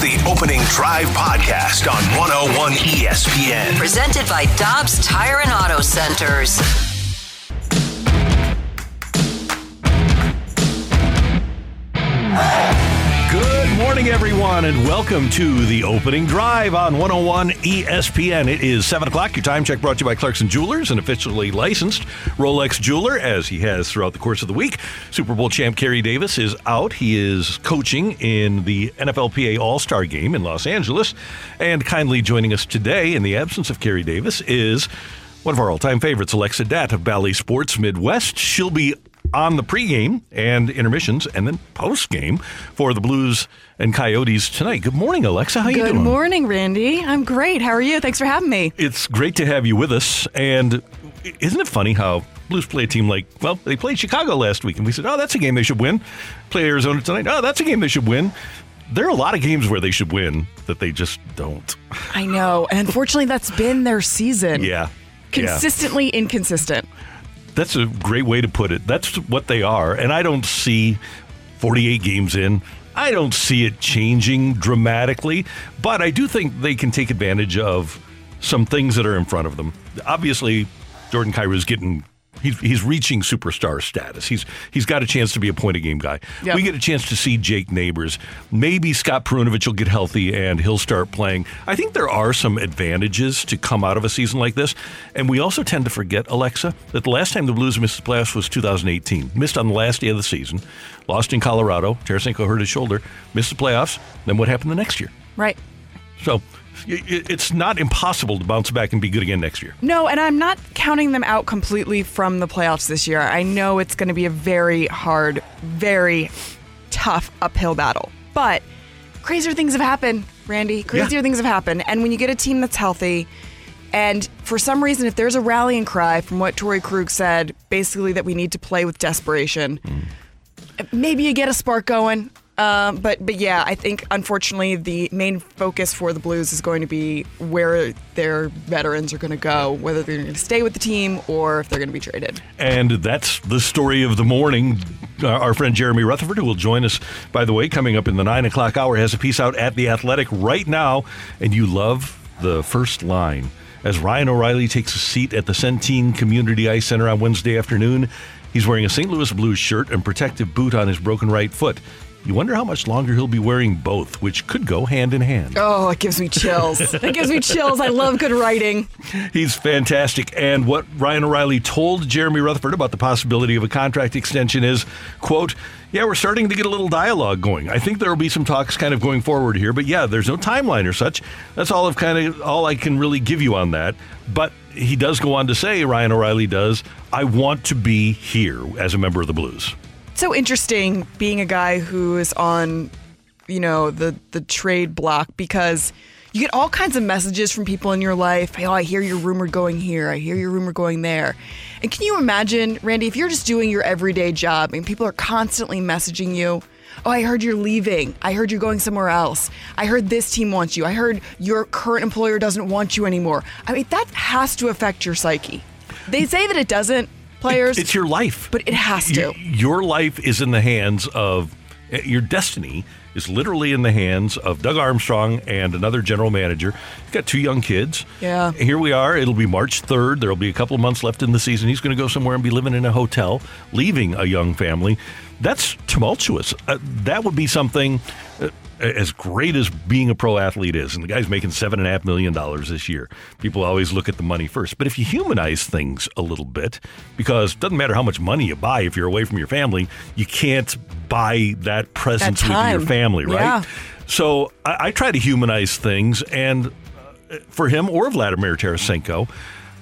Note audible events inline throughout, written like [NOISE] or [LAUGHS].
The Opening Drive Podcast on 101 ESPN. Presented by Dobbs Tire and Auto Centers. Good morning, everyone, and welcome to the opening drive on 101 ESPN. It is 7 o'clock. Your time check brought to you by Clarkson Jewelers, an officially licensed Rolex jeweler, as he has throughout the course of the week. Super Bowl champ Kerry Davis is out. He is coaching in the NFLPA All Star game in Los Angeles. And kindly joining us today, in the absence of Kerry Davis, is one of our all time favorites, Alexa Datt of Bally Sports Midwest. She'll be on the pregame and intermissions and then postgame for the Blues and Coyotes tonight. Good morning, Alexa. How you Good morning, Randy. I'm great. How are you? Thanks for having me. It's great to have you with us. And isn't it funny how Blues play a team like, well, they played Chicago last week, and we said, oh, that's a game they should win. Play Arizona tonight. Oh, that's a game they should win. There are a lot of games where they should win that they just don't. I know. And unfortunately, that's been their season. Yeah. Yeah. Consistently inconsistent. That's a great way to put it. That's what they are. And I don't see 48 games in. I don't see it changing dramatically, but I do think they can take advantage of some things that are in front of them. Obviously, Jordan Kyrou is getting he's he's reaching superstar status. He's he's got a chance to be a point a game guy. Yep. We get a chance to see Jake Neighbours. Maybe Scott Perunovich will get healthy and he'll start playing. I think there are some advantages to come out of a season like this. And we also tend to forget, Alexa, that the last time the Blues missed the playoffs was 2018. Missed on the last day of the season. Lost in Colorado. Tarasenko hurt his shoulder. Missed the playoffs. Then what happened the next year? Right. So it's not impossible to bounce back and be good again next year. No, and I'm not counting them out completely from the playoffs this year. I know it's going to be a very hard, very tough uphill battle. But crazier things have happened, Randy. Crazier Yeah. things have happened. And when you get a team that's healthy, and for some reason, if there's a rallying cry from what Torey Krug said, basically that we need to play with desperation, mm. maybe you get a spark going. Um, but but yeah, I think unfortunately the main focus for the Blues is going to be where their veterans are going to go, whether they're going to stay with the team or if they're going to be traded. And that's the story of the morning. Uh, Our friend Jeremy Rutherford, who will join us, by the way, coming up in the nine o'clock hour, has a piece out at The Athletic right now. And you love the first line. As Ryan O'Reilly takes a seat at the Centene Community Ice Center on Wednesday afternoon, he's wearing a St. Louis Blues shirt and protective boot on his broken right foot. You wonder how much longer he'll be wearing both, which could go hand in hand. Oh, it gives me chills. [LAUGHS] it gives me chills. I love good writing. He's fantastic. And what Ryan O'Reilly told Jeremy Rutherford about the possibility of a contract extension is, quote, yeah, we're starting to get a little dialogue going. I think there will be some talks kind of going forward here, but yeah, there's no timeline or such. That's all of kind of all I can really give you on that. But he does go on to say, Ryan O'Reilly does, I want to be here as a member of the Blues. So interesting being a guy who is on, you know, the the trade block because you get all kinds of messages from people in your life. Hey, oh, I hear your rumor going here. I hear your rumor going there. And can you imagine, Randy, if you're just doing your everyday job and people are constantly messaging you? Oh, I heard you're leaving. I heard you're going somewhere else. I heard this team wants you. I heard your current employer doesn't want you anymore. I mean, that has to affect your psyche. They say that it doesn't, players. It's your life. But it has to. Your life is in the hands of eh, your destiny is literally in the hands of Doug Armstrong and another general manager. He's got two young kids. Yeah. Here we are. It'll be March 3rd. There'll be a couple of months left in the season. He's going to go somewhere and be living in a hotel, leaving a young family. That's tumultuous. Uh, that would be something. Uh, as great as being a pro athlete is, and the guy's making seven and a half million dollars this year, people always look at the money first. But if you humanize things a little bit, because it doesn't matter how much money you buy if you're away from your family, you can't buy that presence That with your family, right? Yeah. So I, I try to humanize things, and uh, for him or Vladimir Tarasenko,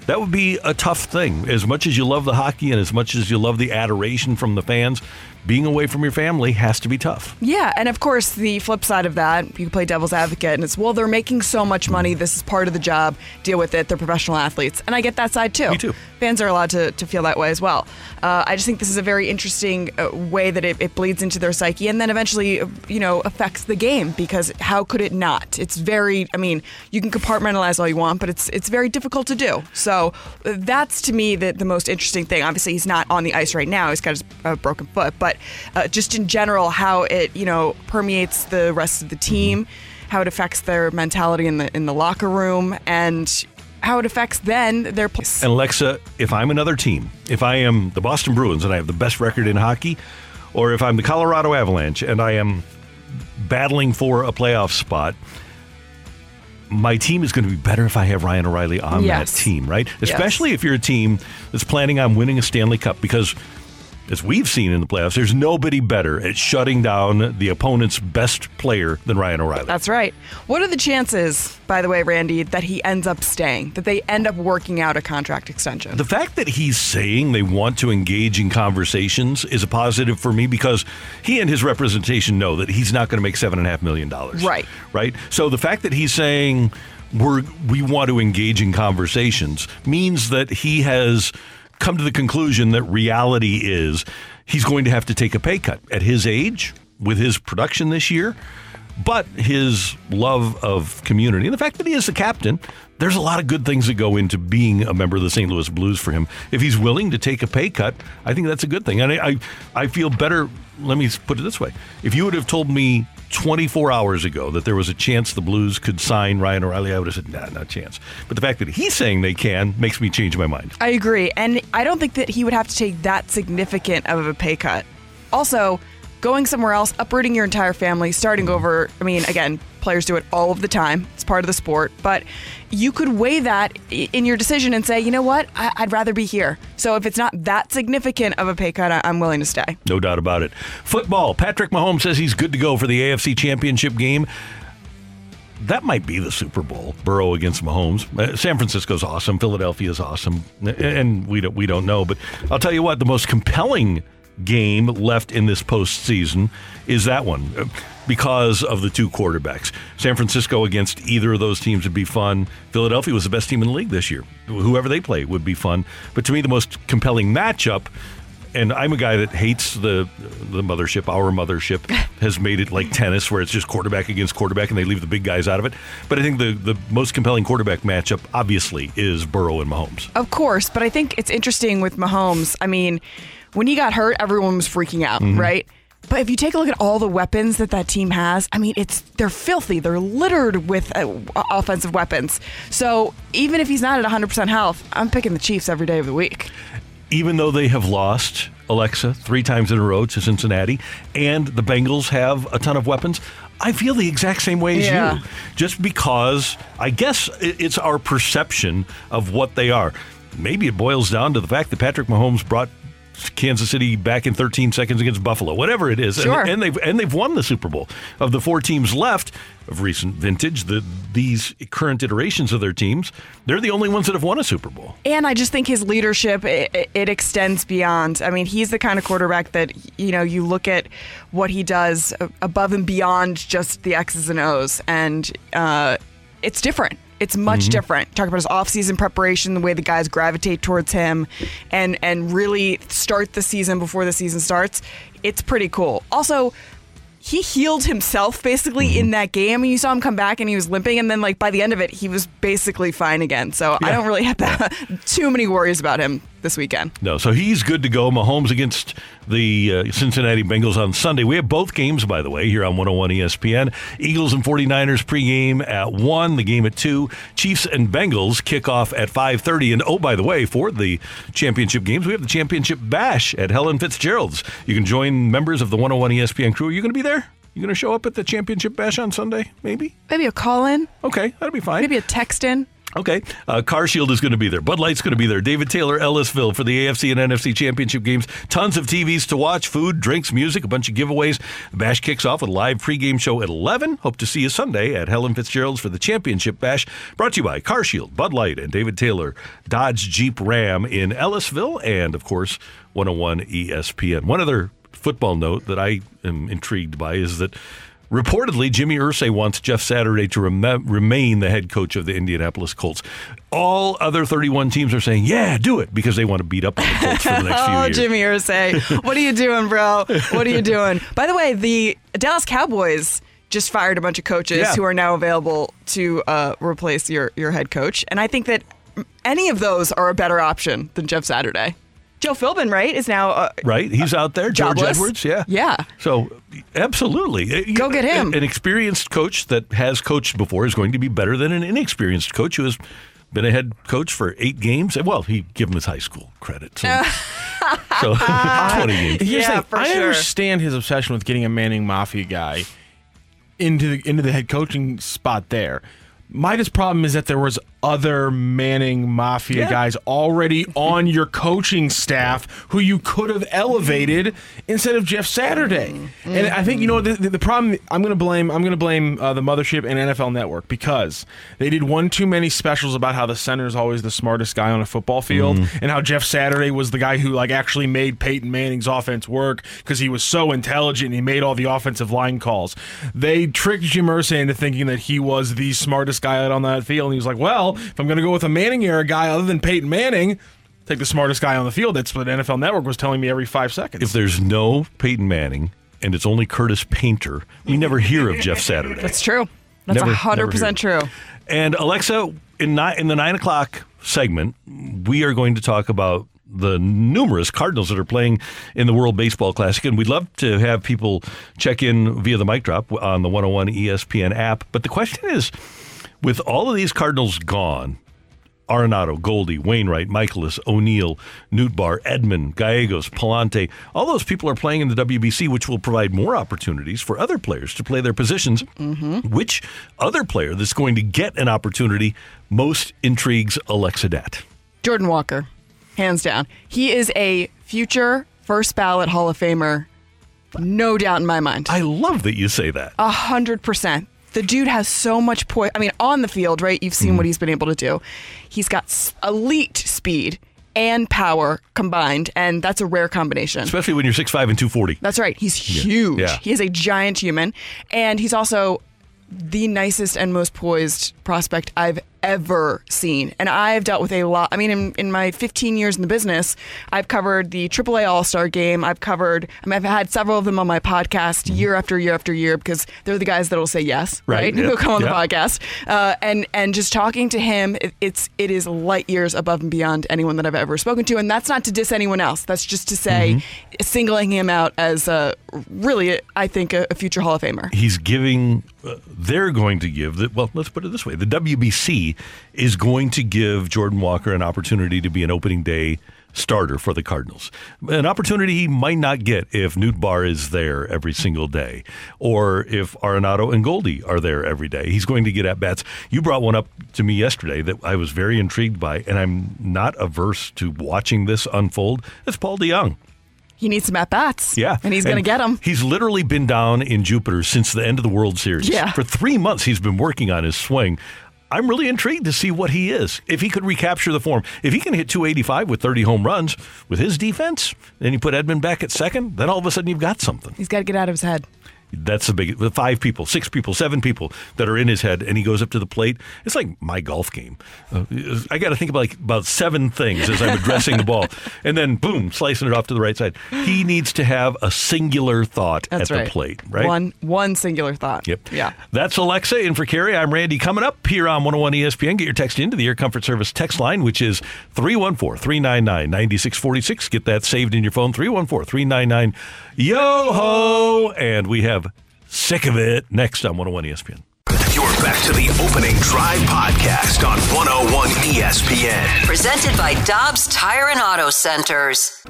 that would be a tough thing. As much as you love the hockey and as much as you love the adoration from the fans, being away from your family has to be tough. Yeah, and of course, the flip side of that, you can play devil's advocate, and it's, well, they're making so much money. This is part of the job. Deal with it. They're professional athletes. And I get that side too. Me too. Fans are allowed to, to feel that way as well. Uh, I just think this is a very interesting uh, way that it, it bleeds into their psyche and then eventually, you know, affects the game because how could it not? It's very, I mean, you can compartmentalize all you want, but it's it's very difficult to do. So uh, that's to me the, the most interesting thing. Obviously, he's not on the ice right now. He's got his uh, broken foot, but uh, just in general, how it, you know, permeates the rest of the team, how it affects their mentality in the in the locker room, and how it affects then their place. And Alexa, if I'm another team, if I am the Boston Bruins and I have the best record in hockey, or if I'm the Colorado Avalanche and I am battling for a playoff spot, my team is going to be better if I have Ryan O'Reilly on Yes. that team, right? Especially if you're a team that's planning on winning a Stanley Cup because as we've seen in the playoffs, there's nobody better at shutting down the opponent's best player than Ryan O'Reilly. That's right. What are the chances, by the way, Randy, that he ends up staying, that they end up working out a contract extension? The fact that he's saying they want to engage in conversations is a positive for me because he and his representation know that he's not going to make seven and a half million dollars. Right. Right. So the fact that he's saying we're we want to engage in conversations means that he has come to the conclusion that reality is he's going to have to take a pay cut at his age with his production this year. But his love of community and the fact that he is the captain, there's a lot of good things that go into being a member of the St. Louis Blues for him. If he's willing to take a pay cut, I think that's a good thing. And I, I, I feel better. Let me put it this way: if you would have told me 24 hours ago that there was a chance the Blues could sign Ryan O'Reilly, I would have said, nah, not a chance. But the fact that he's saying they can makes me change my mind. I agree. And I don't think that he would have to take that significant of a pay cut. Also, going somewhere else, uprooting your entire family, starting over, I mean, again, players do it all of the time. It's part of the sport. But you could weigh that in your decision and say, you know what? I- I'd rather be here. So if it's not that significant of a pay cut, I- I'm willing to stay. No doubt about it. Football. Patrick Mahomes says he's good to go for the AFC Championship game. That might be the Super Bowl. Burrow against Mahomes. Uh, San Francisco's awesome. Philadelphia's awesome, and we don't we don't know. But I'll tell you what, the most compelling game left in this postseason is that one uh, because of the two quarterbacks. San Francisco against either of those teams would be fun. Philadelphia was the best team in the league this year. Whoever they play would be fun. But to me, the most compelling matchup and I'm a guy that hates the the mothership. Our mothership [LAUGHS] has made it like tennis, where it's just quarterback against quarterback, and they leave the big guys out of it. But I think the the most compelling quarterback matchup, obviously, is Burrow and Mahomes. Of course, but I think it's interesting with Mahomes. I mean, when he got hurt, everyone was freaking out, Mhm. right? But if you take a look at all the weapons that that team has, I mean, it's they're filthy. They're littered with uh, offensive weapons. So even if he's not at 100% health, I'm picking the Chiefs every day of the week. Even though they have lost Alexa three times in a row to Cincinnati, and the Bengals have a ton of weapons. I feel the exact same way as Yeah. you. Just because I guess it's our perception of what they are. Maybe it boils down to the fact that Patrick Mahomes brought Kansas City back in 13 seconds against Buffalo, whatever it is, And- and, they've and they've won the Super Bowl. Of the four teams left of recent vintage, the these current iterations of their teams, they're the only ones that have won a Super Bowl. And I just think his leadership it, it extends beyond. I mean, he's the kind of quarterback that you know you look at what he does above and beyond just the X's and O's, and uh, it's different. It's much Mhm. different. Talk about his offseason preparation, the way the guys gravitate towards him, and and really start the season before the season starts. It's pretty cool. Also. He healed himself basically in that game. You saw him come back and he was limping, and then like by the end of it, he was basically fine again. So I don't really have that, [LAUGHS] too many worries about him this weekend. No, so he's good to go. Mahomes against the uh, Cincinnati Bengals on Sunday. We have both games, by the way, here on 101 ESPN. Eagles and 49ers pregame at 1, the game at 2. Chiefs and Bengals kick off at 5.30. And, oh, by the way, for the championship games, we have the championship bash at Helen Fitzgerald's. You can join members of the 101 ESPN crew. Are you going to be there? You going to show up at the championship bash on Sunday, maybe? Maybe a call in. Okay, that'll be fine. Maybe a text in. Okay. Uh, Car Shield is going to be there. Bud Light's going to be there. David Taylor, Ellisville for the AFC and NFC championship games. Tons of TVs to watch, food, drinks, music, a bunch of giveaways. Bash kicks off with a live pregame show at 11. Hope to see you Sunday at Helen Fitzgerald's for the championship bash. Brought to you by Car Shield, Bud Light, and David Taylor, Dodge Jeep Ram in Ellisville, and of course, 101 ESPN. One other football note that I am intrigued by is that reportedly Jimmy Irsay wants Jeff Saturday to rem- remain the head coach of the Indianapolis Colts. All other 31 teams are saying, yeah, do it, because they want to beat up on the Colts for the next few [LAUGHS] oh, years. Jimmy Irsay, what are you doing, bro? What are you doing? By the way, the Dallas Cowboys just fired a bunch of coaches Yeah. who are now available to uh, replace your your head coach, and I think that any of those are a better option than Jeff Saturday. Joe Philbin, right, is now uh, Right? He's out there. George Jobless? Edwards, yeah. Yeah. So, absolutely. Go get him. An, an experienced coach that has coached before is going to be better than an inexperienced coach who has been a head coach for eight games. Well, he give him his high school credit. So, [LAUGHS] so [LAUGHS] 20 games. Here's Yeah, thing. for I sure. understand his obsession with getting a Manning Mafia guy into the into the head coaching spot there. My just problem is that there was other Manning Mafia Yeah. guys already on your coaching staff who you could have elevated instead of Jeff Saturday. Mm-hmm. And I think you know the, the, the problem. I'm going to blame. I'm going to blame uh, the mothership and NFL Network because they did one too many specials about how the center is always the smartest guy on a football field Mm-hmm. and how Jeff Saturday was the guy who like actually made Peyton Manning's offense work because he was so intelligent and he made all the offensive line calls. They tricked Jim Irsay into thinking that he was the smartest guy out on that field, and he was like, "Well, if I'm going to go with a Manning era guy other than Peyton Manning." Take the smartest guy on the field. That's what NFL Network was telling me every five seconds. If there's no Peyton Manning and it's only Curtis Painter, you never hear of Jeff Saturday. That's true. That's Never- hundred never percent hear. true. And Alexa, in, ni- in the nine o'clock segment, we are going to talk about the numerous Cardinals that are playing in the World Baseball Classic. And we'd love to have people check in via the mic drop on the 101 ESPN app. But the question is with all of these Cardinals gone, Arenado, Goldie, Wainwright, Mikolas, O'Neill, Nootbaar, Edman, Gallegos, Pallante. All those people are playing in the WBC, which will provide more opportunities for other players to play their positions. Mm-hmm. Which other player that's going to get an opportunity most intrigues Alexa Datt? Jordan Walker, hands down. He is a future first ballot Hall of Famer, no doubt in my mind. I love that you say that. A hundred percent. The dude has so much poise. I mean, on the field, right? You've seen mm-hmm. what he's been able to do. He's got elite speed and power combined, and that's a rare combination. Especially when you're 6'5 and 240. That's right. He's huge. Yeah. He is a giant human, and he's also the nicest and most poised prospect I've ever seen. And I've dealt with a lot. I mean, in, in my 15 years in the business, I've covered the AAA All Star game. I've covered, I mean, I've had several of them on my podcast year after year after year because they're the guys that'll say yes, Right, right? yep, [LAUGHS] Who'll come on yep. the podcast. Uh, and and just talking to him, it, it's it is light years above and beyond anyone that I've ever spoken to. And that's not to diss anyone else. That's just to say, Mm-hmm. singling him out as a really, I think, a, a future Hall of Famer. he's giving uh, they're going to give the well let's put it this way the WBC is going to give Jordan Walker an opportunity to be an opening day starter for the Cardinals an opportunity he might not get if Nootbaar is there every single day or if Arenado and Goldie are there every day he's going to get at bats you brought one up to me yesterday that I was very intrigued by and I'm not averse to watching this unfold it's Paul DeJong He needs some at bats. yeah. And he's going to get them. He's literally been down in Jupiter since the end of the World Series. Yeah. For three months, he's been working on his swing. I'm really intrigued to see what he is. If he could recapture the form, if he can hit 285 with 30 home runs with his defense, then you put Edman back at second, then all of a sudden you've got something. He's got to get out of his head. That's the big the five people, six people, seven people that are in his head, and he goes up to the plate. It's like my golf game. Uh, I got to think about like about seven things as I'm addressing the ball, and then boom, slicing it off to the right side. He needs to have a singular thought That's at right. the plate, right? One one singular thought. Yep. Yeah. That's Alexa in for Carrie. I'm Randy. Coming up here on 101 ESPN, get your text into the Air Comfort Service text line, which is 314 399 9646. Get that saved in your phone 314 399 Yo ho. And we have Sick of It next on 101 ESPN. You're back to the opening drive podcast on 101 ESPN. Presented by Dobbs Tire and Auto Centers.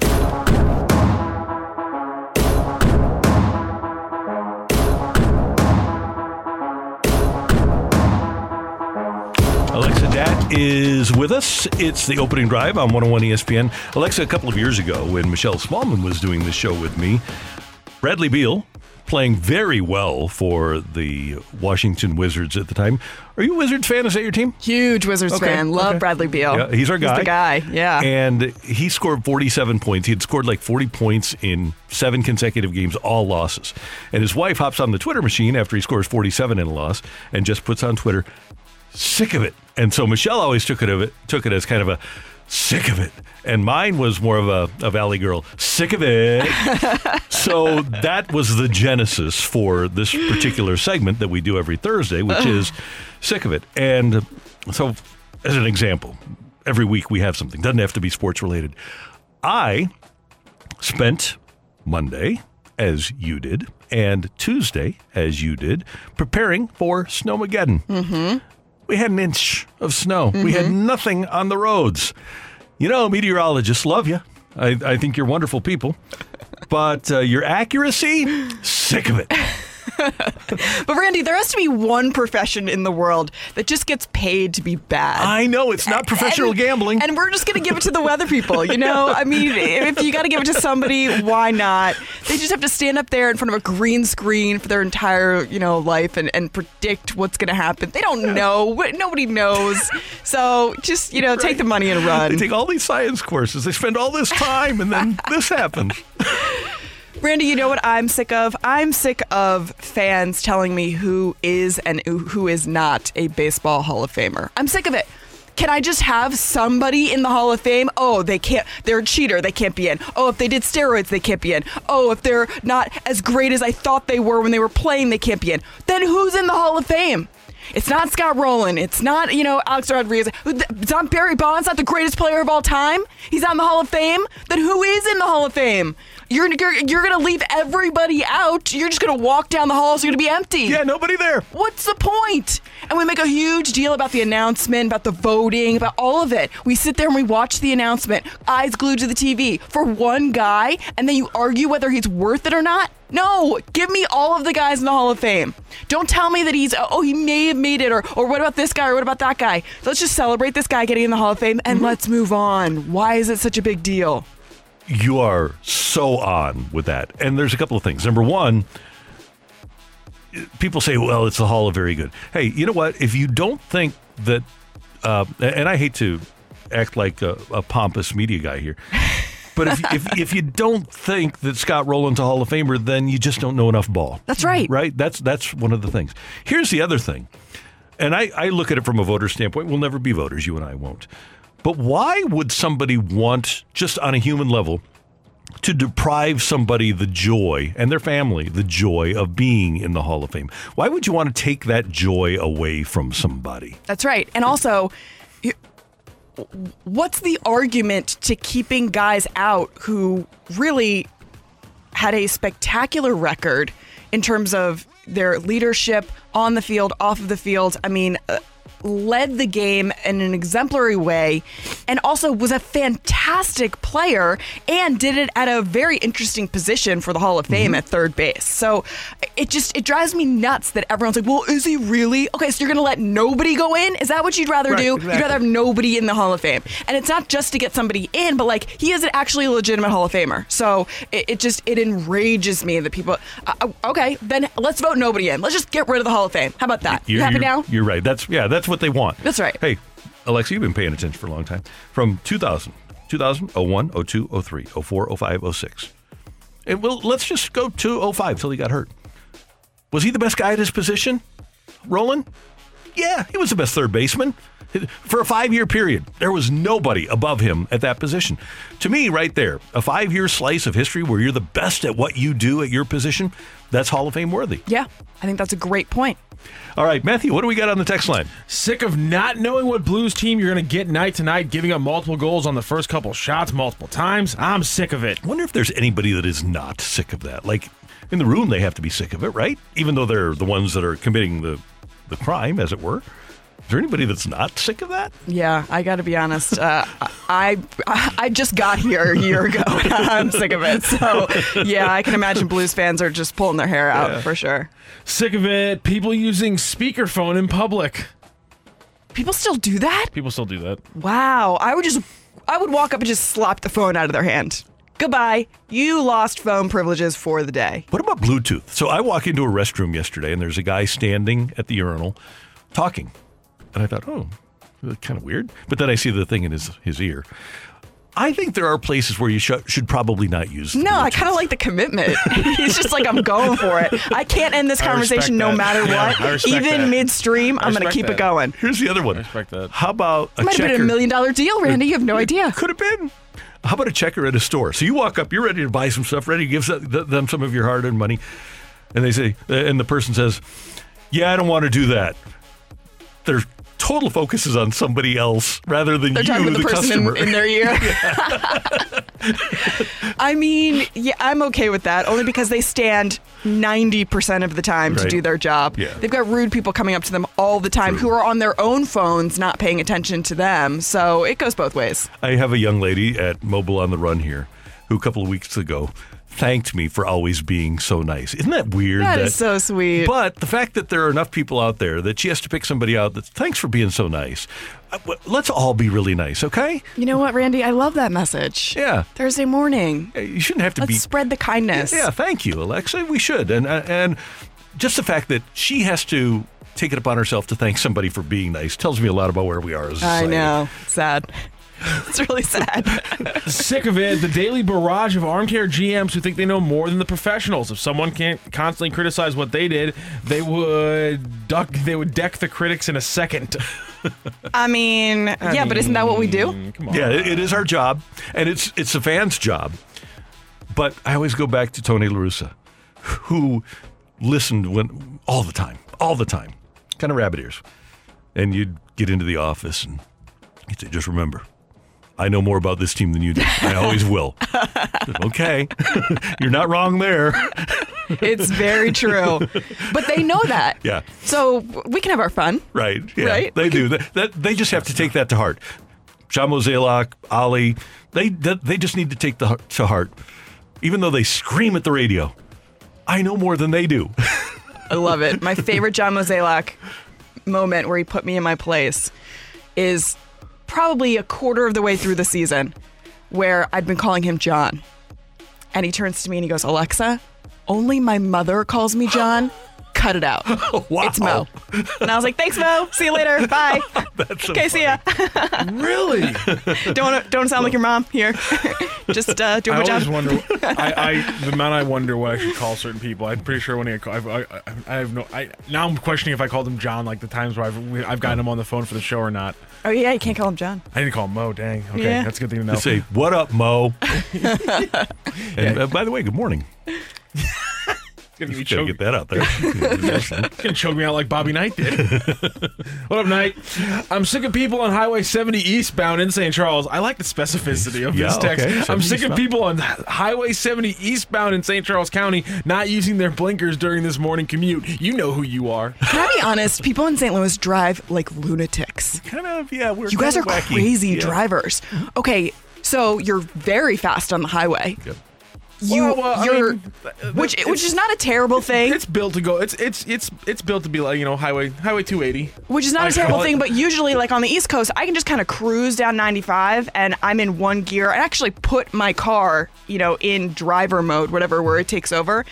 Is with us. It's the opening drive on 101 ESPN. Alexa, a couple of years ago, when Michelle Smallmon was doing this show with me, Bradley Beal playing very well for the Washington Wizards at the time. Are you a Wizards fan? Is that your team? Huge Wizards Okay, fan. Love okay. Bradley Beal. Yeah, he's our guy. He's the guy. Yeah. And he scored 47 points. He had scored like 40 points in seven consecutive games, all losses. And his wife hops on the Twitter machine after he scores 47 in a loss and just puts on Twitter, sick of it. And so Michelle always took it of it took it as kind of a sick of it. And mine was more of a, a Valley girl, sick of it. [LAUGHS] so that was the genesis for this particular segment that we do every Thursday, which is sick of it. And so, as an example, every week we have something. Doesn't have to be sports related. I spent Monday, as you did, and Tuesday, as you did, preparing for Snowmageddon. Mm-hmm. We had an inch of snow. We had nothing on the roads. You know, meteorologists love you. I, I think you're wonderful people. But uh, your accuracy, sick of it. But Randy, there has to be one profession in the world that just gets paid to be bad. I know it's not professional And- gambling. And we're just going to give it to the weather [LAUGHS] people. You know, I mean, if you got to give it to somebody, why not? They just have to stand up there in front of a green screen for their entire, you know, life and, and predict what's going to happen. They don't know. Nobody knows. So just, you know, take the money and run. They take all these science courses. They spend all this time, and then this happens. [LAUGHS] Randy, you know what I'm sick of? I'm sick of fans telling me who is and who is not a baseball Hall of Famer. I'm sick of it. Can I just have somebody in the Hall of Fame? Oh, they can't. They're a cheater. They can't be in. Oh, if they did steroids, they can't be in. Oh, if they're not as great as I thought they were when they were playing, they can't be in. Then who's in the Hall of Fame? It's not Scott Rolen. It's not, you know, Alex Rodriguez. It's not Barry Bonds, not the greatest player of all time. He's not in the Hall of Fame. Then who is in the Hall of Fame? You're, you're, you're going to leave everybody out. You're just going to walk down the halls. You're going to be empty. Yeah, nobody there. What's the point? And we make a huge deal about the announcement, about the voting, about all of it. We sit there and we watch the announcement, eyes glued to the TV for one guy, and then you argue whether he's worth it or not. No, give me all of the guys in the Hall of Fame. Don't tell me that he's, oh, he may have made it, or, or what about this guy, or what about that guy? Let's just celebrate this guy getting in the Hall of Fame and let's move on. Why is it such a big deal? You are so on with that. And there's a couple of things. Number one, people say, well, it's the Hall of Very Good. Hey, you know what? If you don't think that, uh, and I hate to act like a, a pompous media guy here, [LAUGHS] but if, if, [LAUGHS] if you don't think that Scott Rolen's a Hall of Famer, then you just don't know enough ball. That's right. Right? That's, that's one of the things. Here's the other thing. And I, I look at it from a voter standpoint. We'll never be voters. You and I won't. But why would somebody want, just on a human level, to deprive somebody the joy and their family the joy of being in the Hall of Fame? Why would you want to take that joy away from somebody? That's right. And also, what's the argument to keeping guys out who really had a spectacular record in terms of their leadership on the field, off of the field? I mean, uh, led the game in an exemplary way and also was a fantastic player and did it at a very interesting position for the Hall of Fame at third base. So it just it drives me nuts that everyone's like, "Well, is he really?" Okay, so you're going to let nobody go in? Is that what you'd rather Right, do? exactly. You'd rather have nobody in the Hall of Fame. And it's not just to get somebody in, but like he is actually a legitimate Hall of Famer. So it, it just it enrages me that people uh, okay, then let's vote nobody in. Let's just get rid of the Hall of Fame. How about that? You You're, happy you're- now? You're right. That's yeah. That's what they want. That's right. Hey, Alexa, you've been paying attention for a long time. From 2000, 2000, 01, 02, 03, 04, 05, 06. And well, let's just go to 05 till he got hurt. Was he the best guy at his position? Rolen? Yeah, he was the best third baseman. For a five year period, there was nobody above him at that position. To me, right there, a five year slice of history where you're the best at what you do at your position, that's Hall of Fame worthy. Yeah, I think that's a great point. All right, Matthew, what do we got on the text line? Sick of not knowing what Blues team you're going to get night to night, giving up multiple goals on the first couple shots multiple times. I'm sick of it. Wonder if there's anybody that is not sick of that. Like in the room, they have to be sick of it, right? Even though they're the ones that are committing the, the crime, as it were. Is there anybody that's not sick of that? Yeah, I got to be honest. Uh, I I just got here a year ago. [LAUGHS] I'm sick of it. So yeah, I can imagine Blues fans are just pulling their hair out for sure. Sick of it. People using speakerphone in public. People still do that? People still do that. Wow. I would just I would walk up and just slap the phone out of their hand. Goodbye. You lost phone privileges for the day. What about Bluetooth? So I walk into a restroom yesterday and there's a guy standing at the urinal talking. And I thought, oh, kind of weird. But then I see the thing in his, his ear. I think there are places where you sh- should probably not use. No, I kind of like the commitment. [LAUGHS] He's just like, I'm going for it. I can't end this conversation no that. matter Yeah, what. Even that. midstream, I I'm going to respect keep it going. Here's the other one. I respect that. How about a Might have checker? been a million dollar deal, Randy. You have no idea. Could have been. How about a checker at a store? So you walk up, you're ready to buy some stuff, ready to give them some of your hard-earned money, and they say, and the person says, "Yeah, I don't want to do that." Their total focus is on somebody else rather than They're you, talking to the, person customer. in, in their ear. [LAUGHS] I mean, yeah, I'm okay with that only because they stand 90% of the time to do their job. Yeah. They've got rude people coming up to them all the time who are on their own phones, not paying attention to them. So it goes both ways. I have a young lady at Mobile on the Run here who a couple of weeks ago thanked me for always being so nice. Isn't that weird? That is so sweet. But the fact that there are enough people out there that she has to pick somebody out that thanks for being so nice. Uh, Let's all be really nice, okay? You know what, Randy? I love that message. Yeah. Thursday morning. You shouldn't have to Let's be. spread the kindness. Yeah, thank you, Alexa. We should, and uh, and just the fact that she has to take it upon herself to thank somebody for being nice tells me a lot about where we are as a I society. know. Sad. [LAUGHS] It's really sad. Sick of it. The daily barrage of armchair GMs who think they know more than the professionals. If someone can't constantly criticize what they did, they would duck. They would deck the critics in a second. I mean, yeah, but isn't that what we do? Come on. Yeah, it, it is our job, and it's it's a fan's job. But I always go back to Tony La Russa, who listened when all the time, all the time, kind of rabbit ears. And you'd get into the office and he'd say, "Just remember, I know more about this team than you do. I always will." okay, [LAUGHS] you're not wrong there. It's very true. but they know that. Yeah. So we can have our fun. Right. Yeah, Right? They do. That, that they just have to take that to heart. Shamo Zalak, Ali, they they just need to take the to heart, even though they scream at the radio. I know more than they do. I love it. My favorite John Mozeliak moment where he put me in my place is probably a quarter of the way through the season where I'd been calling him John. And he turns to me and he goes, Alexa, only my mother calls me John. [GASPS] [LAUGHS] Cut it out. [LAUGHS] wow. It's Mo. And I was like, thanks, Mo. See you later. [LAUGHS] Bye. That's so okay, see ya. [LAUGHS] Really? don't wanna, don't sound like your mom here. Just uh, doing I my always job. wonder. I, I the amount I wonder what I should call certain people. I'm pretty sure when I call, I, I, I have no. I now I'm questioning if I called him John, like the times where I've I've gotten him on the phone for the show or not. Oh yeah, you can't call him John. I didn't call him Mo. Dang. Okay, Yeah. that's a good thing to know. They say, "What up, Mo?" and uh, by the way, good morning. It's gonna, You be gotta choke, get that out there. it's [LAUGHS] [LAUGHS] gonna choke me out like Bobby Knight did. [LAUGHS] what up, Knight? I'm sick of people on Highway 70 eastbound in St. Charles. I like the specificity of Yeah, this text. okay, I'm 70 sick of eastbound. people on Highway 70 eastbound in St. Charles County not using their blinkers during this morning commute. You know who you are. Can I be honest? People in St. Louis drive like lunatics. kind of, yeah. We're You guys are kinda wacky. crazy Yeah. drivers. Okay, so you're very fast on the highway. Yep. You, Well, well, I you're, mean, which which is not a terrible thing. It's built to go. It's it's it's it's built to be like you know highway highway 280. Which is not I a terrible it- thing, but [LAUGHS] usually, like on the East Coast, I can just kind of cruise down 95 and I'm in one gear and actually put my car, you know, in driver mode, whatever, where it takes over,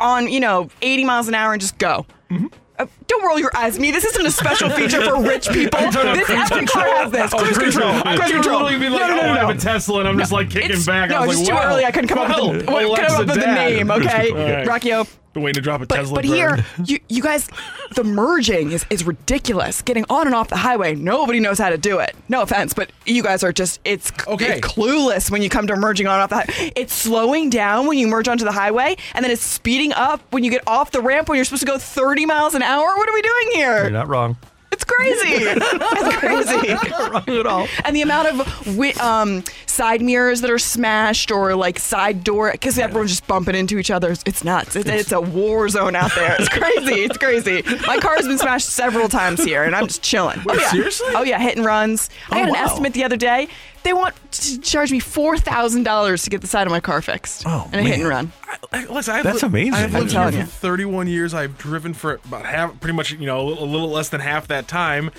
on, you know, 80 miles an hour and just go. Mm-hmm. Uh, don't roll your eyes at me. This isn't a special [LAUGHS] feature for rich people. This every car has this. Oh, Cruise control. Cruise thought you were control. literally being like, no, no, no, oh, I have a Tesla, and I'm just like kicking back. No, I was it's like, too early. I couldn't come up with the, couldn't come up with the name. Okay. [LAUGHS] Rockio. Been waiting to drop a But, Tesla. but burn. here, [LAUGHS] you, you guys, the merging is, is ridiculous. Getting on and off the highway, nobody knows how to do it. No offense, but you guys are just, it's, Okay. it's clueless when you come to merging on and off the highway. It's slowing down when you merge onto the highway, and then it's speeding up when you get off the ramp when you're supposed to go 30 miles an hour. What are we doing here? You're not wrong. It's crazy. it's [LAUGHS] crazy. Wrong at all. And the amount of wi- um, side mirrors that are smashed or like side door because everyone's just bumping into each other. It's nuts. It's, it's a war zone out there. It's crazy. It's crazy. My car's been smashed several times here, and I'm just chilling. oh yeah. seriously? Oh yeah, hit and runs. I had an wow. estimate the other day. They want to charge me four thousand dollars to get the side of my car fixed. Oh, and a hit and run. I, listen, I've That's li- amazing. I've lived here for 31 years. I've driven for about half, pretty much, you know, a little less than half that time.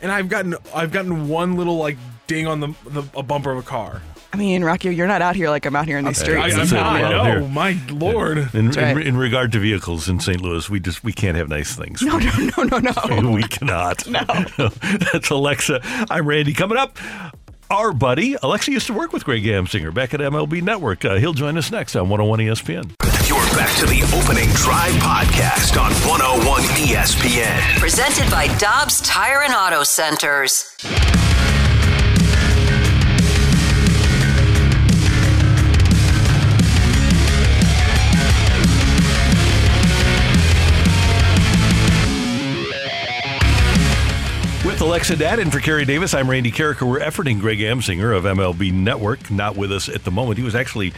and I've gotten I've gotten one little like ding on the, the a bumper of a car. I mean, Rocky, you're not out here like I'm out here in these I, streets. I'm That's not. well, No, my lord. In, That's right. in, in regard to vehicles in St. Louis, we just we can't have nice things. No, no, no, no, no. [LAUGHS] we cannot. No. [LAUGHS] That's Alexa. I'm Randy. Coming up, our buddy Alexa used to work with Greg Amsinger back at MLB Network. Uh, he'll join us next on 101 ESPN. You're back to the opening drive podcast on 101 ESPN. Presented by Dobbs Tire and Auto Centers. Alexa Datt and for Kerry Davis, I'm Randy Karraker. We're efforting Greg Amsinger of MLB Network, not with us at the moment. He was actually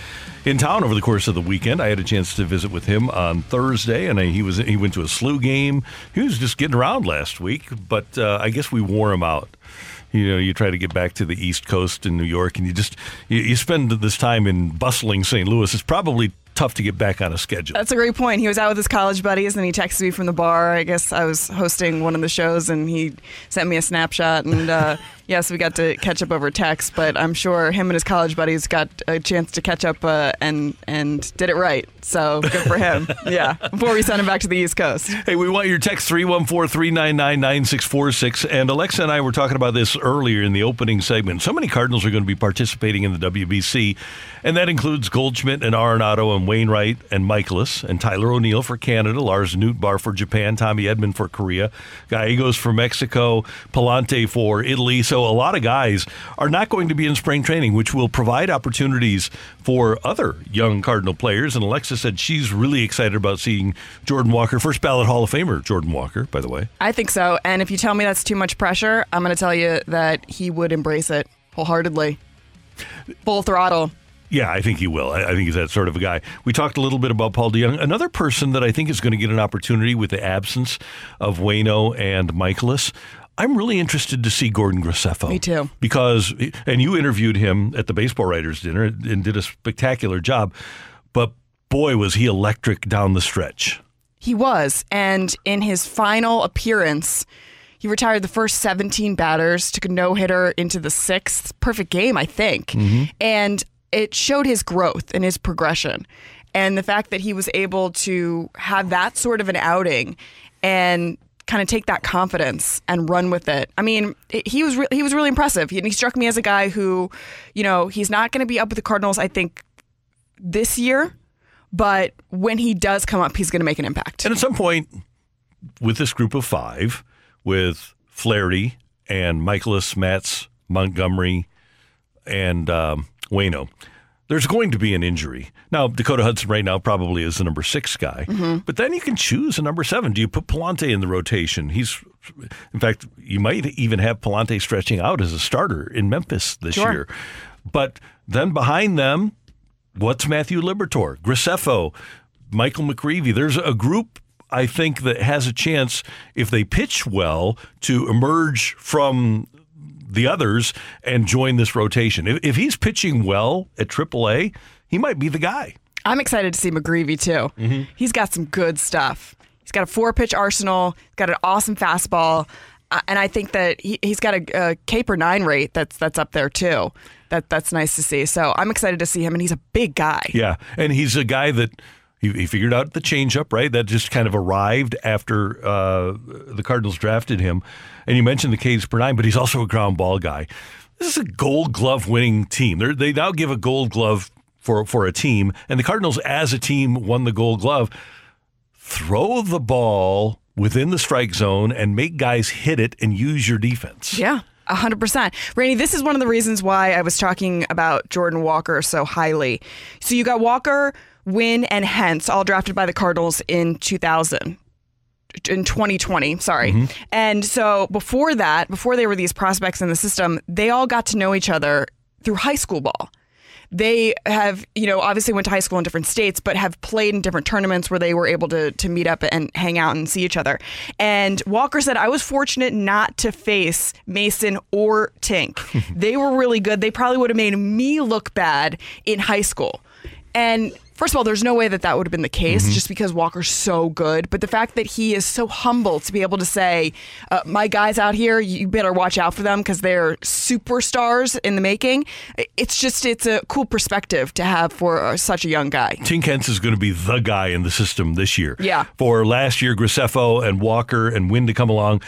in town over the course of the weekend. I had a chance to visit with him on Thursday, and he was he went to a SLU game. He was just getting around last week, but uh, I guess we wore him out. You know, you try to get back to the East Coast in New York, and you just you, you spend this time in bustling St. Louis. It's probably tough to get back on a schedule. That's a great point. He was out with his college buddies and he texted me from the bar. I guess I was hosting one of the shows and he sent me a snapshot. And uh, [LAUGHS] yes, we got to catch up over text, but I'm sure him and his college buddies got a chance to catch up uh, and, and did it right. So good for him. [LAUGHS] yeah. Before we send him back to the East Coast. Hey, we want your text 314 399 9646. And Alexa and I were talking about this earlier in the opening segment. So many Cardinals are going to be participating in the WBC, and that includes Goldschmidt and Arenado and Wainwright and Mikolas and Tyler O'Neill for Canada, Lars Nootbaar for Japan, Tommy Edman for Korea, Gallegos for Mexico, Pallante for Italy. So a lot of guys are not going to be in spring training, which will provide opportunities for other young Cardinal players. And Alexa said she's really excited about seeing Jordan Walker, first ballot Hall of Famer Jordan Walker, by the way. I think so. And if you tell me that's too much pressure, I'm going to tell you that he would embrace it wholeheartedly. Full throttle. Yeah, I think he will. I, I think he's that sort of a guy. We talked a little bit about Paul DeJong. Another person that I think is going to get an opportunity with the absence of Wayno and Mikolas. I'm really interested to see Gordon Graceffo. Me too. Because, and you interviewed him at the baseball writers dinner and did a spectacular job. But boy, was he electric down the stretch. He was. And in his final appearance, he retired the first 17 batters, took a no hitter into the sixth. Perfect game, I think. Mm-hmm. And it showed his growth and his progression. And the fact that he was able to have that sort of an outing and kind of take that confidence and run with it. I mean, it- he was re- he was really impressive. He, he struck me as a guy who, you know, he's not going to be up with the Cardinals. I think this year, but when he does come up, he's going to make an impact. And at some point, with this group of five, with Flaherty and Mikolas, Matz, Montgomery, and um, Wayno, there's going to be an injury. Now, Dakota Hudson right now probably is the number six guy, mm-hmm. but then you can choose a number seven. Do you put Pallante in the rotation? He's, in fact, you might even have Pallante stretching out as a starter in Memphis this Sure. year. But then behind them, what's Matthew Liberatore, Graceffo, Michael McGreevy? There's a group I think that has a chance if they pitch well to emerge from the others and join this rotation. If, if he's pitching well at AAA, he might be the guy. I'm excited to see McGreevy too. He's got some good stuff. He's got a four pitch arsenal. He's got an awesome fastball, uh, and I think that he, he's got a, a K per nine rate that's that's up there too. That that's nice to see. So I'm excited to see him, and he's a big guy. Yeah, and he's a guy that he, he figured out the changeup, right? That just kind of arrived after uh, the Cardinals drafted him. And you mentioned the Ks per nine, but he's also a ground ball guy. This is a Gold Glove winning team. They're, they now give a Gold Glove for for a team, and the Cardinals, as a team, won the Gold Glove. Throw the ball within the strike zone and make guys hit it and use your defense. Yeah. A hundred percent. Randy, this is one of the reasons why I was talking about Jordan Walker so highly. So you got Walker, Winn, and Hence all drafted by the Cardinals in 2000. In 2020, sorry. Mm-hmm. And so before that, before they were these prospects in the system, they all got to know each other through high school ball they have, you know, obviously went to high school in different states, but have played in different tournaments where they were able to to meet up and hang out and see each other. And Walker said, I was fortunate not to face Masyn or Tink. [LAUGHS] they were really good. They probably would have made me look bad in high school. And first of all, there's no way that that would have been the case Mm-hmm. just because Walker's so good. But the fact that he is so humble to be able to say, uh, my guys out here, you better watch out for them because they're superstars in the making. It's just, it's a cool perspective to have for uh, such a young guy. Tink Hence is going to be the guy in the system this year. Yeah. For last year, Graceffo and Walker and Winn to come along.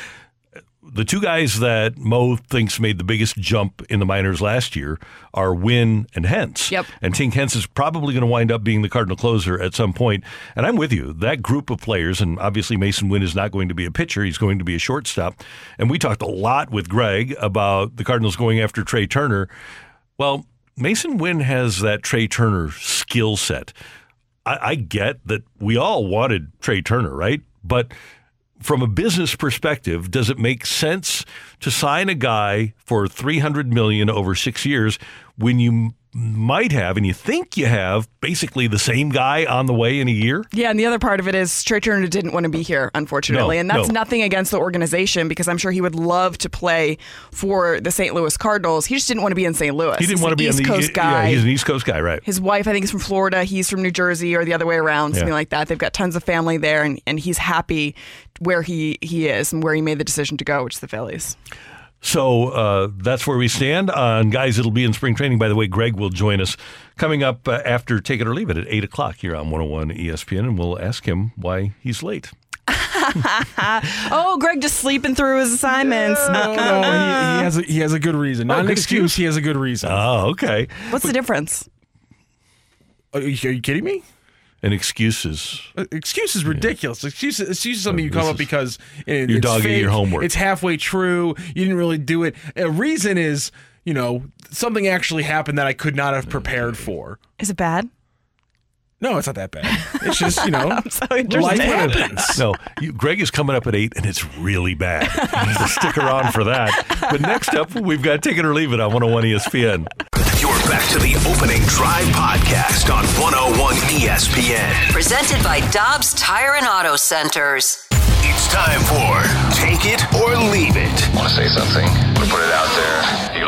The two guys that Mo thinks made the biggest jump in the minors last year are Winn and Hence. Yep. And Tink Hence is probably going to wind up being the Cardinal closer at some point. And I'm with you. That group of players, and obviously Masyn Winn is not going to be a pitcher, he's going to be a shortstop. And we talked a lot with Greg about the Cardinals going after Trea Turner. Well, Masyn Winn has that Trea Turner skill set. I, I get that we all wanted Trea Turner, right? But from a business perspective, does it make sense to sign a guy for 300 million over 6 years when you might have and you think you have basically the same guy on the way in a year? Yeah, and the other part of it is Trea Turner didn't want to be here, unfortunately. No, and that's no. nothing against the organization because I'm sure he would love to play for the St. Louis Cardinals. He just didn't want to be in St. Louis. He didn't He's want to an be East on the Coast guy. Yeah, he's an East Coast guy, right? His wife, I think, is from Florida. He's from New Jersey, or the other way around, something Yeah. like that. They've got tons of family there, and, and he's happy where he, he is and where he made the decision to go, which is the Phillies. So uh, that's where we stand on guys. It'll be in spring training. By the way, Greg will join us coming up uh, after Take It or Leave It at 8 o'clock here on 101 ESPN, and we'll ask him why he's late. [LAUGHS] oh, Greg just sleeping through his assignments. No, no, [LAUGHS] he, he has a, he has a good reason. Not Oh, an excuse. excuse. He has a good reason. Oh, okay. What's the difference? are, you, are you kidding me? And excuses. Uh, Excuse is ridiculous. Excuse, Excuses, is something you come up because it, You're it's dogging fake, your homework. It's halfway true. You didn't really do it. A reason is, you know, something actually happened that I could not have prepared for. Is it bad? No, it's not that bad. It's just, you know, [LAUGHS] I'm so life happens. [LAUGHS] No, you, Greg is coming up at 8, and it's really bad. so stick around for that. But next up, we've got Take It or Leave It on 101 ESPN. You're back to the opening drive podcast on 101 ESPN. Presented by Dobbs Tire and Auto Centers. It's time for Take It or Leave It. Want to say something? Want to put it out there?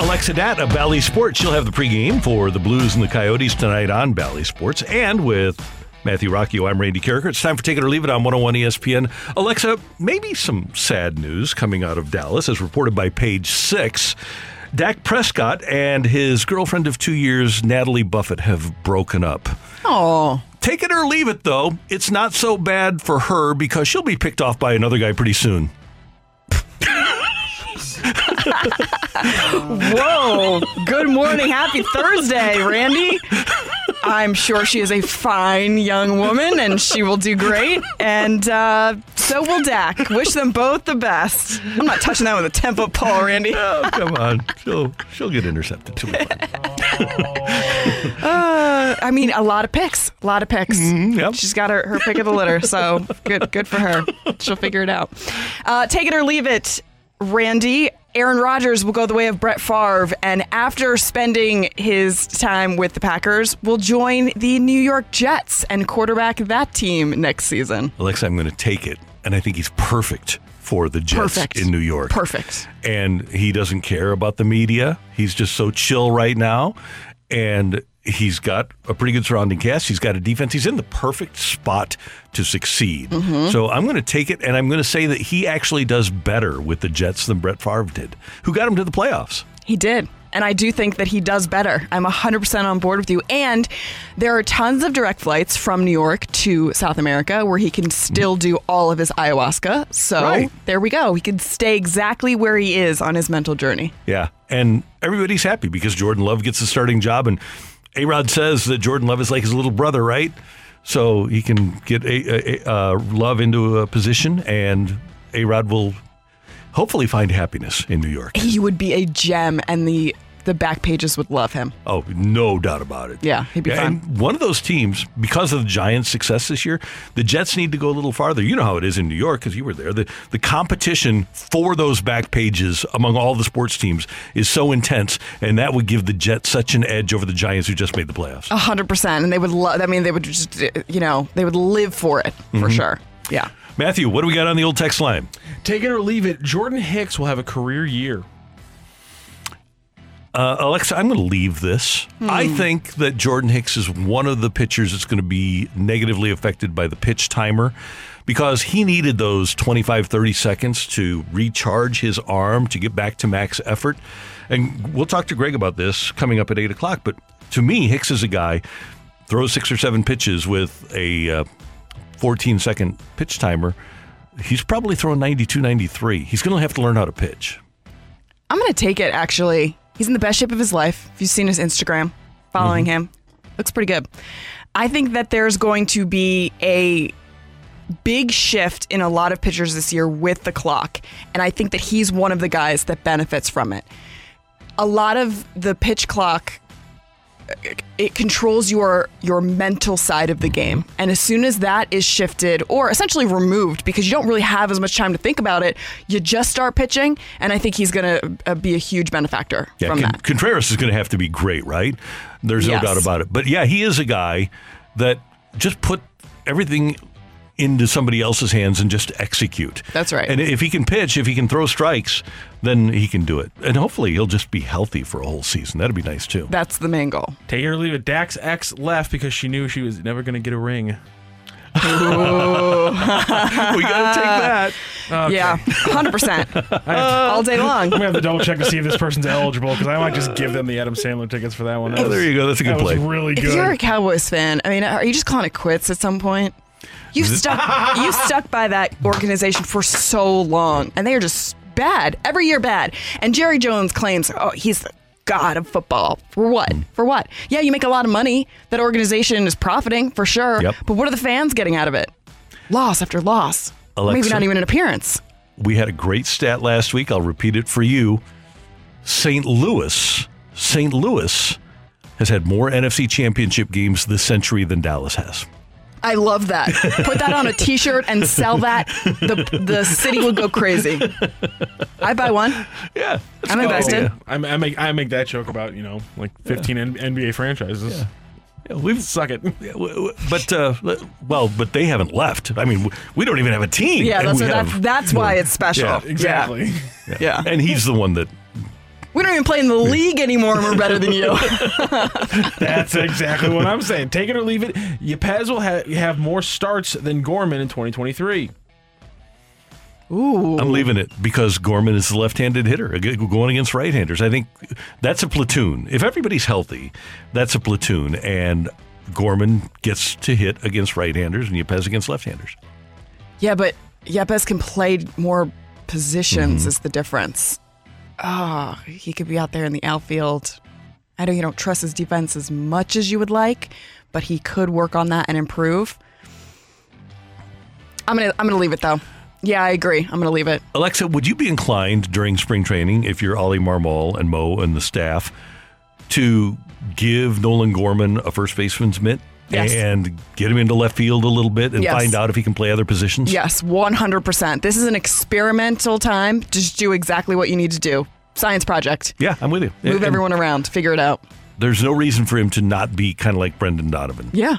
Alexa Datt of Bally Sports, she'll have the pregame for the Blues and the Coyotes tonight on Bally Sports. And with Matthew Rockio, I'm Randy Karraker. It's time for Take It or Leave It on 101 ESPN. Alexa, maybe some sad news coming out of Dallas, as reported by Page Six. Dak Prescott and his girlfriend of two years, Natalie Buffett, have broken up. Oh. Take it or leave it, though. It's not so bad for her because she'll be picked off by another guy pretty soon. Whoa. Good morning. Happy Thursday, Randy. I'm sure she is a fine young woman and she will do great. And uh, so will Dak. Wish them both the best. I'm not touching that with a 10 foot pole, Randy. Oh, come on. She'll, she'll get intercepted too. [LAUGHS] Uh, I mean, a lot of picks. A lot of picks. yep. She's got her, her pick of the litter. So good, good for her. She'll figure it out. Uh, take it or leave it, Randy. Aaron Rodgers will go the way of Brett Favre, and after spending his time with the Packers, will join the New York Jets and quarterback that team next season. Alexa, I'm going to take it. And I think he's perfect for the Jets Perfect. in New York. Perfect. And he doesn't care about the media. He's just so chill right now. And he's got a pretty good surrounding cast. He's got a defense. He's in the perfect spot to succeed. Mm-hmm. So I'm going to take it, and I'm going to say that he actually does better with the Jets than Brett Favre did, who got him to the playoffs. He did. And I do think that he does better. I'm 100% on board with you. And there are tons of direct flights from New York to South America where he can still do all of his ayahuasca. So Right. there we go. He can stay exactly where he is on his mental journey. Yeah. And everybody's happy because Jordan Love gets the starting job. And A Rod says that Jordan Love is like his little brother, right? So he can get a, a, uh, Love into a position, and A Rod will hopefully find happiness in New York. He would be a gem and the the back pages would love him. Oh, no doubt about it. Yeah, he'd be fun. And one of those teams, because of the Giants' success this year, the Jets need to go a little farther. You know how it is in New York because you were there. The the competition for those back pages among all the sports teams is so intense, and that would give the Jets such an edge over the Giants who just made the playoffs. A hundred percent, and they would love. I mean, they would just, you know, they would live for it for Mhm. sure. Yeah. Matthew, what do we got on the old text line? Take it or leave it. Jordan Hicks will have a career year. Uh, Alexa, I'm going to leave this. Hmm. I think that Jordan Hicks is one of the pitchers that's going to be negatively affected by the pitch timer because he needed those 25, 30 seconds to recharge his arm to get back to max effort. And we'll talk to Greg about this coming up at 8 o'clock. But to me, Hicks is a guy, throws six or seven pitches with a uh, 14 second pitch timer. He's probably throwing 92, 93. He's going to have to learn how to pitch. I'm gonna take it. Actually, he's in the best shape of his life. If you've seen his Instagram, following mm-hmm. him, looks pretty good. I think that there's going to be a big shift in a lot of pitchers this year with the clock, and I think that he's one of the guys that benefits from it. A lot of the pitch clock it controls your your mental side of the game and as soon as that is shifted or essentially removed because you don't really have as much time to think about it you just start pitching and i think he's going to uh, be a huge benefactor Yeah, from Con- that Contreras is going to have to be great, right? There's no Yes. doubt about it. But yeah, he is a guy that just put everything into somebody else's hands and just execute. That's right. And if he can pitch, if he can throw strikes, then he can do it. And hopefully he'll just be healthy for a whole season. That'd be nice too. that's the main goal Take it or leave it. Dax X left because she knew she was never going to get a ring. [LAUGHS] we got to take that. yeah 100% [LAUGHS] all day long I'm gonna have to double check to see if this person's eligible because I might just give them the Adam Sandler tickets for that one. That Oh, there you go. That's a good that was play. really if good. you're a cowboys fan i mean are you just calling it quits at some point you stuck you stuck by that organization for so long and they are just bad every year bad and jerry jones claims oh he's the god of football for what hmm. for what yeah you make a lot of money that organization is profiting for sure Yep. but what are the fans getting out of it loss after loss maybe not even an appearance We had a great stat last week. I'll repeat it for you. St. Louis, St. Louis has had more NFC championship games this century than Dallas has. I love that. Put that on a T-shirt and sell that. The the city would go crazy. I buy one. Yeah, I'm invested. I, I make I make that joke about you know like 15 N- NBA franchises. Yeah, we've suck it. But uh, well, but they haven't left. I mean, we don't even have a team. Yeah, that's what- have- that's- that's why it's special. Yeah. Exactly. Yeah. And he's the one that We don't even play in the [LAUGHS] league anymore, and we're better than you. [LAUGHS] That's exactly what I'm saying. Take it or leave it. Yepez will ha- have more starts than Gorman in 2023. Ooh. I'm leaving it because Gorman is the left-handed hitter going against right-handers. I think that's a platoon. If everybody's healthy, that's a platoon, and Gorman gets to hit against right-handers and Yepez against left-handers. yeah, but Yepez can play more positions. Mm-hmm. Is the difference? Oh, he could be out there in the outfield. I know you don't trust his defense as much as you would like, but he could work on that and improve. I'm gonna I'm gonna leave it though. Yeah, I agree. I'm gonna leave it. Alexa, would you be inclined during spring training, if you're Ollie Marmol and Mo and the staff, to give Nolan Gorman a first baseman's mitt Yes. and get him into left field a little bit and Yes. find out if he can play other positions? Yes, 100%. This is an experimental time. Just do exactly what you need to do. Science project. Yeah, I'm with you. Move And everyone around. Figure it out. There's no reason for him to not be kind of like Brendan Donovan. Yeah.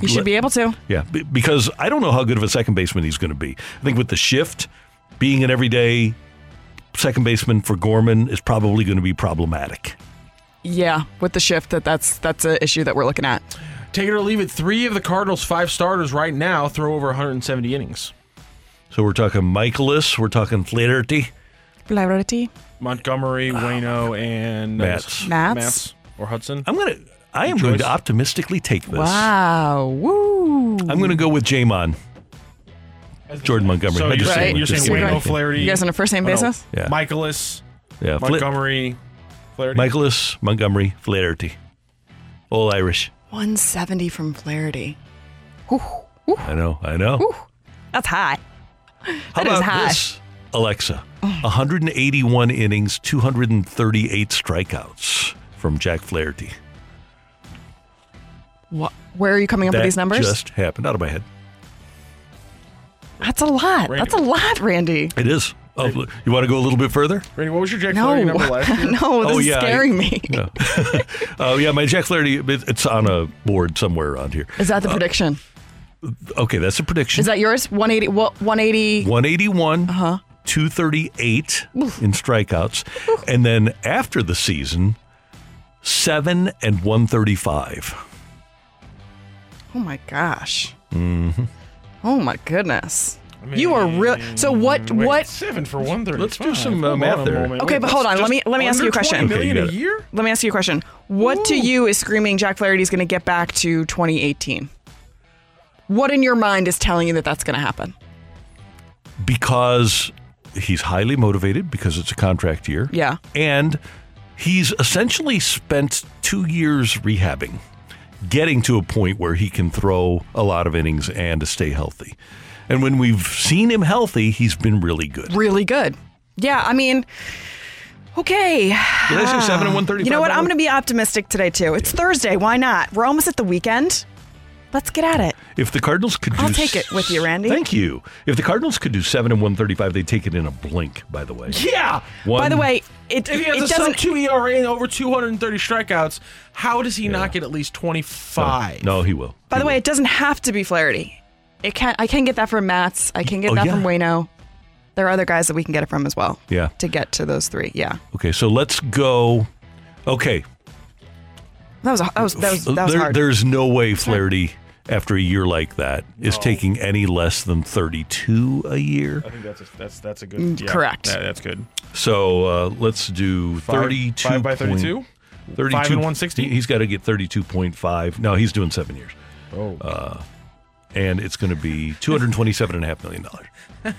You should be able to. Yeah, because I don't know how good of a second baseman he's going to be. I think with the shift, being an everyday second baseman for Gorman is probably going to be problematic. Yeah, with the shift that that's that's an issue that we're looking at. Take it or leave it. Three of the Cardinals' five starters right now throw over 170 innings. So we're talking Mikolas, we're talking Flaherty. Flaherty. Montgomery, ah, Wayno, and Matz. Matz. or Hudson. I'm gonna. I am Good going to optimistically take this. Wow. Woo. I'm going to go with Jamon. Jordan Montgomery. So I you're just saying, said- you're just saying Wayno, Flaherty. You guys on a first name Oh, no. basis? Yeah. Mikolas, Yeah, Montgomery, Flaherty. Mikolas, Montgomery, Flaherty. All Irish. 170 from Flaherty. I know. I know. That's high. How That is about high. this? Alexa, 181 innings, 238 strikeouts from Jack Flaherty. What, where are you coming up that with these numbers? just happened out of my head. That's a lot. Randy. That's a lot, Randy. It is. Oh, you want to go a little bit further? Randy, what was your Jack No, Flaherty number [LAUGHS] last year? no, this Oh, is yeah, I- scaring me. [LAUGHS] No. [LAUGHS] Oh yeah, my Jack Flaherty. it- It's on a board somewhere around here. Is that the prediction? Okay, that's a prediction. Is that yours? 180. What? 180. 181, Uh-huh. 238 in strikeouts, and then after the season, seven and 135. Oh my gosh. Mm-hmm. Oh my goodness. You are real. So what? Wait, what? Seven for one thirty. Let's do some, uh, math there. Okay, but hold on. Let me let me ask you a question. Okay, you Million a year? Let me ask you a question. What to you is screaming Jack Flaherty is going to get back to 2018? What in your mind is telling you that that's going to happen? because he's highly motivated because it's a contract year. Yeah. And he's essentially spent two years rehabbing, getting to a point where he can throw a lot of innings and to stay healthy. And when we've seen him healthy, he's been really good. Really good. Yeah, I mean, okay. Did I say seven and one thirty? You know what? I'm going to be optimistic today too. It's Thursday. Why not? We're almost at the weekend. Let's get at it. If the Cardinals could do, I'll take it with you, Randy. Thank you. If the Cardinals could do seven and one thirty-five, they'd take it in a blink. By the way, Yeah. One- By the way, it, If he has it a sub doesn't. two ERA and over 230 strikeouts, how does he not get at least 25? no, he will. By the way, it doesn't have to be Flaherty. It can. I can get that from Matz. I can get Oh, that yeah. from Wayno. There are other guys that we can get it from as well. Yeah. To get to those three, yeah. Okay, so let's go. Okay, That was a, that was that was, that was There- hard. There's no way Flaherty, after a year like that, is taking any less than 32 a year. I think that's a, that's that's a good. Mm, yeah, correct. that- that's good. So uh, let's do Five- 32. five by point- 32? 32 Five and 160? he- He's got to get 32.5. No, he's doing seven years. Oh. And it's going to be $227.5 million. [LAUGHS]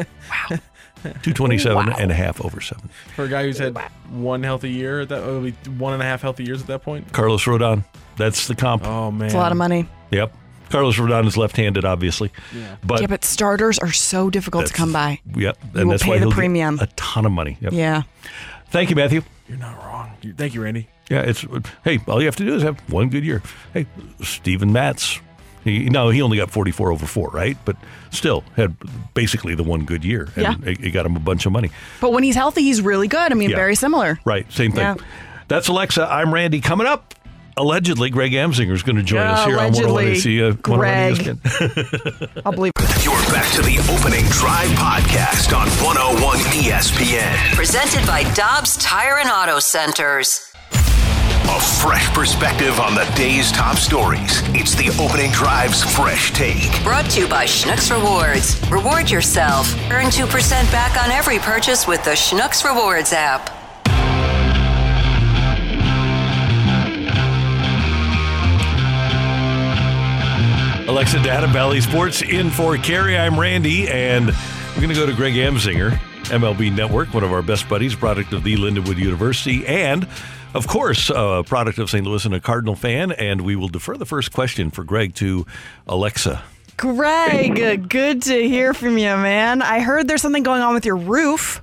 wow. 227 and a half over seven. For a guy who's had one healthy year, that would be one and a half healthy years at that point. Carlos Rodon. That's the comp. Oh man, it's a lot of money. Yep. Carlos Rodon is left-handed, obviously. But, yeah, but starters are so difficult to come by. Yep. You And will that's pay why the he'll get premium. a ton of money. Yep. Yeah. Thank you, Matthew. You're not wrong. Thank you, Randy. Yeah, it's hey, all you have to do is have one good year. Hey, Steven Matz. He, no, he only got 44 over 4, right? But still had basically the one good year. And Yeah. it, it got him a bunch of money. But when he's healthy, he's really good. I mean, Yeah. very similar. Right, same thing. Yeah. That's Alexa. I'm Randy. Coming up, allegedly, Greg Amsinger is going to join Yeah, us here allegedly. on 101 AC. Uh, Greg. [LAUGHS] I'll believe. You're back to the opening drive podcast on 101 ESPN. Presented by Dobbs Tire and Auto Centers. A fresh perspective on the day's top stories. It's the opening drive's fresh take. Brought to you by Schnucks Rewards. Reward yourself. Earn 2% back on every purchase with the Schnucks Rewards app. Alexa Datt of Bally Sports in for Carrie. I'm Randy, and we're going to go to Greg Amsinger, MLB Network, one of our best buddies, product of the Lindenwood University, and of course, a product of St. Louis and a Cardinal fan. And we will defer the first question for Greg to Alexa. Greg, good to hear from you, man. I heard there's something going on with your roof,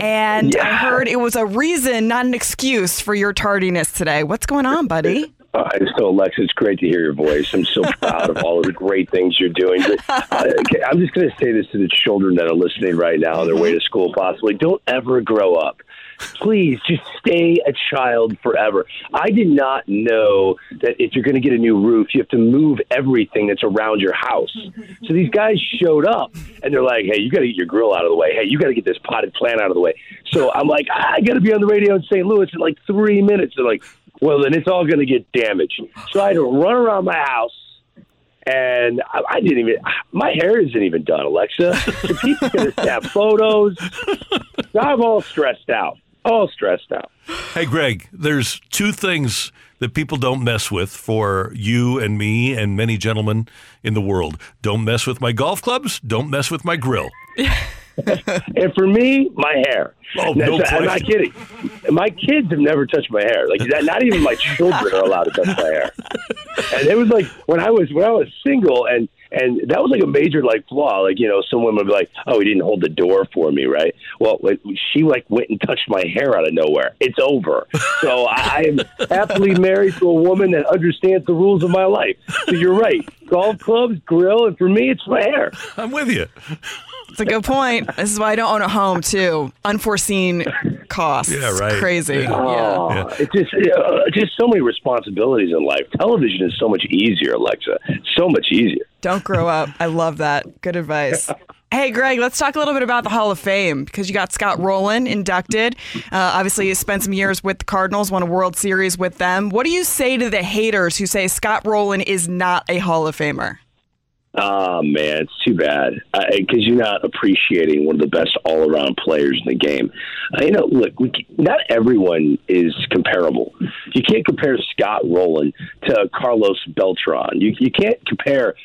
and I heard it was a reason, not an excuse, for your tardiness today. What's going on, buddy? Uh, so, Alexa, it's great to hear your voice. I'm so proud of all of the great things you're doing. But, [LAUGHS] uh, okay, I'm just going to say this to the children that are listening right now on their way to school, possibly. Don't ever grow up. Please just stay a child forever. I did not know that if you're going to get a new roof, you have to move everything that's around your house. So these guys showed up and they're like, hey, you got to get your grill out of the way. Hey, you got to get this potted plant out of the way. So I'm like, I got to be on the radio in St. Louis in like three minutes. They're like, well, then it's all going to get damaged. So I had to run around my house. And I, I didn't even. My hair isn't even done, Alexa. The people going to snap photos. I'm all stressed out. All stressed out. Hey, Greg, there's two things that people don't mess with for you and me and many gentlemen in the world. Don't mess with my golf clubs. Don't mess with my grill. [LAUGHS] and for me, my hair. Oh, no That's- I'm not kidding. My kids have never touched my hair. Like that, not even my children are allowed to touch my hair. And it was like when I was when I was single and And that was like a major like flaw. Like you know, someone would be like, "Oh, he didn't hold the door for me, right?" Well, like, she like went and touched my hair out of nowhere. It's over. So I, I am happily married to a woman that understands the rules of my life. So you're right. Golf clubs, grill, and for me, it's my hair. I'm with you. It's a good point. This is why I don't own a home too. Unforeseen costs. Yeah, right. Crazy. Oh, Yeah. it's just uh, just so many responsibilities in life. Television is so much easier, Alexa. So much easier. Don't grow up. I love that. Good advice. Hey, Greg, let's talk a little bit about the Hall of Fame because you got Scott Rolen inducted. Uh, obviously, you spent some years with the Cardinals, won a World Series with them. What do you say to the haters who say Scott Rolen is not a Hall of Famer? Oh man, it's too bad because you're not appreciating one of the best all-around players in the game. Uh, you know, look, we, not everyone is comparable. You can't compare Scott Rolen to Carlos Beltran. You you can't compare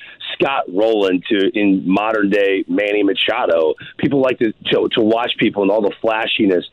Scott Rolen to in modern day Manny Machado. People like to, to to watch people and all the flashiness.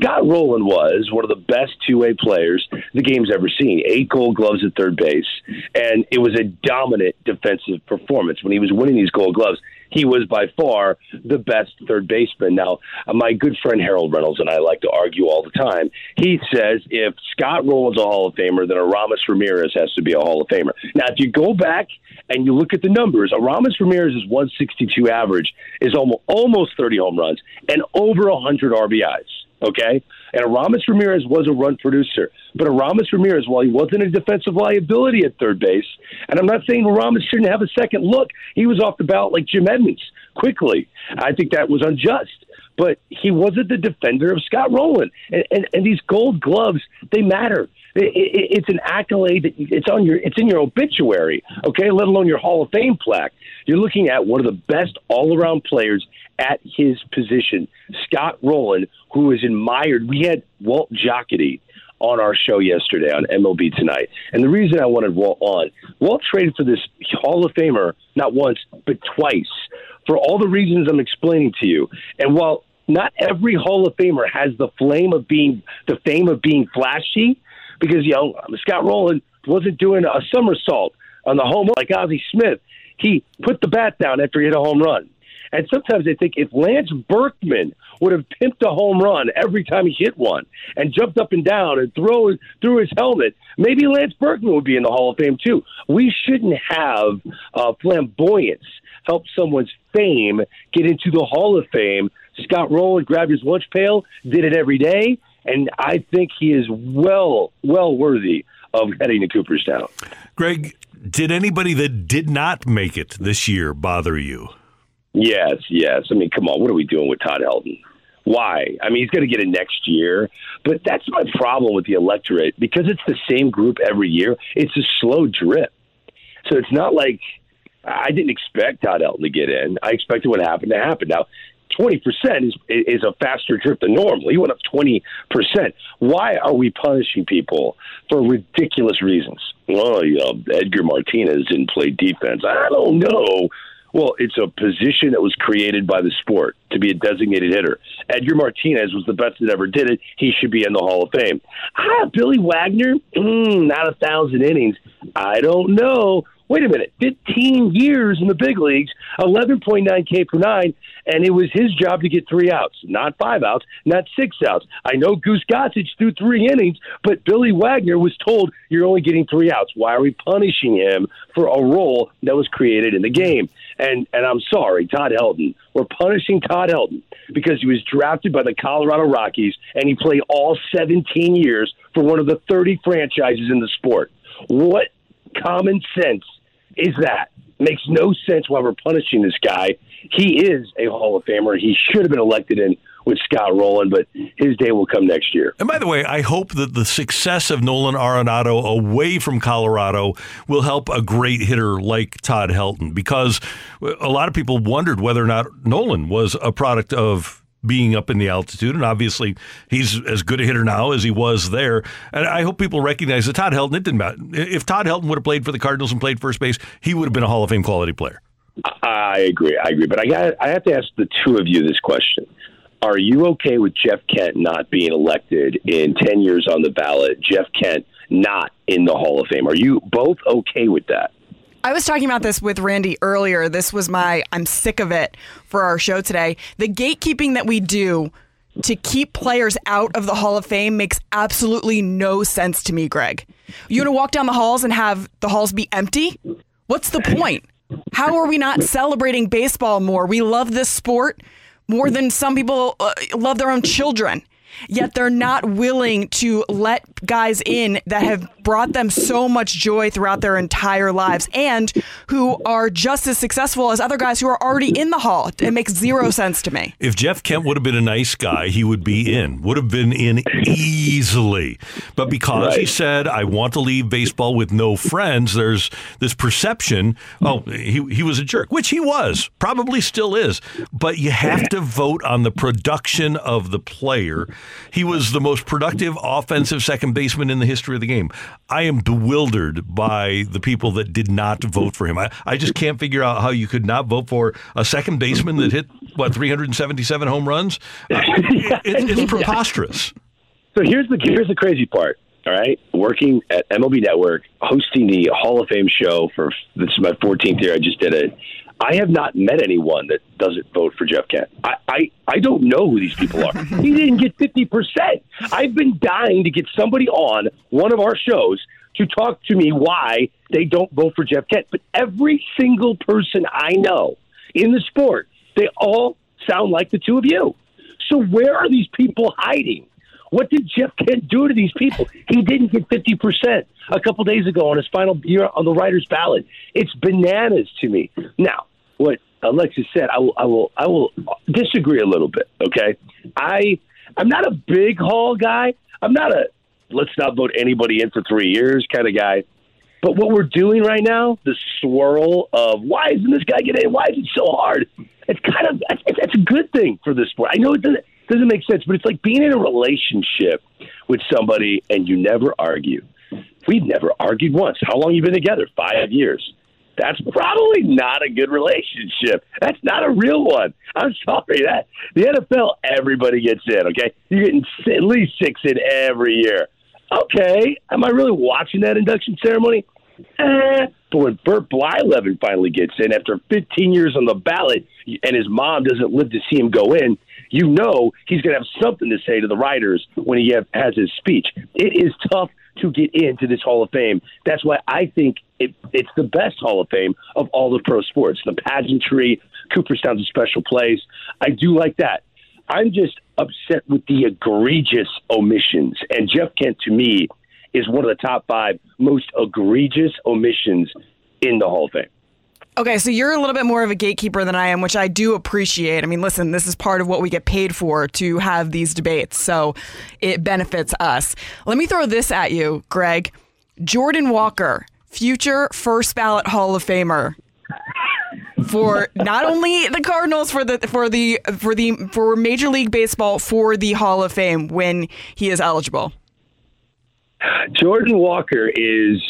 Scott Rolen was one of the best two-way players the game's ever seen. Eight Gold Gloves at third base, and it was a dominant defensive performance when he was winning these Gold Gloves. He was by far the best third baseman. Now, uh, my good friend Harold Reynolds and I like to argue all the time. He says if Scott Rolen's a Hall of Famer, then Aramis Ramirez has to be a Hall of Famer. Now, if you go back and you look at the numbers, Aramis Ramirez's 162 average is almost almost 30 home runs and over 100 RBIs. Okay, and Aramis Ramirez was a run producer, but Aramis Ramirez, while he wasn't a defensive liability at third base, and I'm not saying Aramis shouldn't have a second look, he was off the ballot like Jim Edmonds quickly. I think that was unjust. But he wasn't the defender of Scott Rolen, and, and, and these Gold Gloves they matter. It, it, it's an accolade that it's on your it's in your obituary, okay? Let alone your Hall of Fame plaque. You're looking at one of the best all around players at his position, Scott Rolen, who is admired. We had Walt Jocketty on our show yesterday on MLB Tonight. And the reason I wanted Walt on, Walt traded for this Hall of Famer not once, but twice for all the reasons I'm explaining to you. And while not every Hall of Famer has the flame of being the fame of being flashy, because you know Scott Rolen wasn't doing a somersault on the home run like Ozzie Smith. He put the bat down after he hit a home run. And sometimes I think if Lance Berkman would have pimped a home run every time he hit one and jumped up and down and throw through his helmet, maybe Lance Berkman would be in the Hall of Fame too. We shouldn't have uh, flamboyance help someone's fame get into the Hall of Fame. Scott Rolen grabbed his lunch pail, did it every day, and I think he is well, well worthy of heading to Cooperstown. Greg, did anybody that did not make it this year bother you? Yes, yes. I mean, come on, what are we doing with Todd Helton? Why? I mean, he's going to get it next year, but that's my problem with the electorate because it's the same group every year. It's a slow drip, so it's not like I didn't expect Todd Helton to get in. I expected what happened to happen. Now, twenty percent is is a faster drip than normal. He went up twenty percent. Why are we punishing people for ridiculous reasons? Well, you know, Edgar Martinez didn't play defense. I don't know. Well, it's a position that was created by the sport to be a designated hitter. Edgar Martinez was the best that ever did it. He should be in the Hall of Fame. Ah, Billy Wagner, mm, not a thousand innings. I don't know. Wait a minute, 15 years in the big leagues, 11.9 K per nine, and it was his job to get three outs, not five outs, not six outs. I know Goose Gossage threw three innings, but Billy Wagner was told you're only getting three outs. Why are we punishing him for a role that was created in the game? And and I'm sorry, Todd Helton. We're punishing Todd Helton because he was drafted by the Colorado Rockies and he played all 17 years for one of the 30 franchises in the sport. What common sense is that? Makes no sense why we're punishing this guy. He is a Hall of Famer. He should have been elected in with Scott Rolen, but his day will come next year. And by the way, I hope that the success of Nolan Arenado away from Colorado will help a great hitter like Todd Helton because a lot of people wondered whether or not Nolan was a product of being up in the altitude, and obviously he's as good a hitter now as he was there. And I hope people recognize that Todd Helton. It didn't matter if Todd Helton would have played for the Cardinals and played first base, he would have been a Hall of Fame quality player. I agree. I agree. But I got. I have to ask the two of you this question: Are you okay with Jeff Kent not being elected in ten years on the ballot? Jeff Kent not in the Hall of Fame. Are you both okay with that? I was talking about this with Randy earlier. This was my I'm sick of it for our show today. The gatekeeping that we do to keep players out of the Hall of Fame makes absolutely no sense to me, Greg. You want to walk down the halls and have the halls be empty? What's the point? How are we not celebrating baseball more? We love this sport more than some people uh, love their own children. Yet they're not willing to let guys in that have brought them so much joy throughout their entire lives and who are just as successful as other guys who are already in the hall. It makes zero sense to me. If Jeff Kent would have been a nice guy, he would be in, would have been in easily. But because he said, I want to leave baseball with no friends, there's this perception, oh, he, he was a jerk, which he was, probably still is. But you have to vote on the production of the player. He was the most productive offensive second baseman in the history of the game. I am bewildered by the people that did not vote for him. I, I just can't figure out how you could not vote for a second baseman that hit, what, 377 home runs? [LAUGHS] Uh, it- it's preposterous. So here's the here's the crazy part. All right, working at MLB Network, hosting the Hall of Fame show for this is my 14th year. I just did it. I have not met anyone that doesn't vote for Jeff Kent. I, I, I don't know who these people are. [LAUGHS] he didn't get 50%. I've been dying to get somebody on one of our shows to talk to me why they don't vote for Jeff Kent. But every single person I know in the sport, they all sound like the two of you. So where are these people hiding? What did Jeff Kent do to these people? He didn't get 50% a couple days ago on his final year on the writer's ballot. It's bananas to me. Now, what Alexis said, I will, I will, I will disagree a little bit. Okay, I, I'm not a big hall guy. I'm not a let's not vote anybody in for three years kind of guy. But what we're doing right now, the swirl of why isn't this guy getting in? Why is it so hard? It's kind of it's, it's a good thing for the sport. I know it doesn't doesn't make sense, but it's like being in a relationship with somebody and you never argue. We've never argued once. How long you been together? Five years. That's probably not a good relationship. That's not a real one. I'm sorry that the NFL everybody gets in. Okay, you're getting at least six in every year. Okay, am I really watching that induction ceremony? Eh. But when Bert Blyleven finally gets in after 15 years on the ballot, and his mom doesn't live to see him go in, you know he's going to have something to say to the writers when he have, has his speech. It is tough to get into this Hall of Fame. That's why I think it, it's the best Hall of Fame of all the pro sports. The pageantry, Cooperstown's a special place. I do like that. I'm just upset with the egregious omissions. And Jeff Kent, to me, is one of the top five most egregious omissions in the Hall of Fame. Okay, so you're a little bit more of a gatekeeper than I am, which I do appreciate. I mean, listen, this is part of what we get paid for to have these debates, so it benefits us. Let me throw this at you, Greg. Jordan Walker, future first ballot Hall of Famer for not only the Cardinals for the for the for the for Major League Baseball for the Hall of Fame when he is eligible. Jordan Walker is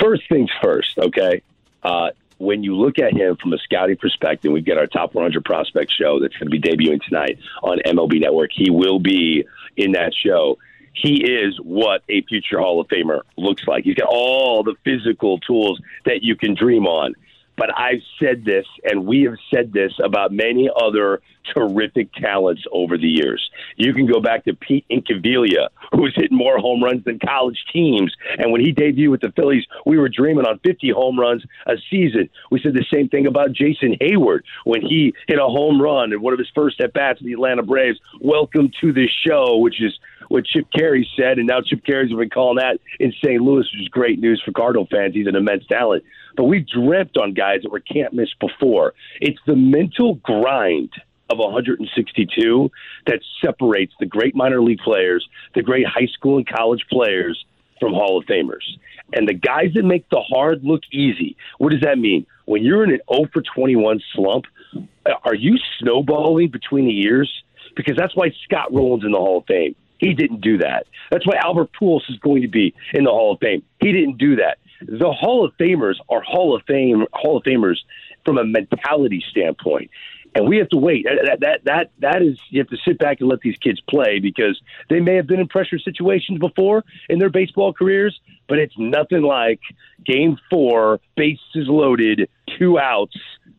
first things first, okay? Uh, when you look at him from a scouting perspective, we've got our top 100 prospect show that's going to be debuting tonight on MLB Network. He will be in that show. He is what a future Hall of Famer looks like. He's got all the physical tools that you can dream on. But I've said this, and we have said this about many other terrific talents over the years. You can go back to Pete Incaviglia, who's hitting more home runs than college teams. And when he debuted with the Phillies, we were dreaming on 50 home runs a season. We said the same thing about Jason Heyward when he hit a home run in one of his first at bats in the Atlanta Braves. Welcome to the show, which is what Chip Caray said, and now Chip Caray's been calling that in St. Louis, which is great news for Cardinal fans. He's an immense talent. But we dreamt on guys that were can't miss before. It's the mental grind of 162 that separates the great minor league players, the great high school and college players from Hall of Famers. And the guys that make the hard look easy, what does that mean? When you're in an 0 for 21 slump, uh, are you snowballing between the years? Because that's why Scott Rolen's in the Hall of Fame. He didn't do that. That's why Albert Pujols is going to be in the Hall of Fame. He didn't do that. The Hall of Famers are Hall of Fame Hall of Famers from a mentality standpoint. and we have to wait. That that that that is you have to sit back and let these kids play because they may have been in pressure situations before in their baseball careers, but it's nothing like Game Four, bases loaded, two outs.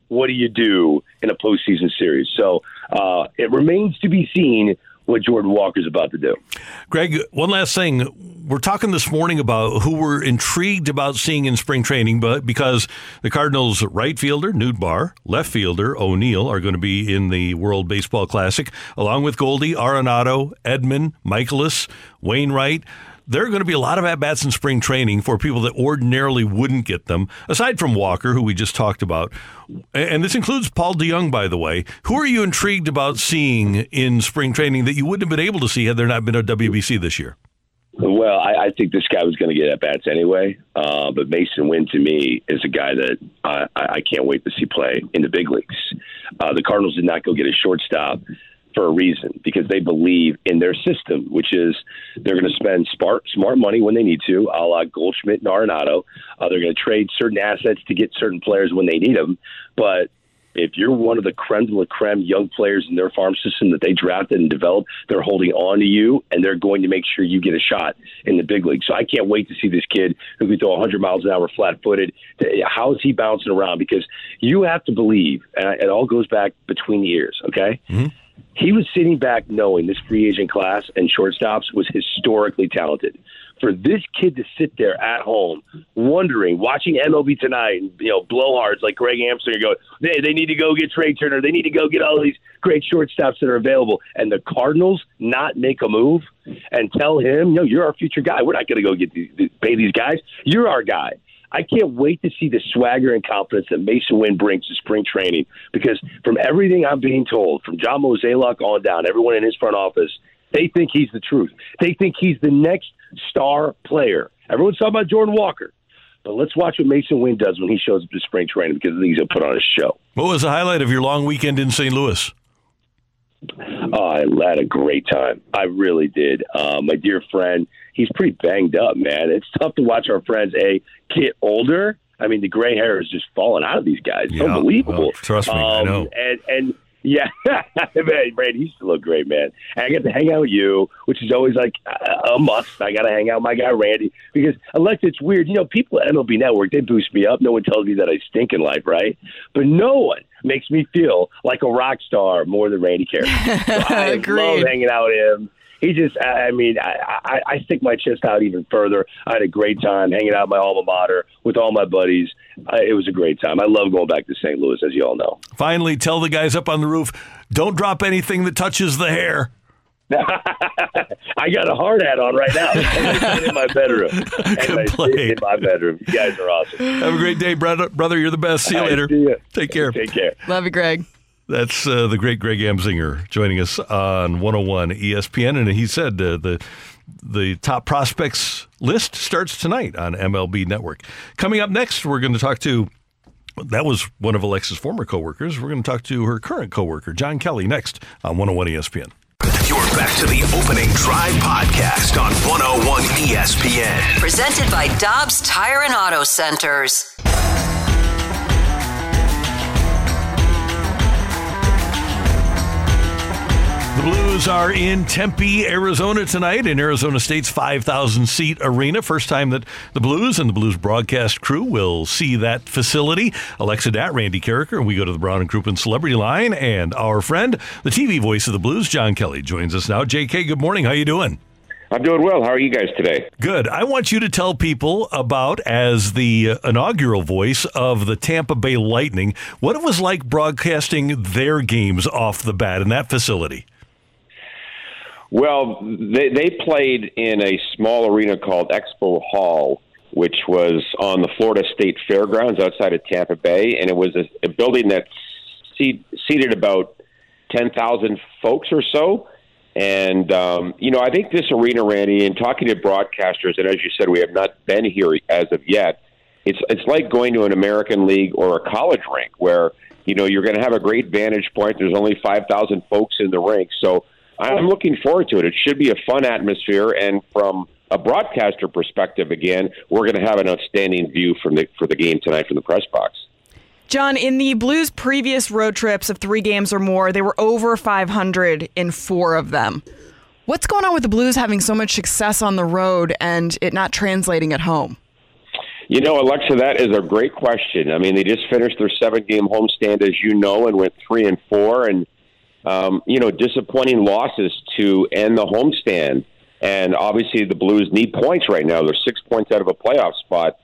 What do you do in a postseason series? So uh, it remains to be seen what Jordan Walker's about to do. Greg, one last thing. We're talking this morning about who we're intrigued about seeing in spring training, but because the Cardinals' right fielder, Nootbaar, left fielder, O'Neill, are going to be in the World Baseball Classic, along with Goldie, Arenado, Edman, Mikolas, Wainwright. There are going to be a lot of at bats in spring training for people that ordinarily wouldn't get them, aside from Walker, who we just talked about. And this includes Paul DeJong, by the way. Who are you intrigued about seeing in spring training that you wouldn't have been able to see had there not been a WBC this year? Well, I, I think this guy was going to get at bats anyway. Uh, but Masyn Winn, to me, is a guy that I, I can't wait to see play in the big leagues. Uh, the Cardinals did not go get a shortstop for a reason because they believe in their system, which is they're going to spend smart, smart money when they need to, a la Goldschmidt and Arenado. Uh, they're going to trade certain assets to get certain players when they need them. But if you're one of the creme de la creme young players in their farm system that they drafted and developed, they're holding on to you and they're going to make sure you get a shot in the big league. So I can't wait to see this kid who can throw 100 miles an hour flat footed. How is he bouncing around? Because you have to believe, and it all goes back between the ears, okay? Mm-hmm. He was sitting back knowing this free agent class and shortstops was historically talented. For this kid to sit there at home, wondering, watching MLB tonight, and you know, blowhards like Greg Amster go, they they need to go get Trey Turner, they need to go get all these great shortstops that are available, and the Cardinals not make a move and tell him, no, you're our future guy. We're not going to go get these, pay these guys. You're our guy. I can't wait to see the swagger and confidence that Masyn Winn brings to spring training because from everything I'm being told, from John Mozeliak on down, everyone in his front office, they think he's the truth. They think he's the next star player. Everyone's talking about Jordan Walker. But let's watch what Masyn Winn does when he shows up to spring training because I think he's going to put on a show. What was the highlight of your long weekend in St. Louis? Oh, I had a great time. I really did. Uh, my dear friend, he's pretty banged up, man. It's tough to watch our friends a get older. I mean, the gray hair is just falling out of these guys. It's Yeah, unbelievable. well, trust me, I Um, know. And and yeah, [LAUGHS] man, Brad, used to look great, man. And I get to hang out with you, which is always like a a must. I got to hang out with my guy Randy because unless it's weird, you know, people at MLB Network they boost me up. No one tells me that I stink in life, right? But no one makes me feel like a rock star more than Randy Carey. [LAUGHS] So I love hanging out with him. He just, I I mean, I, I, I stick my chest out even further. I had a great time hanging out at my alma mater with all my buddies. I, it was a great time. I love going back to St. Louis, as you all know. Finally, tell the guys up on the roof don't drop anything that touches the hair. [LAUGHS] I got a hard hat on right now. [LAUGHS] And in my bedroom. [LAUGHS] And I sit in my bedroom. You guys are awesome. Have a great day, brother. Brother, you're the best. See you All right, later. see ya. Take care. Take care. Love you, Greg. That's uh, the great Greg Amsinger joining us on 101 ESPN, and he said uh, the the top prospects list starts tonight on MLB Network. Coming up next, we're going to talk to. That was one of Alexa's former coworkers. We're going to talk to her current coworker, John Kelly, next on 101 ESPN. You're back to the opening drive podcast on 101 ESPN. Presented by Dobbs Tire and Auto Centers. Blues are in Tempe, Arizona tonight in Arizona State's 5,000 seat arena. First time that the Blues and the Blues broadcast crew will see that facility. Alexa Datt, Randy Karraker, and we go to the Brown and Crouppen Celebrity Line, and our friend, the TV voice of the Blues, John Kelly, joins us now. JK, good morning. How you doing? I'm doing well. How are you guys today? Good. I want you to tell people about, as the inaugural voice of the Tampa Bay Lightning, what it was like broadcasting their games off the bat in that facility. Well, they, they played in a small arena called Expo Hall, which was on the Florida State Fairgrounds outside of Tampa Bay, and it was a, a building that seat, seated about 10,000 folks or so. And, um, you know, I think this arena, Randy, and talking to broadcasters, and as you said, we have not been here as of yet, it's, it's like going to an American League or a college rink where, you know, you're going to have a great vantage point. There's only 5,000 folks in the rink. So I'm looking forward to it. It should be a fun atmosphere. And from a broadcaster perspective, again, we're going to have an outstanding view from the, for the game tonight from the press box. John, in the Blues' previous road trips of three games or more, they were over 500 in four of them. What's going on with the Blues having so much success on the road and it not translating at home? You know, Alexa, that is a great question. I mean, they just finished their seven-game homestand, as you know, and went three and four, and um, you know, disappointing losses to end the homestand. And obviously, the Blues need points right now. They're six points out of a playoff spot.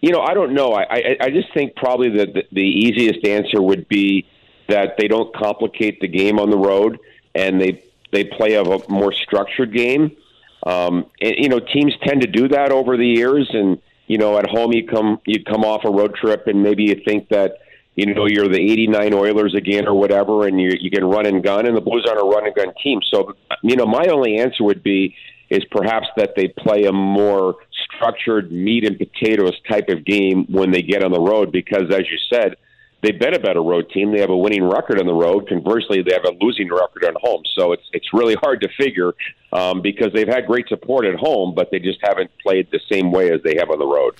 You know, I don't know. I I, I just think probably the, the the easiest answer would be that they don't complicate the game on the road, and they they play a, a more structured game. Um, and, you know, teams tend to do that over the years, and you know, at home you come you come off a road trip and maybe you think that you know you're the '89 Oilers again or whatever, and you you can run and gun, and the Blues aren't a run and gun team. So, you know, my only answer would be is perhaps that they play a more structured meat and potatoes type of game when they get on the road because, as you said they've been a better road team. They have a winning record on the road. Conversely, they have a losing record on home. So it's it's really hard to figure um, because they've had great support at home, but they just haven't played the same way as they have on the road.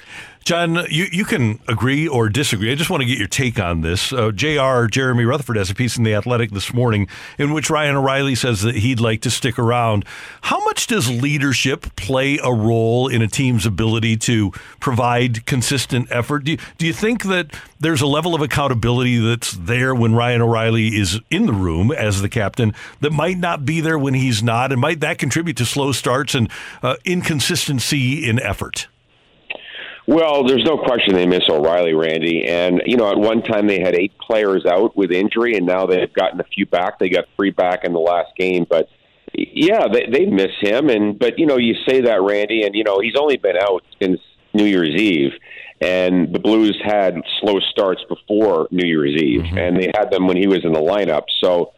John, you, you can agree or disagree. I just want to get your take on this. Uh, JR, Jeremy Rutherford, has a piece in The Athletic this morning in which Ryan O'Reilly says that he'd like to stick around. How much does leadership play a role in a team's ability to provide consistent effort? Do you, do you think that there's a level of accountability that's there when Ryan O'Reilly is in the room as the captain that might not be there when he's not? And might that contribute to slow starts and uh, inconsistency in effort? Well, there's no question they miss O'Reilly, Randy. And, you know, at one time they had eight players out with injury, and now they've gotten a few back. They got three back in the last game. But, yeah, they, they miss him. And But, you know, you say that, Randy, and, you know, he's only been out since New Year's Eve. And the Blues had slow starts before New Year's Eve, mm-hmm. and they had them when he was in the lineup. So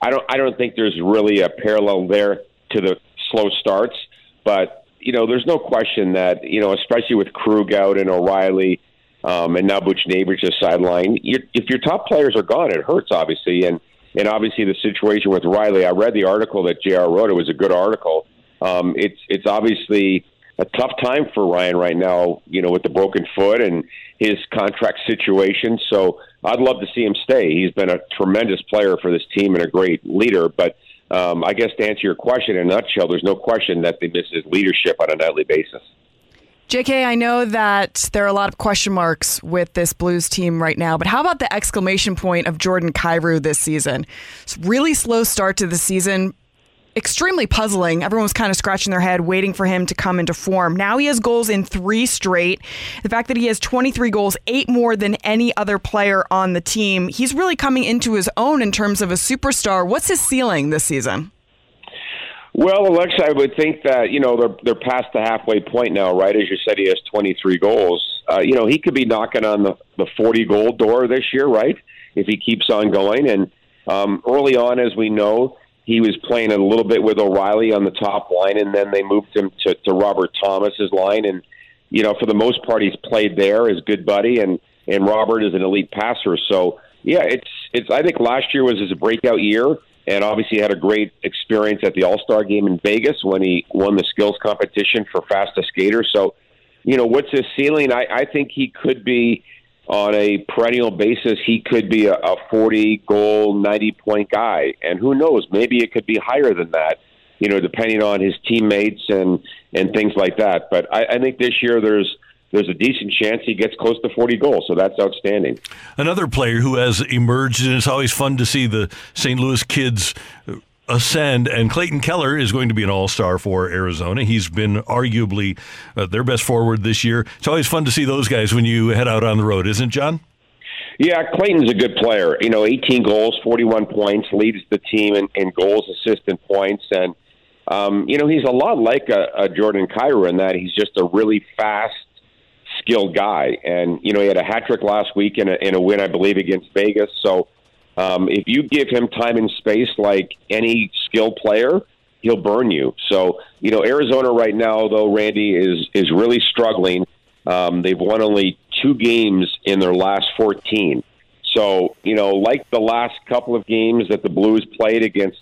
I don't, I don't think there's really a parallel there to the slow starts. But you know, there's no question that you know, especially with Krug out and O'Reilly, um, and now Buchnevich is sideline. If your top players are gone, it hurts obviously, and and obviously the situation with Riley. I read the article that Jr. wrote. It was a good article. Um, it's it's obviously a tough time for Ryan right now. You know, with the broken foot and his contract situation. So I'd love to see him stay. He's been a tremendous player for this team and a great leader, but um, I guess to answer your question in a nutshell, there's no question that they miss his leadership on a nightly basis. JK, I know that there are a lot of question marks with this Blues team right now, but how about the exclamation point of Jordan Kyrou this season? It's really slow start to the season, extremely puzzling. Everyone was kind of scratching their head, waiting for him to come into form. Now he has goals in three straight. The fact that he has 23 goals, eight more than any other player on the team, he's really coming into his own in terms of a superstar. What's his ceiling this season? Well, Alexa, I would think that you know they're they're past the halfway point now, right? As you said, he has 23 goals. Uh, you know, he could be knocking on the the 40 goal door this year, right? If he keeps on going. And um, early on, as we know, he was playing a little bit with O'Reilly on the top line, and then they moved him to, to Robert Thomas's line. And you know, for the most part, he's played there as good buddy, and and Robert is an elite passer. So yeah, it's it's. I think last year was his breakout year, and obviously had a great experience at the All Star game in Vegas when he won the skills competition for fastest skater. So, you know, what's his ceiling? I, I think he could be on a perennial basis, he could be a, a 40 goal, 90 point guy. And who knows, maybe it could be higher than that, you know, depending on his teammates and, and things like that. But I, I think this year there's, there's a decent chance he gets close to 40 goals. So that's outstanding. Another player who has emerged, and it's always fun to see the St. Louis kids ascend, and Clayton Keller is going to be an all star for Arizona. He's been arguably uh, their best forward this year. It's always fun to see those guys when you head out on the road, isn't it, John? Yeah, Clayton's a good player. You know, 18 goals, 41 points, leads the team in, in goals, assists, and points. And, um, you know, he's a lot like a, a Jordan Kyrou in that he's just a really fast, skilled guy. And, you know, he had a hat trick last week in a, in a win, I believe, against Vegas. So, um, if you give him time and space like any skilled player, he'll burn you. So, you know, Arizona right now, though, Randy is is really struggling. Um, they've won only two games in their last 14. So, you know, like the last couple of games that the Blues played against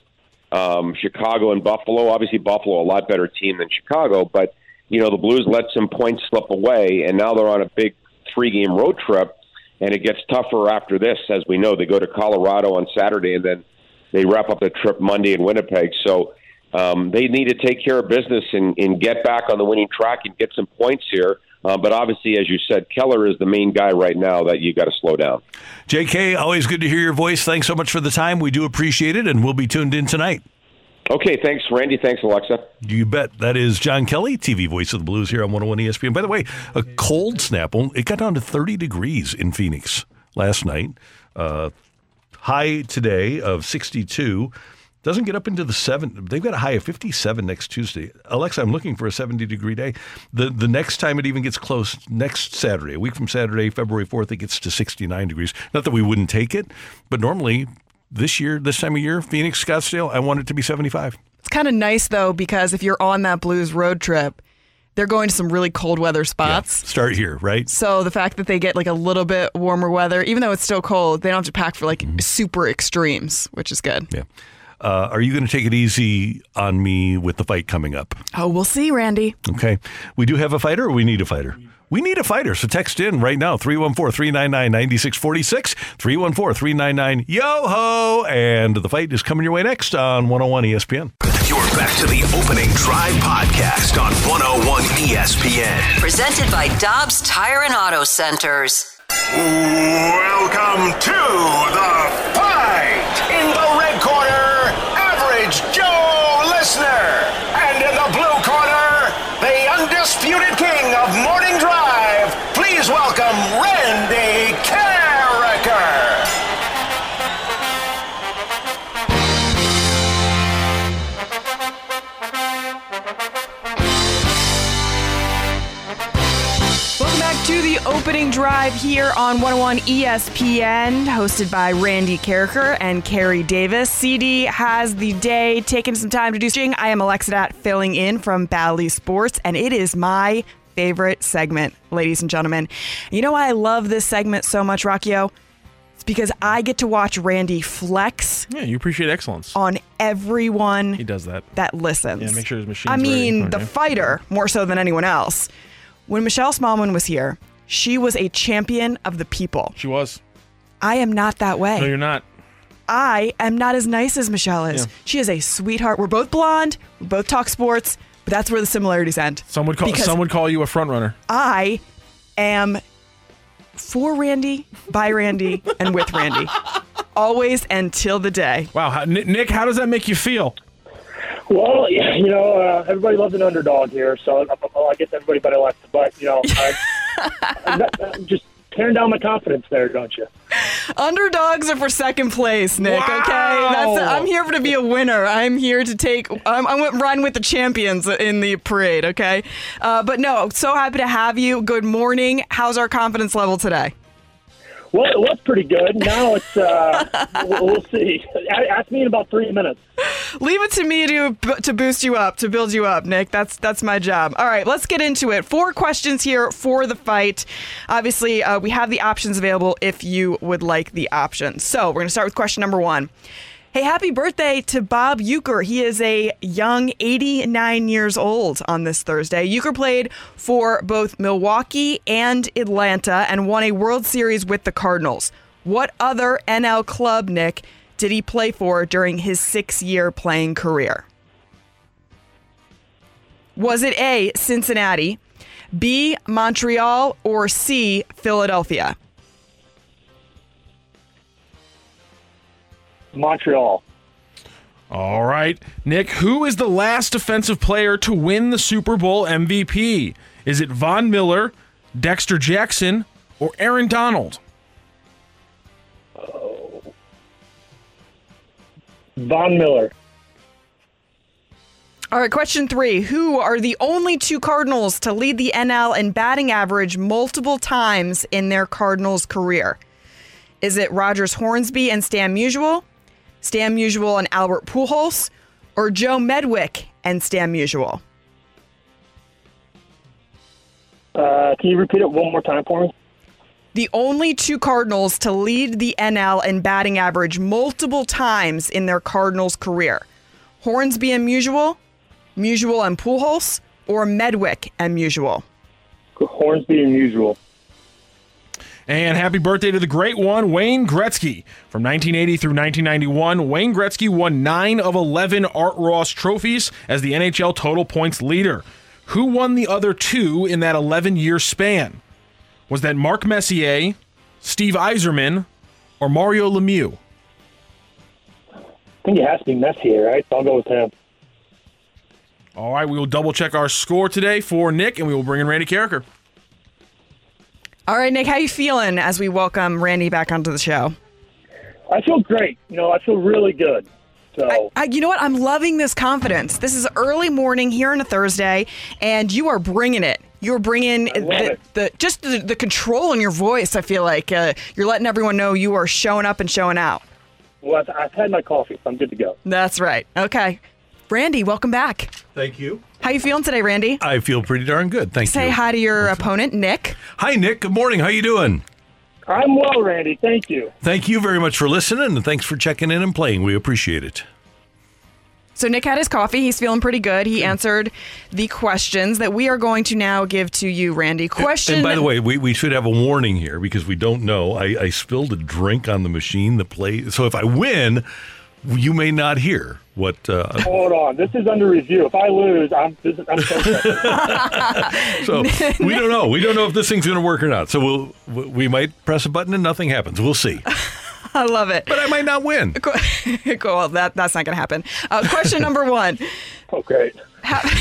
um, Chicago and Buffalo, obviously Buffalo a lot better team than Chicago, but you know the Blues let some points slip away, and now they're on a big three-game road trip and it gets tougher after this. As we know, they go to Colorado on Saturday, and then they wrap up the trip Monday in Winnipeg. So um, they need to take care of business and, and get back on the winning track and get some points here. Uh, but obviously, as you said, Keller is the main guy right now that you got to slow down. JK, always good to hear your voice. Thanks so much for the time. We do appreciate it, and we'll be tuned in tonight. Okay, thanks, Randy. Thanks, Alexa. You bet. That is John Kelly, TV voice of the Blues here on 101 ESPN. By the way, a cold snap. It got down to 30 degrees in Phoenix last night. Uh, high today of 62. Doesn't get up into the seven. They've got a high of 57 next Tuesday. Alexa, I'm looking for a 70 degree day. The the next time it even gets close, next Saturday, a week from Saturday, February 4th, it gets to 69 degrees. Not that we wouldn't take it, but normally this year, this time of year, Phoenix, Scottsdale, I want it to be 75. It's kind of nice though because if you're on that Blues road trip, they're going to some really cold weather spots. Start here, right? So the fact that they get like a little bit warmer weather, even though it's still cold, they don't have to pack for like super extremes, which is good. Yeah. Uh, are you going to take it easy on me with the fight coming up? Oh, we'll see, Randy. Okay. We do have a fighter or we need a fighter? We need a fighter. So text in right now 314 399 9646. 314 399 Yo ho. And the fight is coming your way next on 101 ESPN. You're back to the opening drive podcast on 101 ESPN. Presented by Dobbs Tire and Auto Centers. Welcome to the fight. In the red corner, average Joe Listener. Opening drive here on 101 ESPN, hosted by Randy Karraker and Carrie Davis. CD has the day taken some time to do string. I am Alexa Datt filling in from Bally Sports, and it is my favorite segment, ladies and gentlemen. You know why I love this segment so much, Rockio? It's because I get to watch Randy flex Yeah, you appreciate excellence. on everyone He does that. that listens. Yeah, make sure his machine's I mean, the Okay. fighter more so than anyone else. When Michelle Smallmon was here, she was a champion of the people. She was. I am not that way. No, you're not. I am not as nice as Michelle is. Yeah. She is a sweetheart. We're both blonde. We both talk sports, but that's where the similarities end. Some would call Because some would call you a front runner. I am for Randy, by Randy, and with Randy. [LAUGHS] Always until the day. Wow, how, Nick, Nick, how does that make you feel? Well, [LAUGHS] you know, uh, everybody loves an underdog here, so well, I guess everybody better likes it. But you know, [LAUGHS] I, I'm not- I'm just tearing down my confidence there, don't you? Underdogs are for second place, Nick. Okay, that's I'm here to be a winner. I'm here to take. I'm, I'm riding with the champions in the parade. Okay, uh, but no, so happy to have you. Good morning. How's our confidence level today? Well, it was pretty good. Now it's uh, [LAUGHS] we'll, we'll see. Ask me in about three minutes. Leave it to me to to boost you up, to build you up, Nick. That's that's my job. All right, let's get into it. Four questions here for the fight. Obviously, uh, we have the options available if you would like the options. So we're going to start with question number one. Hey, happy birthday to Bob Uecker. He is a young 89 years old on this Thursday. Uecker played for both Milwaukee and Atlanta and won a World Series with the Cardinals. What other NL club, Nick, did he play for during his six year playing career? Was it A, Cincinnati, B, Montreal, or C, Philadelphia? Montreal. All right. Nick, who is the last defensive player to win the Super Bowl MVP? Is it Von Miller, Dexter Jackson, or Aaron Donald? Oh. Von Miller. All right, question three. Who are the only two Cardinals to lead the NL in batting average multiple times in their Cardinals career? Is it Rogers Hornsby and Stan Musial, Stan Musial and Albert Pujols, or Joe Medwick and Stan Musial? Uh, can you repeat it one more time for me? The only two Cardinals to lead the NL in batting average multiple times in their Cardinals career. Hornsby and Musial, Musial and Pujols, or Medwick and Musial? Hornsby and Musial. And happy birthday to the great one, Wayne Gretzky. From 1980 through 1991, Wayne Gretzky won 9 of 11 Art Ross trophies as the NHL total points leader. Who won the other two in that 11 year span? Was that Mark Messier, Steve Yzerman, or Mario Lemieux? I think it has to be Messier, right? So I'll go with him. All right, we will double check our score today for Nick, and we will bring in Randy Karraker. All right, Nick, how you feeling as we welcome Randy back onto the show? I feel great. You know, I feel really good. So I, you know what? I'm loving this confidence. This is early morning here on a Thursday, and you are bringing it. You're bringing the, the just the, the control in your voice. I feel like uh, you're letting everyone know you are showing up and showing out. well, I've, I've had my coffee, so I'm good to go. That's right. Okay, Randy, welcome back. Thank you. How you feeling today, Randy? I feel pretty darn good. Thank Say you. Say hi to your opponent, Nick. Hi, Nick. Good morning. How you doing? I'm well, Randy. Thank you. Thank you very much for listening, and thanks for checking in and playing. We appreciate it. So Nick had his coffee. He's feeling pretty good. He answered the questions that we are going to now give to you, Randy. Question. And by the way, we, we should have a warning here because we don't know. I, I spilled a drink on the machine The play. So if I win, you may not hear what. Uh, Hold on. This is under review. If I lose, I'm, this is, I'm so [LAUGHS] so we don't know. We don't know if this thing's going to work or not. So we'll we might press a button and nothing happens. We'll see. [LAUGHS] I love it. But I might not win. [LAUGHS] cool. [LAUGHS] Well, that that's not going to happen. Uh, question number one. Okay. Happy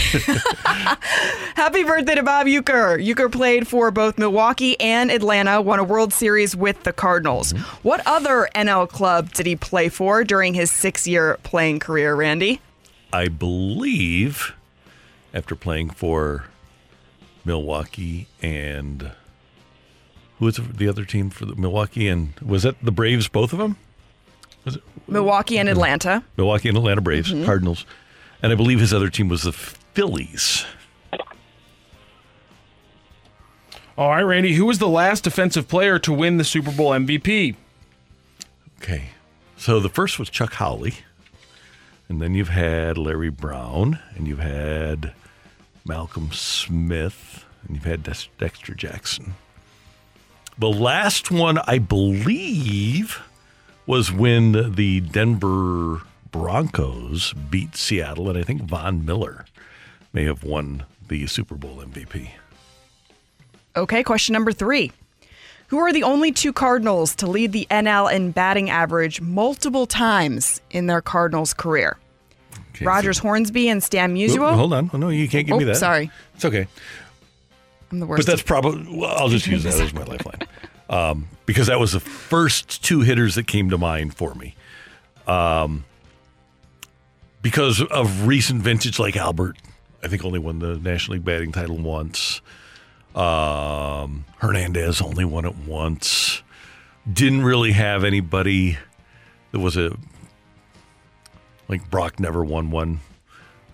birthday to Bob Uecker. Uecker played for both Milwaukee and Atlanta, won a World Series with the Cardinals. What other NL club did he play for during his six year playing career, Randy? I believe after playing for Milwaukee and who was the other team for the Milwaukee and was that the Braves? Both of them. Was it Milwaukee and Atlanta. Milwaukee and Atlanta Braves, Mhm. Cardinals, and I believe his other team was the Phillies. All right, Randy, who was the last defensive player to win the Super Bowl MVP? Okay, so the first was Chuck Howley, and then you've had Larry Brown, and you've had Malcolm Smith, and you've had Dexter Jackson. The last one, I believe, was when the Denver Broncos beat Seattle, and I think Von Miller may have won the Super Bowl MVP. Okay, question number three. Who are the only two Cardinals to lead the NL in batting average multiple times in their Cardinals career? Rogers Hornsby and Stan Musial. Hold on. Oh, no, you can't give me Oh, that. sorry. It's okay. I'm the worst. But that's probably, well, I'll just use that as my lifeline. Um, because that was the first two hitters that came to mind for me. Um, because of recent vintage, like Albert, I think only won the National League batting title once. Um, Hernandez only won it once. Didn't really have anybody that was a like Brock never won one.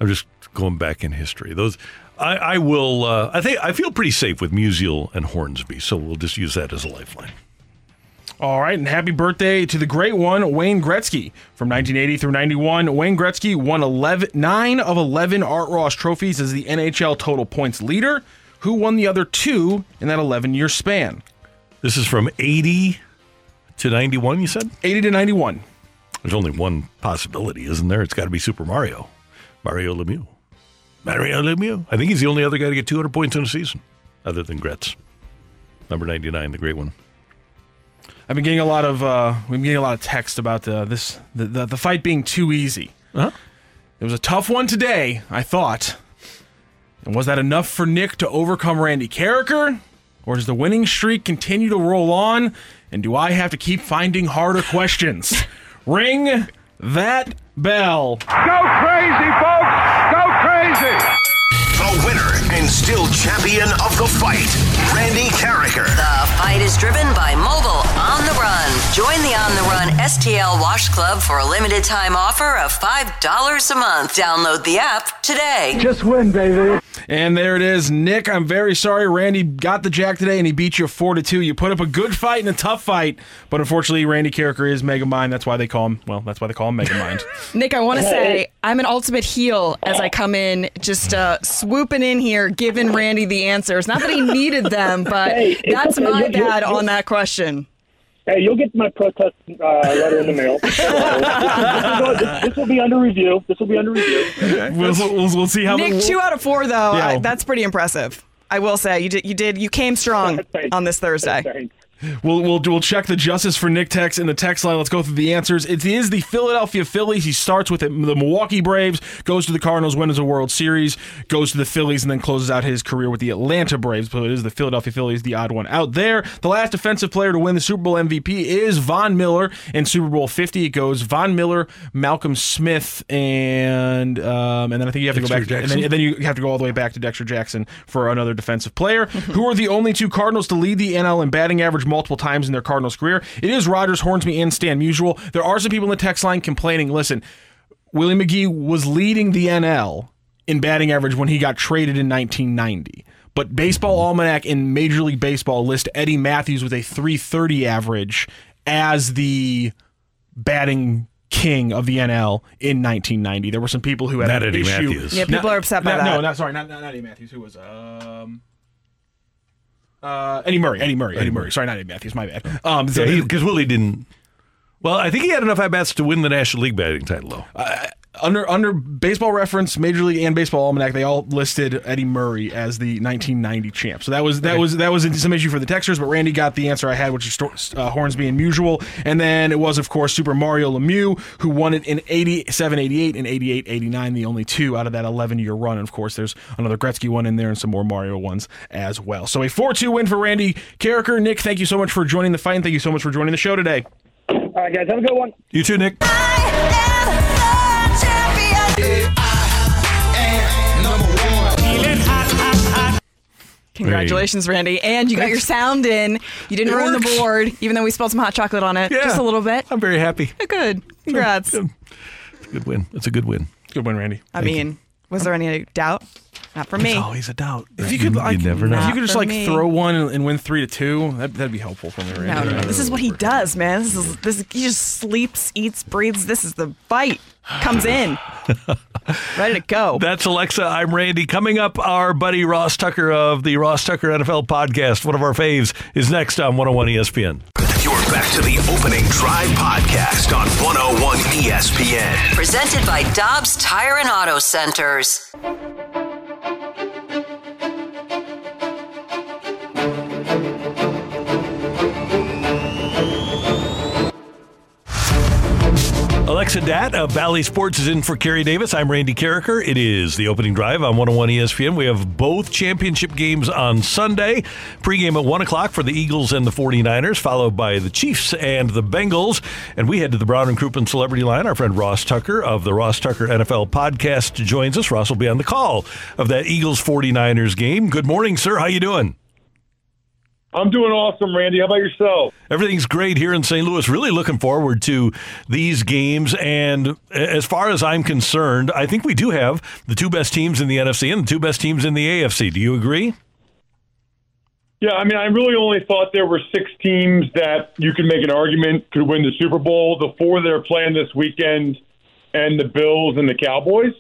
I'm just going back in history. Those I, I will. Uh, I think I feel pretty safe with Musial and Hornsby, so we'll just use that as a lifeline. All right, and happy birthday to the great one, Wayne Gretzky. From 1980 through 91, Wayne Gretzky won 11, 9 of 11 Art Ross trophies as the NHL total points leader. Who won the other two in that 11 year span? This is from 80 to 91. You said 80 to 91. There's only one possibility, isn't there? It's got to be Super Mario, Mario Lemieux. Mario Lemieux. I think he's the only other guy to get 200 points in a season, other than Gretz. Number 99, the great one. I've been getting a lot of uh, we've been getting a lot of text about uh, this the, the the fight being too easy. Uh-huh. It was a tough one today, I thought. And was that enough for Nick to overcome Randy Karraker? Or does the winning streak continue to roll on? And do I have to keep finding harder questions? [LAUGHS] Ring that bell. Go crazy, folks! Go crazy! The winner and still champion of the fight, Randy Karraker. The fight is driven by Mobile on the. Run. Join the On the Run STL Wash Club for a limited time offer of $5 a month. Download the app today. Just win, baby. And there it is, Nick. I'm very sorry. Randy got the jack today, and he beat you four to two. You put up a good fight and a tough fight, but unfortunately, Randy Karraker is Mega Mind. That's why they call him. Well, that's why they call him Mega Mind. [LAUGHS] Nick, I want to say I'm an ultimate heel as I come in, just uh, swooping in here, giving Randy the answers. Not that he needed them, but Hey, that's okay. my You- you- bad you- on that question. Hey, you'll get my protest uh, letter in the mail. this, [LAUGHS] will this will be under review. This will be under review. we'll, we'll, we'll see how. Nick, we'll- two out of four though. Yeah. I, that's pretty impressive. I will say you did. You did. You came strong [LAUGHS] on this Thursday. We'll, we'll we'll check the justice for Nick Tex in the text line. Let's go through the answers. It is the Philadelphia Phillies. He starts with the Milwaukee Braves, goes to the Cardinals, wins a World Series, goes to the Phillies, and then closes out his career with the Atlanta Braves. So it is the Philadelphia Phillies, the odd one out there. The last defensive player to win the Super Bowl MVP is Von Miller in Super Bowl 50. It goes Von Miller, Malcolm Smith, and um, and then I think you have to go Dexter back, and then, and then you have to go all the way back to Dexter Jackson for another defensive player. Who are the only two Cardinals to lead the NL in batting average multiple times in their Cardinals career? It is Rogers, Hornsby, and Stan Musial. There are some people in the text line complaining. Listen, Willie McGee was leading the NL in batting average when he got traded in 1990. But Baseball Almanac in Major League Baseball list Eddie Mathews with a 330 average as the batting king of the NL in 1990. There were some people who had Not Eddie issue. Mathews. Yeah, people No, are upset by no, that. No, not sorry, not, not Eddie Mathews. Who was um uh Eddie Murray, Eddie Murray, Eddie Murray. Sorry, not Eddie Mathews. My bad. Um, so because Willie didn't. Well, I think he had enough at bats to win the National League batting title, though. Uh, under under Baseball Reference, Major League and Baseball Almanac, they all listed Eddie Murray as the 1990 champ. So that was that was that was some issue for the Texters, but Randy got the answer I had, which is Sto- uh, Hornsby and Musial. And then it was, of course, Super Mario Lemieux, who won it in 87 88 and 88 89, the only two out of that 11 year run. And of course, there's another Gretzky one in there and some more Mario ones as well. So a 4 2 win for Randy Karraker. Nick, thank you so much for joining the fight, and thank you so much for joining the show today. All right, guys, have a good one. You too, Nick. Congratulations, Randy. And you got your sound in. You didn't It ruin the board, even though we spilled some hot chocolate on it. Yeah. Just a little bit. I'm very happy. Oh, good. Congrats. It's a good win. It's a good win. Good win, Randy. I mean, was there any doubt? Not for me. There's always a doubt. If you could, like, never know. if you could just like me. throw one and, and win three to two, that, that'd be helpful for me, No, Randy. no, no. This is what he does, man. This is this. He just sleeps, eats, breathes. This is the fight. Comes in, [LAUGHS] ready to go. That's Alexa. I'm Randy. Coming up, our buddy Ross Tucker of the Ross Tucker NFL podcast, one of our faves, is next on 101 ESPN. You're back to the opening drive podcast on 101 ESPN. Presented by Dobbs Tire and Auto Centers. Alexa Datt of Bally Sports is in for Kerry Davis. I'm Randy Karraker. It is the opening drive on 101 ESPN. We have both championship games on Sunday. Pregame at 1 o'clock for the Eagles and the 49ers, followed by the Chiefs and the Bengals. And we head to the Brown and Crouppen Celebrity Line. Our friend Ross Tucker of the Ross Tucker NFL podcast joins us. Ross will be on the call of that Eagles 49ers game. Good morning, sir. How you doing? I'm doing awesome, Randy. How about yourself? Everything's great here in St. Louis. Really looking forward to these games. And as far as I'm concerned, I think we do have the two best teams in the NFC and the two best teams in the AFC. Do you agree? Yeah, I mean, I really only thought there were six teams that you could make an argument could win the Super Bowl. The four that are playing this weekend, and the Bills and the Cowboys.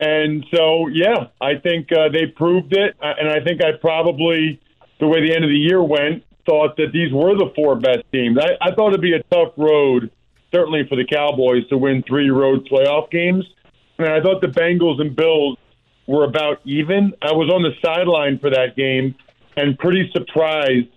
And so, yeah, I think uh, they proved it. Uh, And I think I probably, the way the end of the year went, thought that these were the four best teams. I, I thought it'd be a tough road, certainly for the Cowboys, to win three road playoff games. And I thought the Bengals and Bills were about even. I was on the sideline for that game and pretty surprised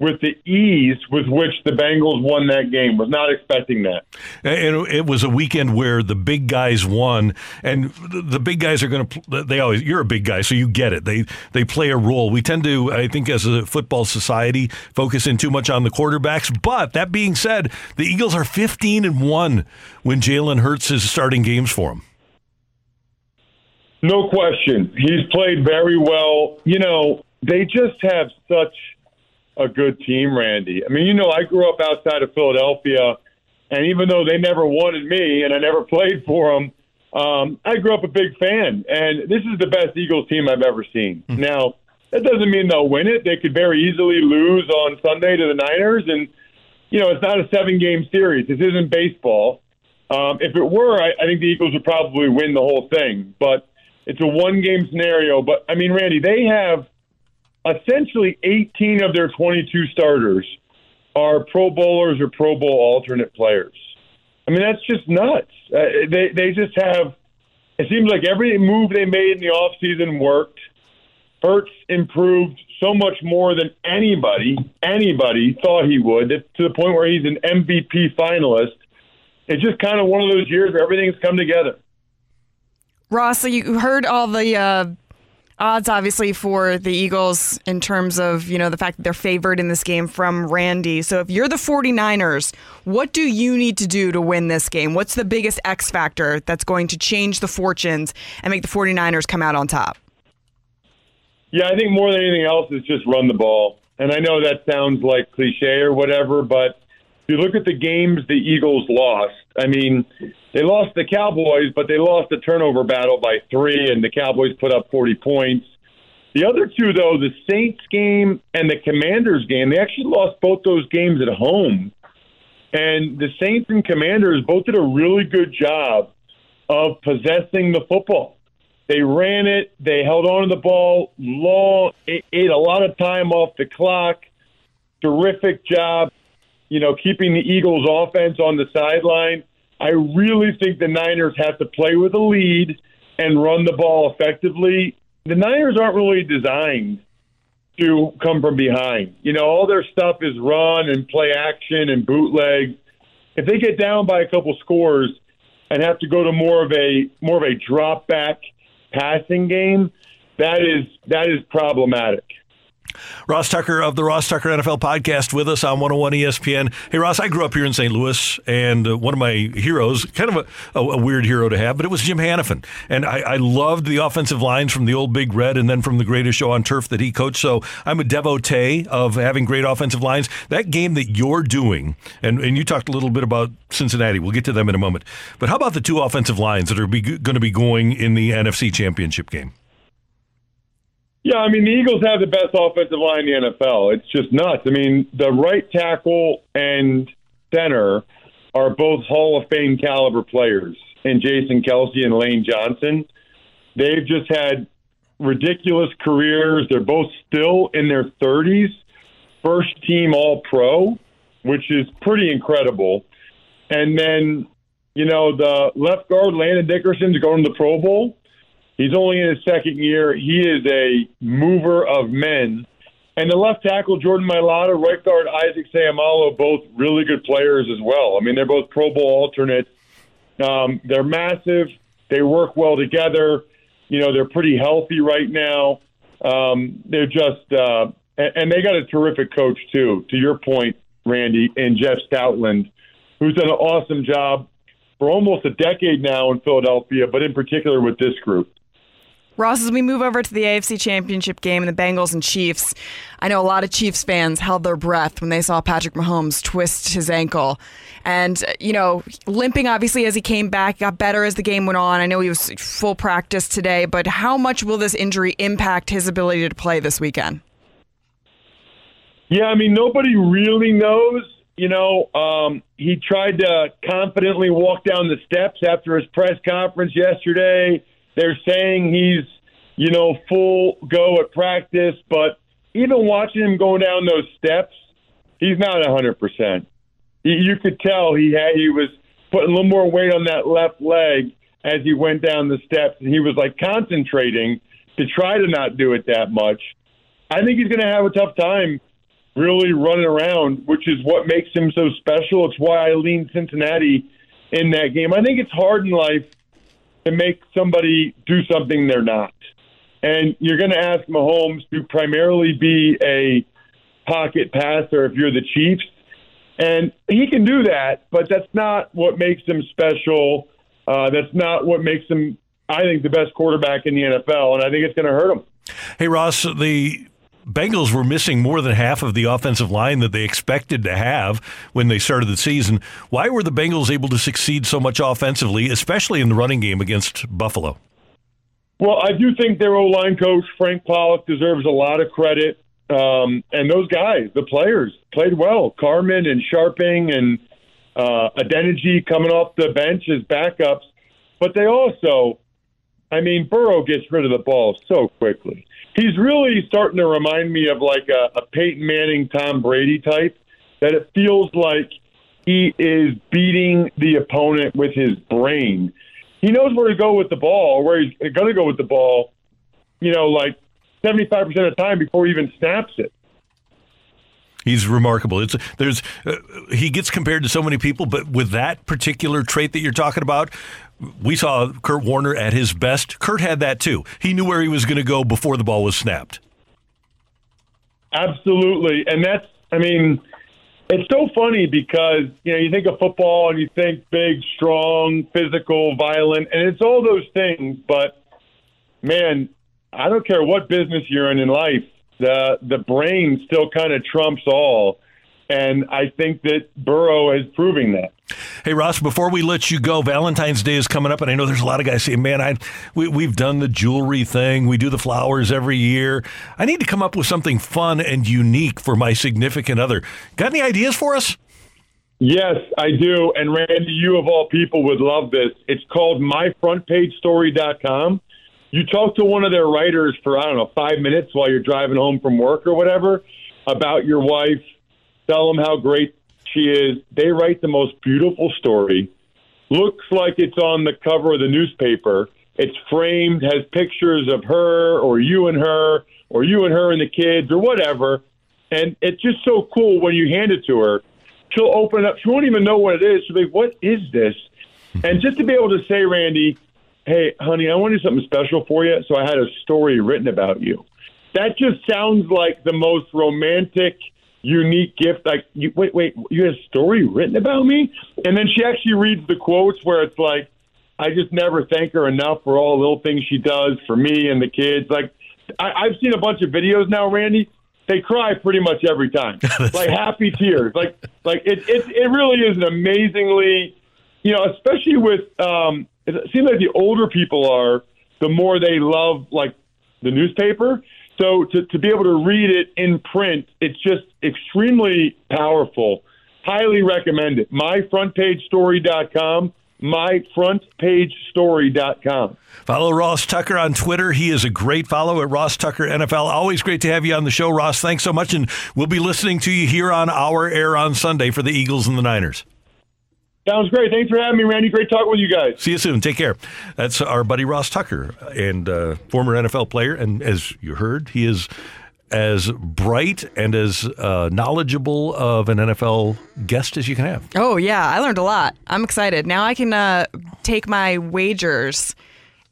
with the ease with which the Bengals won that game. Was not expecting that. And it was a weekend where the big guys won, and the big guys are going to. They always. You're a big guy, so you get it. They they play a role. We tend to, I think, as a football society, focus in too much on the quarterbacks. But that being said, the Eagles are 15 and one when Jalen Hurts is starting games for them. No question. He's played very well. You know, they just have such a good team, Randy. I mean, you know, I grew up outside of Philadelphia, and even though they never wanted me and I never [LAUGHS] played for them, um, I grew up a big fan. And this is the best Eagles team I've ever seen. Now, that doesn't mean they'll win it. They could very easily lose on Sunday to the Niners, and you know, it's not a seven-game series. This isn't baseball. Um, if it were, I, I think the Eagles would probably win the whole thing. But it's a one-game scenario. But I mean, Randy, they have essentially 18 of their 22 starters are Pro Bowlers or Pro Bowl alternate players. I mean, that's just nuts. Uh, they they just have. It seems like every move they made in the offseason worked. Hurts improved so much more than anybody anybody thought he would, to the point where he's an MVP finalist. It's just kind of one of those years where everything's come together. Ross, so you heard all the uh, odds, obviously, for the Eagles in terms of, you know, the fact that they're favored in this game from Randy. So if you're the 49ers, what do you need to do to win this game? What's the biggest X factor that's going to change the fortunes and make the 49ers come out on top? Yeah, I think more than anything else is just run the ball. And I know that sounds like cliche or whatever, but if you look at the games the Eagles lost, I mean, they lost the Cowboys, but they lost the turnover battle by three, and the Cowboys put up 40 points. The other two, though, the Saints game and the Commanders game, they actually lost both those games at home. And the Saints and Commanders both did a really good job of possessing the football. They ran it. They held on to the ball long. It ate a lot of time off the clock. Terrific job, you know, keeping the Eagles' offense on the sideline. I really think the Niners have to play with a lead and run the ball effectively. The Niners aren't really designed to come from behind. You know, all their stuff is run and play action and bootleg. If they get down by a couple scores and have to go to more of a more of a drop back passing game, that is that is problematic. Ross Tucker of the Ross Tucker NFL podcast with us on 101 ESPN. Hey, Ross, I grew up here in St. Louis, and uh, one of my heroes, kind of a, a, a, weird hero to have, but it was Jim Hanifan. And I, I, loved the offensive lines from the old Big Red and then from the greatest show on turf that he coached. So I'm a devotee of having great offensive lines. That game that you're doing, and, and you talked a little bit about Cincinnati, we'll get to them in a moment. But how about the two offensive lines that are going to be going in the NFC Championship game? Yeah, I mean the Eagles have the best offensive line in the NFL. It's just nuts. I mean the right tackle and center are both Hall of Fame caliber players, and Jason Kelce and Lane Johnson. They've just had ridiculous careers. They're both still in their 30s, first team All Pro, which is pretty incredible. And then, you know, the left guard Landon Dickerson's going to the Pro Bowl. He's only in his second year. He is a mover of men. And the left tackle, Jordan Mailata, right guard, Isaac Seumalo, both really good players as well. I mean, they're both Pro Bowl alternates. Um, they're massive. They work well together. You know, they're pretty healthy right now. Um, they're just, uh, and, and they got a terrific coach, too, to your point, Randy, and Jeff Stoutland, who's done an awesome job for almost a decade now in Philadelphia, but in particular with this group. Ross, as we move over to the AFC Championship game and the Bengals and Chiefs, I know a lot of Chiefs fans held their breath when they saw Patrick Mahomes twist his ankle. And, you know, limping obviously as he came back, got better as the game went on. I know he was full practice today, but how much will this injury impact his ability to play this weekend? Yeah, I mean, nobody really knows. You know, um, he tried to confidently walk down the steps after his press conference yesterday they're saying he's, you know, full go at practice, but even watching him go down those steps, he's not a 100%. You could tell he had he was putting a little more weight on that left leg as he went down the steps, and he was like concentrating to try to not do it that much. I think he's going to have a tough time really running around, which is what makes him so special. It's why I lean Cincinnati in that game. I think it's hard in life to make somebody do something they're not. And you're going to ask Mahomes to primarily be a pocket passer if you're the Chiefs. And he can do that, but that's not what makes him special. Uh, that's not what makes him, I think, the best quarterback in the NFL. And I think it's going to hurt him. Hey, Ross, the Bengals were missing more than half of the offensive line that they expected to have when they started the season. Why were the Bengals able to succeed so much offensively, especially in the running game against Buffalo? Well, I do think their O line coach, Frank Pollack, deserves a lot of credit. Um, and those guys, the players, played well. Carman and Scharping and uh, Adeniji coming off the bench as backups. But they also, I mean, Burrow gets rid of the ball so quickly. He's really starting to remind me of like a, a Peyton Manning, Tom Brady type, that it feels like he is beating the opponent with his brain. He knows where to go with the ball, where he's going to go with the ball, you know, like 75% of the time before he even snaps it. He's remarkable. It's there's uh, he gets compared to so many people, but with that particular trait that you're talking about, we saw Kurt Warner at his best. Kurt had that too. He knew where he was going to go before the ball was snapped. Absolutely, and that's I mean, it's so funny because you know you think of football and you think big, strong, physical, violent, and it's all those things. But man, I don't care what business you're in in life the the brain still kind of trumps all. And I think that Burrow is proving that. Hey Ross, before we let you go, Valentine's Day is coming up, and I know there's a lot of guys saying, "Man, I we, we've done the jewelry thing, we do the flowers every year. I need to come up with something fun and unique for my significant other." Got any ideas for us? Yes, I do. And Randy, you of all people would love this. It's called myfrontpagestory.com you talk to one of their writers for I don't know five minutes while you're driving home from work or whatever about your wife. Tell them how great she is. They write the most beautiful story. Looks like it's on the cover of the newspaper. It's framed, has pictures of her or you and her or you and her and the kids or whatever. And it's just so cool when you hand it to her. She'll open up. She won't even know what it is. She'll be like, "What is this?" And just to be able to say, Randy, hey, honey, I want to do something special for you. So I had a story written about you. That just sounds like the most romantic, unique gift. Like, you, wait, wait, you had a story written about me? And then she actually reads the quotes where it's like, I just never thank her enough for all the little things she does for me and the kids. Like, I, I've seen a bunch of videos now, Randy. They cry pretty much every time, [LAUGHS] like happy tears. Like, like it, it, it really is an amazingly, you know, especially with um, it seems like the older people are, the more they love like the newspaper. So to, to be able to read it in print, it's just extremely powerful. Highly recommend it. MyFrontPageStory.com. MyFrontPageStory.com. Follow Ross Tucker on Twitter. He is a great follow at Ross Tucker NFL. Always great to have you on the show, Ross. Thanks so much. And we'll be listening to you here on our air on Sunday for the Eagles and the Niners. Sounds great. Thanks for having me, Randy. Great talking with you guys. See you soon. Take care. That's our buddy Ross Tucker, and uh, former NFL player. And as you heard, he is as bright and as uh, knowledgeable of an NFL guest as you can have. Oh yeah, I learned a lot. I'm excited. Now I can uh, take my wagers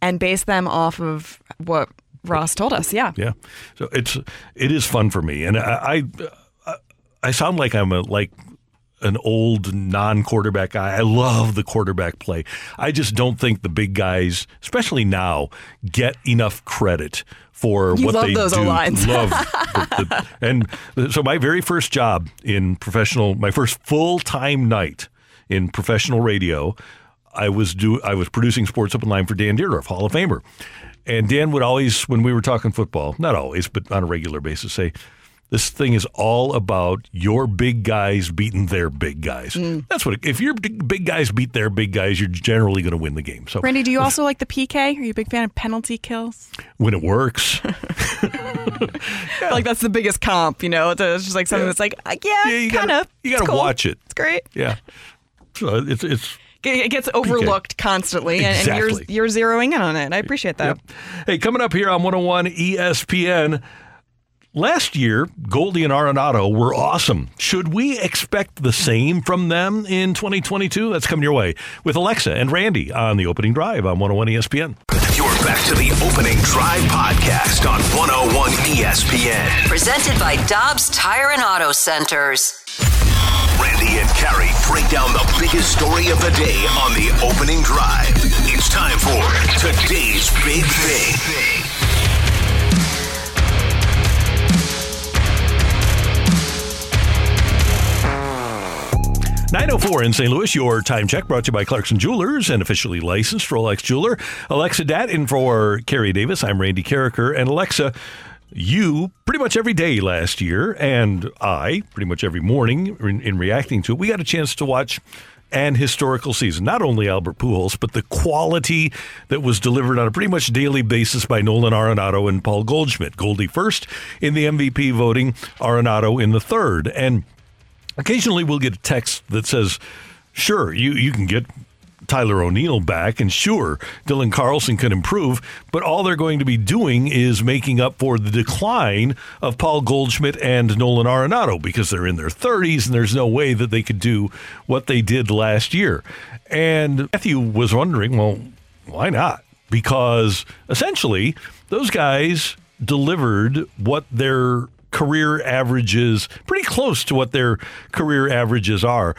and base them off of what Ross told us. Yeah. Yeah. So it's it is fun for me, and I I, I sound like I'm a like an old non-quarterback guy. I love the quarterback play. I just don't think the big guys, especially now, get enough credit for you what love they those do. O-lines. Love, [LAUGHS] the, the, and so my very first job in professional, my first full-time night in professional radio, I was do I was producing Sports Open Line for Dan Dierdorf, Hall of Famer, and Dan would always, when we were talking football, not always, but on a regular basis, say this thing is all about your big guys beating their big guys. Mm. That's what. If your big guys beat their big guys, you're generally going to win the game. So, Randy, do you also like the PK? Are you a big fan of penalty kills? When it works, [LAUGHS] [LAUGHS] yeah. like that's the biggest comp. You know, it's just like something yeah. that's like, uh, yeah, yeah kind of. You got to cool. watch it. It's great. Yeah. So it's it's it gets overlooked PK. constantly, and, exactly. and, you're you're zeroing in on it. I appreciate that. Yep. Hey, coming up here on 101 ESPN. Last year, Goldie and Arenado were awesome. Should we expect the same from them in 2022? That's coming your way with Alexa and Randy on the opening drive on 101 ESPN. You're back to the opening drive podcast on 101 ESPN. Presented by Dobbs Tire and Auto Centers. Randy and Carrie break down the biggest story of the day on the opening drive. It's time for today's big thing. 904 in St. Louis, your time check brought to you by Clarkson Jewelers and officially licensed Rolex jeweler. Alexa Datt in for Carrie Davis. I'm Randy Karraker. And Alexa, you pretty much every day last year, and I pretty much every morning in, in reacting to it, we got a chance to watch an historical season. Not only Albert Pujols, but the quality that was delivered on a pretty much daily basis by Nolan Arenado and Paul Goldschmidt. Goldie first in the MVP voting, Arenado in the third. And occasionally we'll get a text that says, sure, you, you can get Tyler O'Neill back, and sure, Dylan Carlson can improve, but all they're going to be doing is making up for the decline of Paul Goldschmidt and Nolan Arenado because they're in their 30s and there's no way that they could do what they did last year. And Matthew was wondering, well, why not? Because essentially, those guys delivered what their career averages, pretty close to what their career averages are.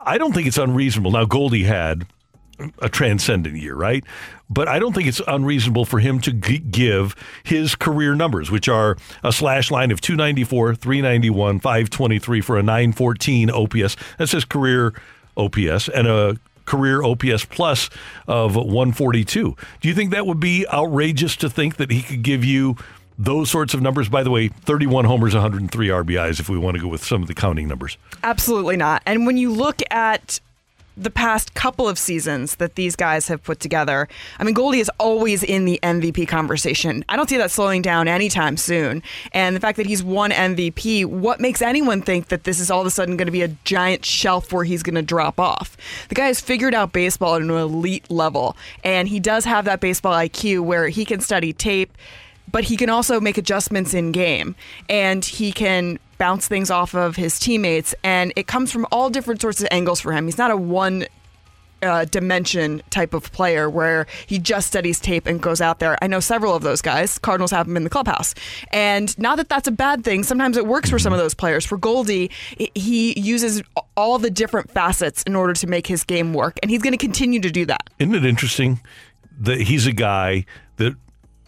I don't think it's unreasonable. Now, Goldie had a transcendent year, right? But I don't think it's unreasonable for him to g- give his career numbers, which are a slash line of 294, 391, 523 for a 914 OPS. That's his career OPS, and a career OPS plus of 142. Do you think that would be outrageous to think that he could give you those sorts of numbers. By the way, 31 homers, 103 RBIs, if we want to go with some of the counting numbers. Absolutely not. And when you look at the past couple of seasons that these guys have put together, I mean, Goldie is always in the MVP conversation. I don't see that slowing down anytime soon. And the fact that he's won MVP, what makes anyone think that this is all of a sudden going to be a giant shelf where he's going to drop off? The guy has figured out baseball at an elite level, and he does have that baseball IQ where he can study tape but he can also make adjustments in game and he can bounce things off of his teammates and it comes from all different sorts of angles for him he's not a one uh, dimension type of player where he just studies tape and goes out there. I know several of those guys. Cardinals have him in the clubhouse. And not that that's a bad thing. Sometimes it works for some of those players. For Goldie, he uses all the different facets in order to make his game work. And he's going to continue to do that. Isn't it interesting that he's a guy that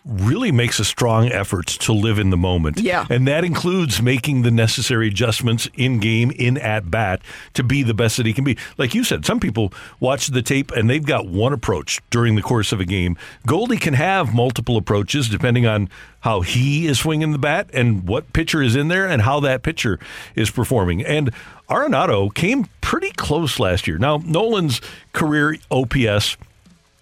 really makes a strong effort to live in the moment. Yeah. And that includes making the necessary adjustments in game, in at bat, to be the best that he can be. Like you said, some people watch the tape and they've got one approach during the course of a game. Goldie can have multiple approaches depending on how he is swinging the bat and what pitcher is in there and how that pitcher is performing. And Arenado came pretty close last year. Now, Nolan's career OPS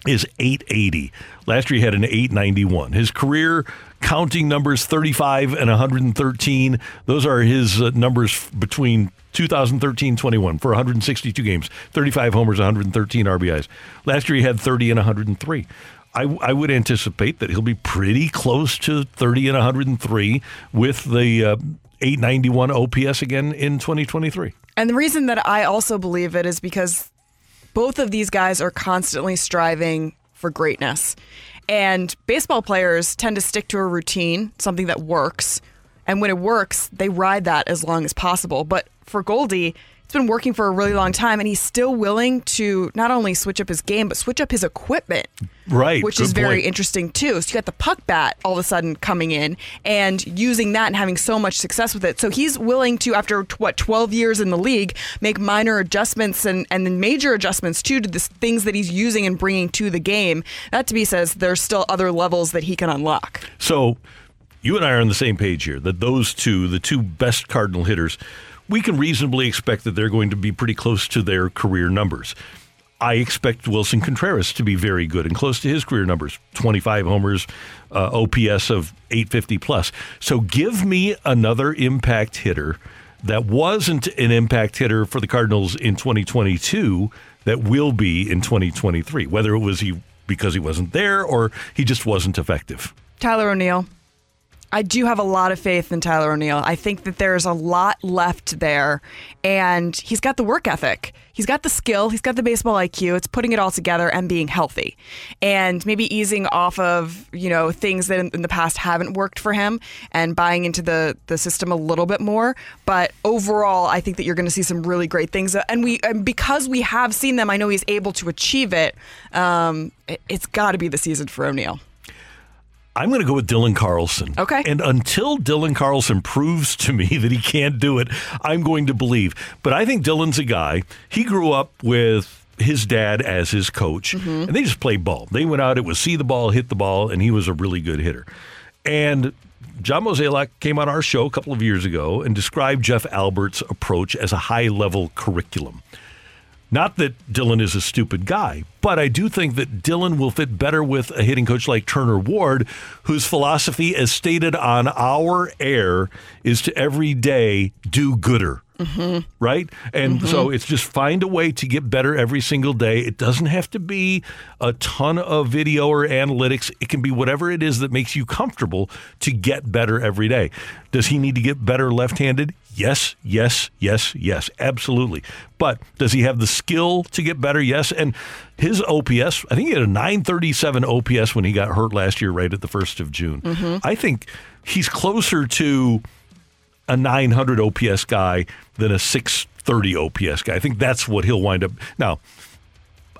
is 880. Last year he had an 891. His career counting numbers 35 and 113. Those are his uh, numbers between 2013 21 for 162 games, 35 homers, 113 RBIs. Last year he had 30 and 103. I, I would anticipate that he'll be pretty close to 30 and 103 with the uh, 891 OPS again in 2023. And the reason that I also believe it is because both of these guys are constantly striving for greatness. And baseball players tend to stick to a routine, something that works. And when it works, they ride that as long as possible. But for Goldie, it's been working for a really long time, and he's still willing to not only switch up his game, but switch up his equipment. Right. Which is very point. interesting, too. So you got the puck bat all of a sudden coming in and using that and having so much success with it. So he's willing to, after what, 12 years in the league, make minor adjustments and, and then major adjustments, too, to the things that he's using and bringing to the game. That, to me, says there's still other levels that he can unlock. So you and I are on the same page here that those two, the two best Cardinal hitters, we can reasonably expect that they're going to be pretty close to their career numbers. I expect Willson Contreras to be very good and close to his career numbers 25 homers, uh, OPS of 850 plus. So give me another impact hitter that wasn't an impact hitter for the Cardinals in 2022 that will be in 2023, whether it was he because he wasn't there or he just wasn't effective. Tyler O'Neill. I do have a lot of faith in Tyler O'Neill. I think that there's a lot left there, and he's got the work ethic. He's got the skill. He's got the baseball IQ. It's putting it all together and being healthy, and maybe easing off of you know things that in, the past haven't worked for him, and buying into the the system a little bit more. But overall, I think that you're going to see some really great things, and we and because we have seen them, I know he's able to achieve it. Um, it it's got to be the season for O'Neill. I'm going to go with Dylan Carlson. Okay. And until Dylan Carlson proves to me that he can't do it, I'm going to believe. But I think Dylan's a guy. He grew up with his dad as his coach, mm-hmm. and they just played ball. They went out, it was see the ball, hit the ball, and he was a really good hitter. And John Mozeliak came on our show a couple of years ago and described Jeff Albert's approach as a high level curriculum. Not that Dylan is a stupid guy, but I do think that Dylan will fit better with a hitting coach like Turner Ward, whose philosophy, as stated on our air, is to every day do gooder. Right? And so it's just find a way to get better every single day. It doesn't have to be a ton of video or analytics. It can be whatever it is that makes you comfortable to get better every day. Does he need to get better left handed? Yes, yes, yes, yes, absolutely. But does he have the skill to get better? Yes. And his OPS, I think he had a 937 OPS when he got hurt last year, right at the 1st of June. Mhm. I think he's closer to a 900 OPS guy than a 630 OPS guy. I think that's what he'll wind up. Now,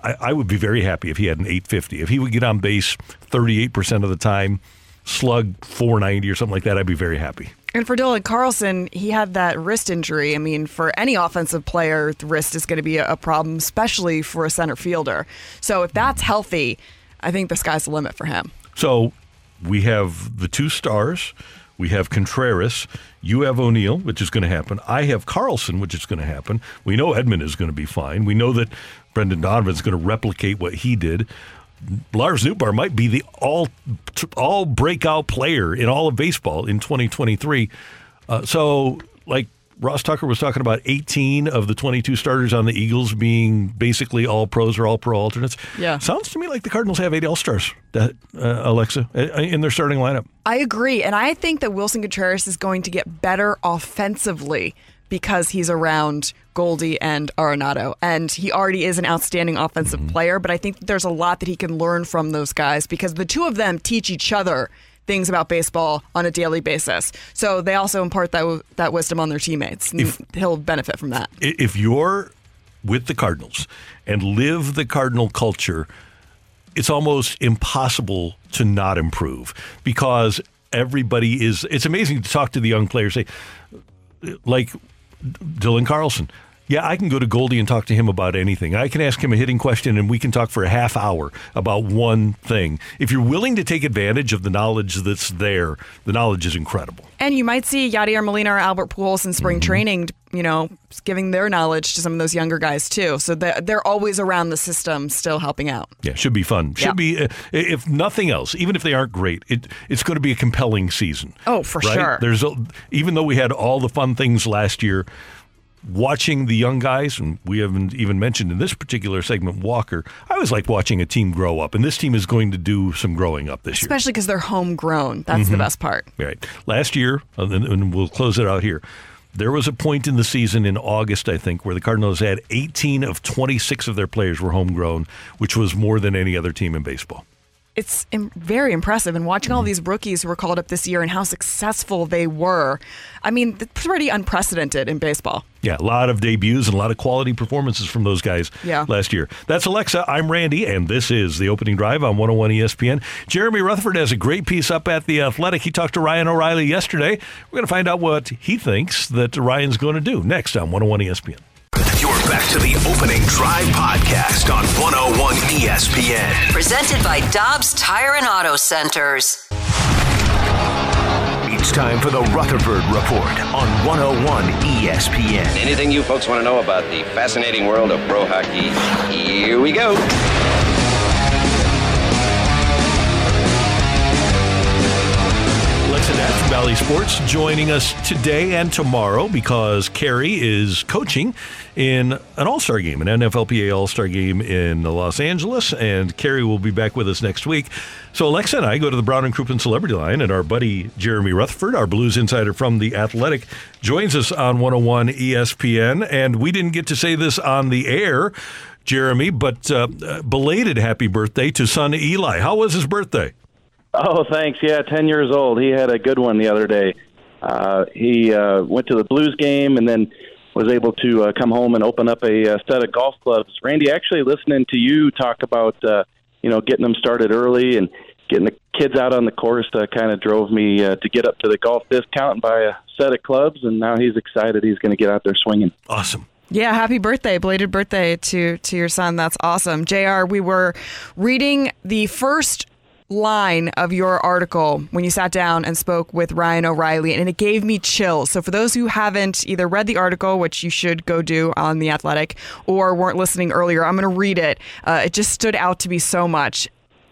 I, I would be very happy if he had an 850. If he would get on base 38% of the time, slug 490 or something like that, I'd be very happy. And for Dylan Carlson, he had that wrist injury. I mean, for any offensive player, the wrist is going to be a, a problem, especially for a center fielder. So if that's healthy, I think the sky's the limit for him. So we have the two stars. We have Contreras. You have O'Neill, which is going to happen. I have Carlson, which is going to happen. We know Edman is going to be fine. We know that Brendan Donovan is going to replicate what he did. Lars Nootbaar might be the all all breakout player in all of baseball in 2023. Uh, so, like Ross Tucker was talking about, 18 of the 22 starters on the Eagles being basically all pros or all pro alternates. Yeah. sounds to me like the Cardinals have eight all stars. That uh, Alexa uh, in their starting lineup. I agree. And I think that Willson Contreras is going to get better offensively because he's around Goldie and Arenado. And he already is an outstanding offensive player, but I think there's a lot that he can learn from those guys because the two of them teach each other things about baseball on a daily basis. So they also impart that that wisdom on their teammates. And If- he'll benefit from that. If you're with the Cardinals and live the Cardinal culture, it's almost impossible to not improve because everybody is. It's amazing to talk to the young players. Say, like Dylan Carlson. Yeah, I can go to Goldie and talk to him about anything. I can ask him a hitting question and we can talk for a half hour about one thing. If you're willing to take advantage of the knowledge that's there, the knowledge is incredible. And you might see Yadier Molina or Albert Pujols in spring training, you know, giving their knowledge to some of those younger guys too. So they're, they're always around the system, still helping out. Yeah, should be fun. Should Yeah. be, uh, if nothing else, even if they aren't great, it, it's going to be a compelling season. Oh, for right? sure. There's a, even though we had all the fun things last year, watching the young guys, and we haven't even mentioned in this particular segment Walker. I always like watching a team grow up, and this team is going to do some growing up this year. Especially because they're homegrown. That's the Mhm. best part. Right. Last year, and we'll close it out here. There was a point in the season in August, I think, where the Cardinals had 18 of 26 of their players were homegrown, which was more than any other team in baseball. It's im- very impressive. And watching all these rookies who were called up this year and how successful they were, I mean, it's pretty unprecedented in baseball. Yeah, a lot of debuts and a lot of quality performances from those guys Yeah. last year. That's Alexa. I'm Randy, and this is the opening drive on 101 ESPN. Jeremy Rutherford has a great piece up at The Athletic. He talked to Ryan O'Reilly yesterday. We're going to find out what he thinks that Ryan's going to do next on 101 ESPN. You're back to the opening drive podcast on 101 ESPN. Presented by Dobbs Tire and Auto Centers. It's time for the Rutherford Report on 101 ESPN. Anything you folks want to know about the fascinating world of pro hockey? Here we go. Alexa Datt from Bally Sports joining us today and tomorrow because Kerry is coaching in an All Star game, an NFLPA All Star game in Los Angeles, and Kerry will be back with us next week. So Alexa and I go to the Brown and Crouppen Celebrity Line, and our buddy Jeremy Rutherford, our Blues insider from the Athletic, joins us on 101 ESPN. And we didn't get to say this on the air, Jeremy, but uh, belated happy birthday to son Eli. How was his birthday? Oh, thanks. Yeah, 10 years old. He had a good one the other day. Uh, he uh, went to the Blues game and then was able to uh, come home and open up a uh, set of golf clubs. Randy, actually listening to you talk about, uh, you know, getting them started early and getting the kids out on the course uh, kind of drove me uh, to get up to the golf discount and buy a set of clubs. And now he's excited he's going to get out there swinging. Awesome. Yeah, happy birthday, belated birthday to to your son. That's awesome. JR, we were reading the first line of your article when you sat down and spoke with Ryan O'Reilly, and it gave me chills. So, for those who haven't either read the article, which you should go do on The Athletic, or weren't listening earlier, I'm going to read it. Uh, it just stood out to me so much.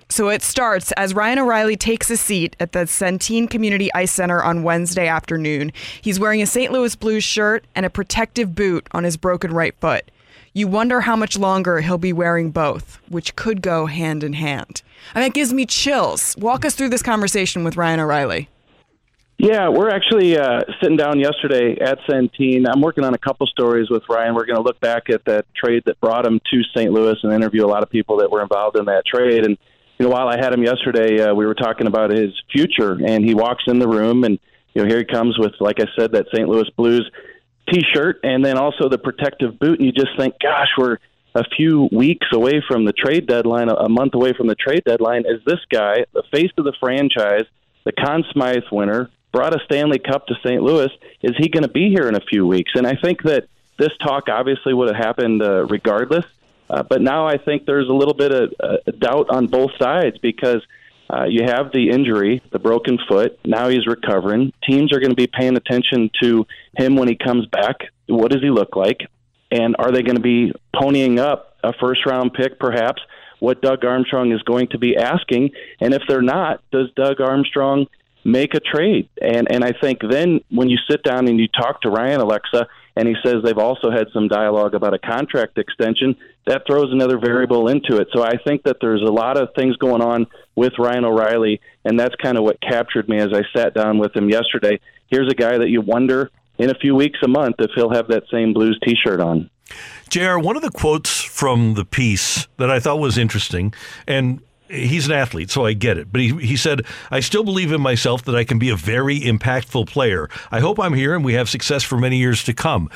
So it starts as Ryan O'Reilly takes a seat at the Centene Community Ice Center on Wednesday afternoon. He's wearing a St. Louis Blues shirt and a protective boot on his broken right foot. You wonder how much longer he'll be wearing both, which could go hand in hand. I mean, it gives me chills. Walk us through this conversation with Ryan O'Reilly. Yeah, we're actually uh, sitting down yesterday at Centene. I'm working on a couple stories with Ryan. We're going to look back at that trade that brought him to St. Louis and interview a lot of people that were involved in that trade. And you know, while I had him yesterday, uh, we were talking about his future, and he walks in the room, and you know, here he comes with, like I said, that St. Louis Blues T-shirt, and then also the protective boot, and you just think, gosh, we're a few weeks away from the trade deadline, a month away from the trade deadline. Is this guy, the face of the franchise, the Conn Smythe winner, brought a Stanley Cup to St. Louis? Is he going to be here in a few weeks? And I think that this talk obviously would have happened uh, regardless. Uh, but now I think there's a little bit of uh, doubt on both sides because uh, you have the injury, the broken foot. Now he's recovering. Teams are going to be paying attention to him when he comes back. What does he look like? And are they going to be ponying up a first round pick, perhaps? What Doug Armstrong is going to be asking, and if they're not, does Doug Armstrong make a trade? And and I think then when you sit down and you talk to Ryan Alexa, and he says they've also had some dialogue about a contract extension, that throws another variable into it. So I think that there's a lot of things going on with Ryan O'Reilly, and that's kind of what captured me as I sat down with him yesterday. Here's a guy that you wonder in a few weeks, a month, if he'll have that same Blues t shirt on. JR, one of the quotes from the piece that I thought was interesting, and he's an athlete, so I get it. But he, he said, I still believe in myself that I can be a very impactful player. I hope I'm here and we have success for many years to come.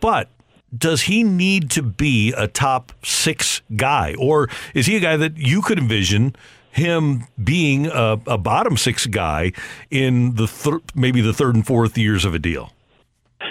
But does he need to be a top six guy? Or is he a guy that you could envision him being a, a bottom six guy in the thir- maybe the third and fourth years of a deal?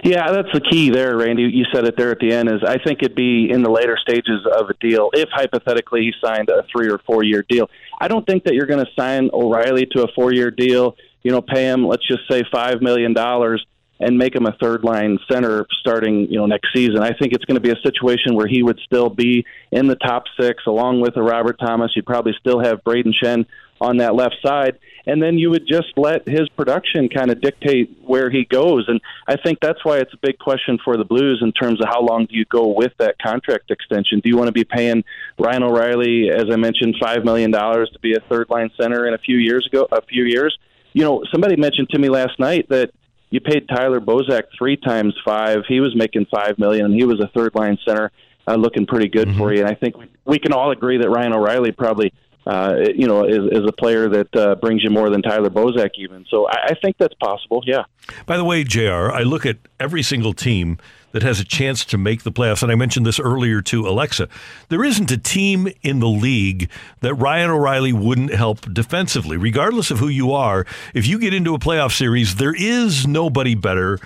Yeah, that's the key there, Randy. You said it there at the end. Is I think it'd be in the later stages of a deal if hypothetically he signed a three or four year deal. I don't think that you're going to sign O'Reilly to a four year deal. You know, pay him let's just say five million dollars and make him a third line center starting you know next season. I think it's going to be a situation where he would still be in the top six along with a Robert Thomas. You'd probably still have Brayden Schenn on that left side, and then you would just let his production kind of dictate where he goes. And I think that's why it's a big question for the Blues in terms of how long do you go with that contract extension? Do you want to be paying Ryan O'Reilly, as I mentioned, five million dollars to be a third line center in a few years ago? A few years. You know, somebody mentioned to me last night that you paid Tyler Bozak three times five. He was making five million, and he was a third line center, uh, looking pretty good mm-hmm. for you. And I think we, we can all agree that Ryan O'Reilly probably, uh, you know, is, is a player that uh, brings you more than Tyler Bozak even. So I, I think that's possible. Yeah. By the way, Jr., I look at every single team that has a chance to make the playoffs. And I mentioned this earlier to Alexa. There isn't a team in the league that Ryan O'Reilly wouldn't help defensively, regardless of who you are. If you get into a playoff series, there is nobody better.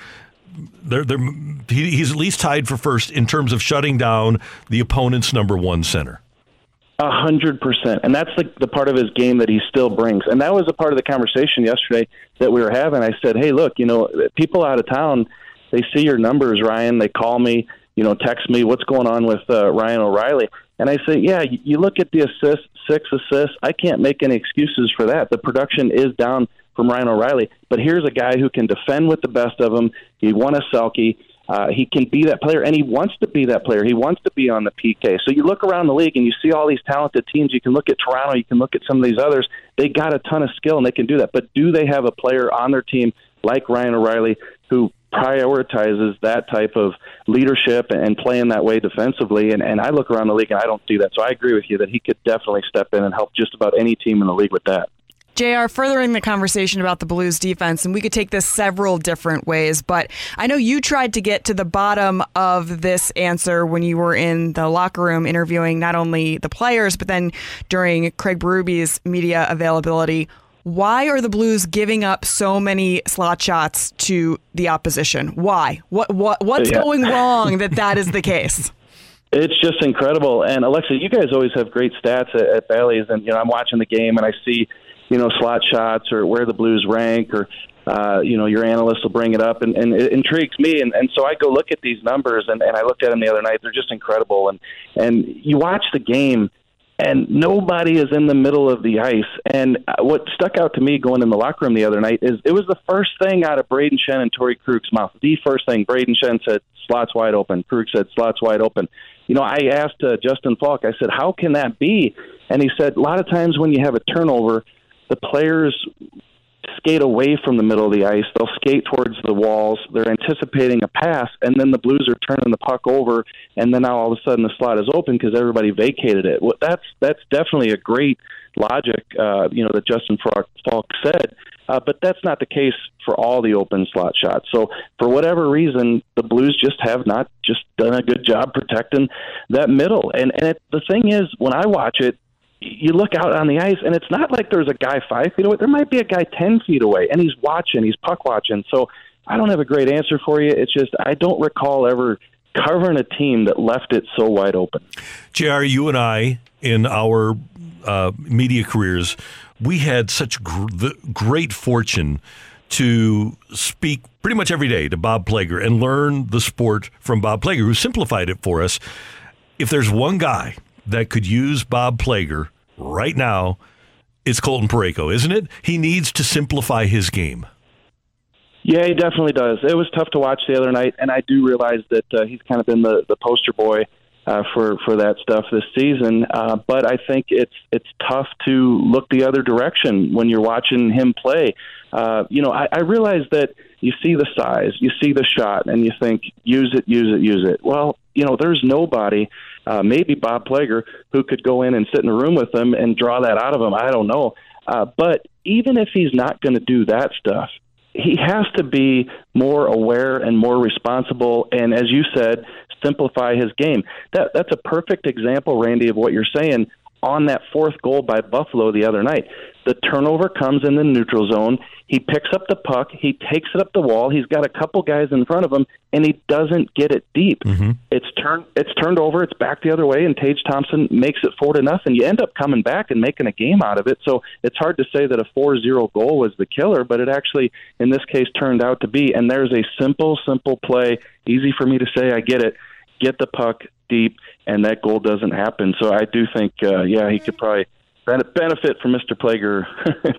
They're, they're, he, he's at least tied for first in terms of shutting down the opponent's number one center. A hundred percent, and that's the the part of his game that he still brings. And that was a part of the conversation yesterday that we were having. I said, "Hey, look, you know, people out of town they see your numbers, Ryan. They call me, you know, text me, what's going on with uh, Ryan O'Reilly? And I say, yeah, you look at the assists, six assists. I can't make any excuses for that. The production is down from Ryan O'Reilly, but here's a guy who can defend with the best of them. He won a Selke. Uh, he can be that player, and he wants to be that player. He wants to be on the PK. So you look around the league and you see all these talented teams. You can look at Toronto, you can look at some of these others. They got a ton of skill and they can do that. But do they have a player on their team like Ryan O'Reilly who prioritizes that type of leadership and playing that way defensively. And, and I look around the league and I don't see that. So I agree with you that he could definitely step in and help just about any team in the league with that. JR, furthering the conversation about the Blues defense, and we could take this several different ways, but I know you tried to get to the bottom of this answer when you were in the locker room interviewing not only the players, but then during Craig Berube's media availability. Why are the Blues giving up so many slot shots to the opposition? Why? What what what's Yeah. going [LAUGHS] wrong that that is the case? It's just incredible. And Alexa, you guys always have great stats at, at Bally's, and you know I'm watching the game and I see, you know, slot shots or where the Blues rank, or uh, you know your analysts will bring it up, and, and it intrigues me. And, and so I go look at these numbers, and, and I looked at them the other night. They're just incredible. And and you watch the game, and nobody is in the middle of the ice. And uh, what stuck out to me going in the locker room the other night is it was the first thing out of Brayden Schenn and Torey Krug's mouth. The first thing Brayden Schenn said, "Slots wide open." Krug said, "Slots wide open." You know, I asked uh, Justin Faulk. I said, "How can that be?" And he said, "A lot of times when you have a turnover, the players." Skate away from the middle of the ice. They'll skate towards the walls. They're anticipating a pass, and then the Blues are turning the puck over, and then now all of a sudden the slot is open because everybody vacated it. Well, that's that's definitely a great logic, uh, you know, that Justin Faulk said. Uh, but that's not the case for all the open slot shots. So for whatever reason, the Blues just have not just done a good job protecting that middle. And and it, the thing is, when I watch it, you look out on the ice, and it's not like there's a guy five feet away. There might be a guy ten feet away, and he's watching. He's puck watching. So I don't have a great answer for you. It's just I don't recall ever covering a team that left it so wide open. JR, you and I, in our uh, media careers, we had such gr- great fortune to speak pretty much every day to Bob Plager and learn the sport from Bob Plager, who simplified it for us. If there's one guy that could use Bob Plager right now, it's Colton Parayko, isn't it? He needs to simplify his game. Yeah, he definitely does. It was tough to watch the other night, and I do realize that uh, he's kind of been the, the poster boy uh, for for that stuff this season. Uh, but I think it's it's tough to look the other direction when you're watching him play. Uh, you know, I, I realize that you see the size, you see the shot, and you think use it, use it, use it. Well, you know, there's nobody, uh, maybe Bob Plager, who could go in and sit in a room with him and draw that out of him. I don't know. Uh, but even if he's not going to do that stuff, he has to be more aware and more responsible and as you said simplify his game that that's a perfect example randy of what you're saying on that fourth goal by buffalo the other night. The turnover comes in the neutral zone. He picks up the puck. He takes it up the wall. He's got a couple guys in front of him and he doesn't get it deep. Mm-hmm. It's turned it's turned over. It's back the other way and tage thompson makes it four to nothing. You end up coming back and making a game out of it. So it's hard to say that a four zero goal was the killer but it actually in this case turned out to be. And there's a simple simple play. Easy for me to say. I get it get the puck deep and that goal doesn't happen so i do think uh, yeah he could probably benefit from mr plager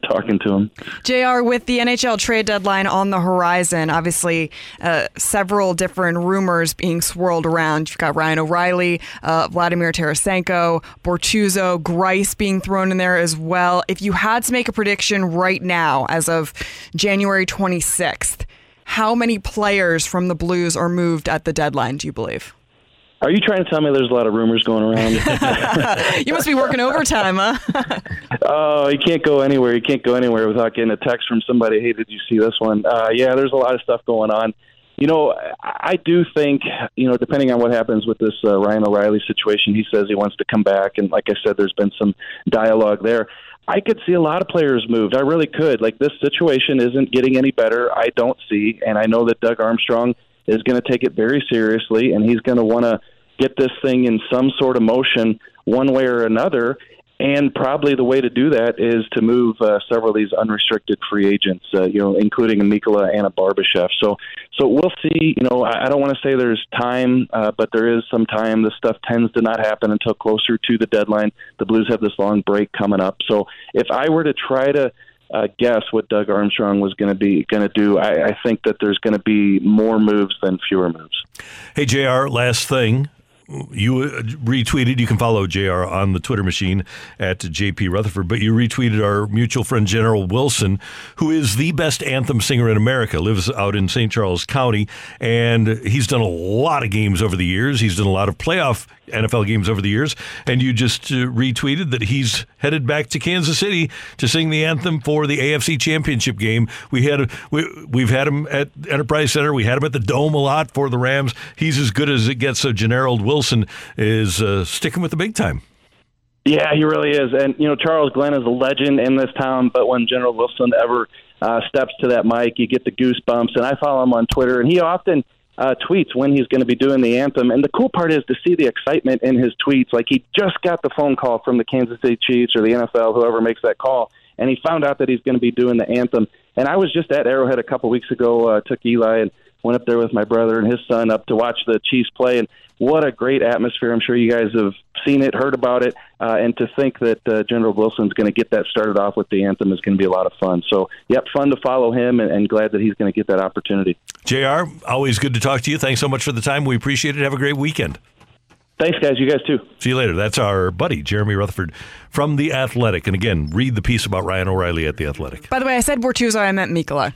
[LAUGHS] talking to him JR, with the NHL trade deadline on the horizon, obviously uh, several different rumors being swirled around. You've got Ryan O'Reilly, uh, Vladimir Tarasenko, Bortuzzo, Greiss being thrown in there as well. If you had to make a prediction right now, as of January 26th, how many players from the Blues are moved at the deadline, do you believe? Are you trying to tell me there's a lot of rumors going around [LAUGHS] you must be working overtime, huh? [LAUGHS] Oh, you can't go anywhere. You can't go anywhere without getting a text from somebody. Hey, did you see this one? Uh, yeah, there's a lot of stuff going on. You know, I do think, you know, depending on what happens with this uh, Ryan O'Reilly situation, he says he wants to come back. And like I said, there's been some dialogue there. I could see a lot of players moved. I really could. Like, this situation isn't getting any better. I don't see. And I know that Doug Armstrong is going to take it very seriously, and he's going to want to get this thing in some sort of motion one way or another. And probably the way to do that is to move uh, several of these unrestricted free agents, uh, you know, including Mikkola and a Barbashev. So, so we'll see. You know, I I don't want to say there's time, uh, but there is some time. This stuff tends to not happen until closer to the deadline. The Blues have this long break coming up. So, if I were to try to uh, guess what Doug Armstrong was going to be going to do, I, I think that there's going to be more moves than fewer moves. Hey, JR, last thing. You uh, retweeted. You can follow Jr. on the Twitter machine at JP Rutherford, but you retweeted our mutual friend Generald Wilson, who is the best anthem singer in America. Lives out in St. Charles County, and he's done a lot of games over the years. He's done a lot of playoff NFL games over the years, and you just uh, retweeted that he's headed back to Kansas City to sing the anthem for the AFC Championship game. We had we, we've had him at Enterprise Center. We had him at the Dome a lot for the Rams. He's as good as it gets. So Generald Wilson is uh, sticking with the big time. Yeah, he really is. And, you know, Charles Glenn is a legend in this town, but when Generald Wilson ever uh, steps to that mic, you get the goosebumps. And I follow him on Twitter, and he often uh, tweets when he's going to be doing the anthem. And the cool part is to see the excitement in his tweets. Like he just got the phone call from the Kansas City Chiefs or the NFL, whoever makes that call, and he found out that he's going to be doing the anthem. And I was just at Arrowhead a couple weeks ago, uh, took Eli and went up there with my brother and his son up to watch the Chiefs play. And what a great atmosphere. I'm sure you guys have seen it, heard about it. Uh, and to think that uh, Generald Wilson's going to get that started off with the anthem is going to be a lot of fun. So, yep, fun to follow him and, and glad that he's going to get that opportunity. JR, always good to talk to you. Thanks so much for the time. We appreciate it. Have a great weekend. Thanks, guys. You guys too. See you later. That's our buddy, Jeremy Rutherford from The Athletic. And again, read the piece about Ryan O'Reilly at The Athletic. By the way, I said Bortuzzo, I meant Mikkola.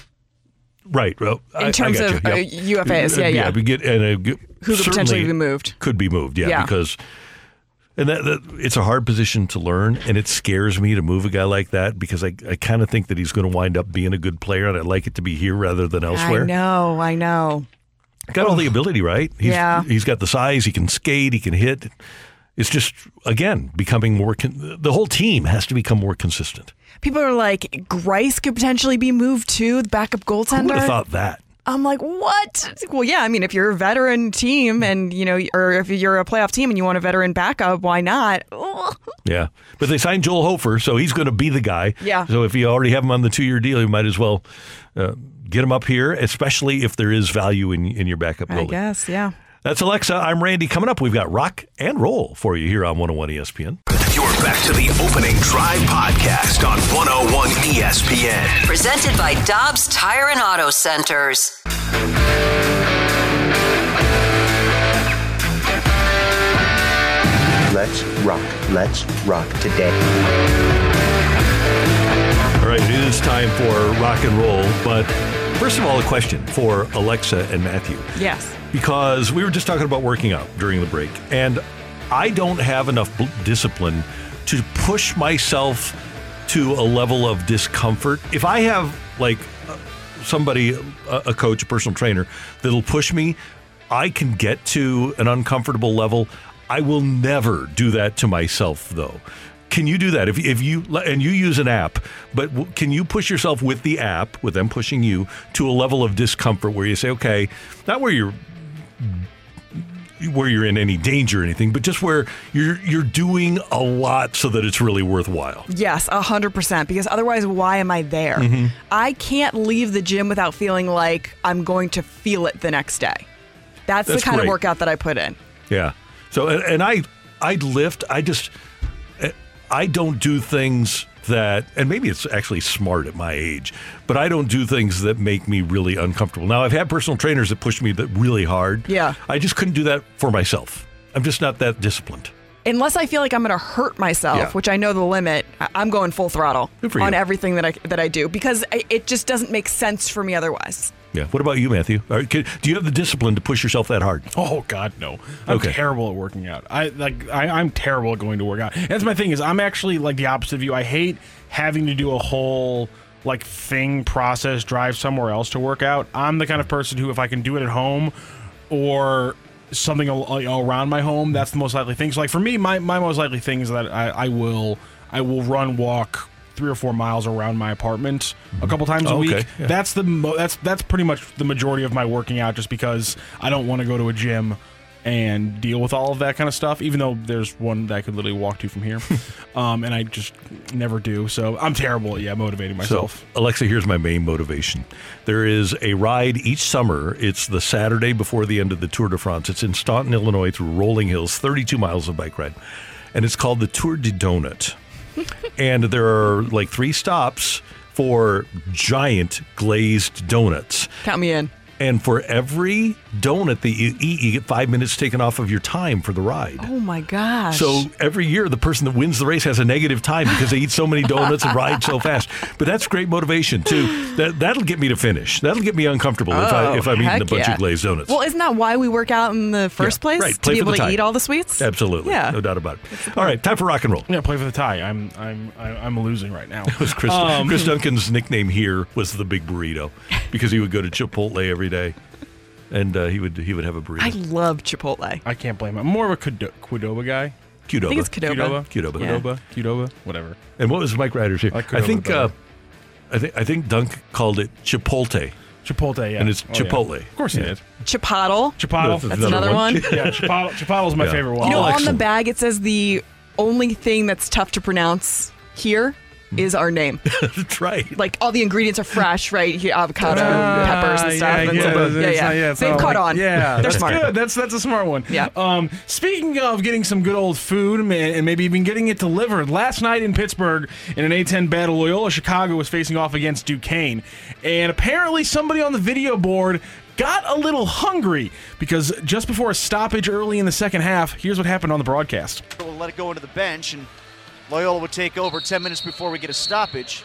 Right. Well, In I- I terms got of, you. uh, UFAs, yeah, yeah. we get, and, uh, g- Who could potentially be moved. Could be moved, yeah, Yeah. because and that, that it's a hard position to learn, and it scares me to move a guy like that because I, I kind of think that he's going to wind up being a good player, and I'd like it to be here rather than elsewhere. I know, I know. Got all the ability, right? He's, Yeah. He's got the size. He can skate. He can hit. It's just again becoming more. Con- the whole team has to become more consistent. People are like, Greiss could potentially be moved to the backup Who would goaltender. have thought that? I'm like, what? Well, yeah. I mean, if you're a veteran team and you know, or if you're a playoff team and you want a veteran backup, why not? [LAUGHS] Yeah, but they signed Joel Hofer, so he's going to be the guy. Yeah. So if you already have him on the two-year deal, you might as well uh, get him up here, especially if there is value in in your backup goalie. I guess, yeah. That's Alexa. I'm Randy. Coming up, we've got rock and roll for you here on 101 ESPN. You're back to the opening drive podcast on 101 ESPN. Presented by Dobbs Tire and Auto Centers. Let's rock. Let's rock today. All right, it is time for rock and roll. But first of all, a question for Alexa and Matthew. Yes. because we were just talking about working out during the break, and I don't have enough bl- discipline to push myself to a level of discomfort. If I have like somebody, a, a coach, a personal trainer, that'll push me, I can get to an uncomfortable level. I will never do that to myself, though. Can you do that if, if you and you use an app? But can you push yourself with the app, with them pushing you to a level of discomfort where you say, okay, not where you're where you're in any danger or anything, but just where you're you're doing a lot so that it's really worthwhile. Yes, a hundred percent. Because otherwise, why am I there? Mhm. I can't leave the gym without feeling like I'm going to feel it the next day. That's, That's the kind great. of workout that I put in. Yeah. So and, and I I lift. I just I don't do things that and maybe it's actually smart at my age, but I don't do things that make me really uncomfortable. Now I've had personal trainers that push me that really hard. Yeah. I just couldn't do that for myself. I'm just not that disciplined. Unless I feel like I'm going to hurt myself, Yeah. which I know the limit, I'm going full throttle on you. everything that I that I do because I, it just doesn't make sense for me otherwise. Yeah. What about you, Matthew? Are, can, do you have the discipline to push yourself that hard? Oh God, no! I'm Okay. terrible at working out. I like I, I'm terrible at going to work out. That's my thing. Is I'm actually like the opposite of you. I hate having to do a whole like thing process drive somewhere else to work out. I'm the kind of person who, if I can do it at home or something around my home, that's the most likely thing. So like for me, my, my most likely thing is that I, I will I will run walk three or four miles around my apartment a couple times a Oh, okay. week. Yeah. That's the mo- that's that's pretty much the majority of my working out, just because I don't want to go to a gym and deal with all of that kind of stuff. Even though there's one that I could literally walk to from here, [LAUGHS] um, and I just never do. So I'm terrible at yeah motivating myself. So, Alexa, here's my main motivation. There is a ride each summer. It's the Saturday before the end of the Tour de France. It's in Staunton, Illinois, through rolling hills, 32 miles of bike ride. And it's called the Tour de Donut. And there are like three stops for giant glazed donuts. Count me in. And for every donut that you eat, you get five minutes taken off of your time for the ride. Oh my gosh. So every year, the person that wins the race has a negative time because they eat so many donuts and ride so fast. But that's great motivation too. That that'll get me to finish. That'll get me uncomfortable if I Oh, if I'm eating a bunch yeah. of glazed donuts. Well, isn't that why we work out in the first place? right. To be for able the to eat all the sweets? Absolutely, Yeah. no doubt about it. All right, time for rock and roll. Yeah, play for the tie. I'm I'm I'm I'm losing right now. It was [LAUGHS] Chris, Um, Chris Duncan's nickname here was the Big Burrito because he would go to Chipotle every day, and uh, he would he would have a burrito. I love Chipotle. I can't blame him. I'm more of a Qdo- Qdoba guy. Qdoba. I think it's Qdoba. Qdoba. Qdoba. Yeah. Qdoba. Qdoba. Whatever. And what was Mike Ryder's here? I like I think uh, I think I think Dunk called it Chipotle, Chipotle. Yeah. and it's Oh, yeah. Chipotle. Of course he Yeah. did. Chipotle. Chipotle. That's another one. [LAUGHS] yeah, Chipotle. Chipotle's my Yeah. favorite one. You know, Oh, on the bag it says the only thing that's tough to pronounce here is our name. [LAUGHS] That's right. Like all the ingredients are fresh, right? Here, avocado, peppers, and stuff. Yeah, and yeah, so- it's- yeah, it's yeah. not- yeah, They've caught like- on. Yeah, they're that's smart. good. That's that's a smart one. Yeah. Um, speaking of getting some good old food and maybe even getting it delivered, last night in Pittsburgh in an A10 battle, Loyola Chicago was facing off against Duquesne, and apparently somebody on the video board got a little hungry because just before a stoppage early in the second half, here's what happened on the broadcast. We'll let it go into the bench, and Loyola would take over 10 minutes before we get a stoppage.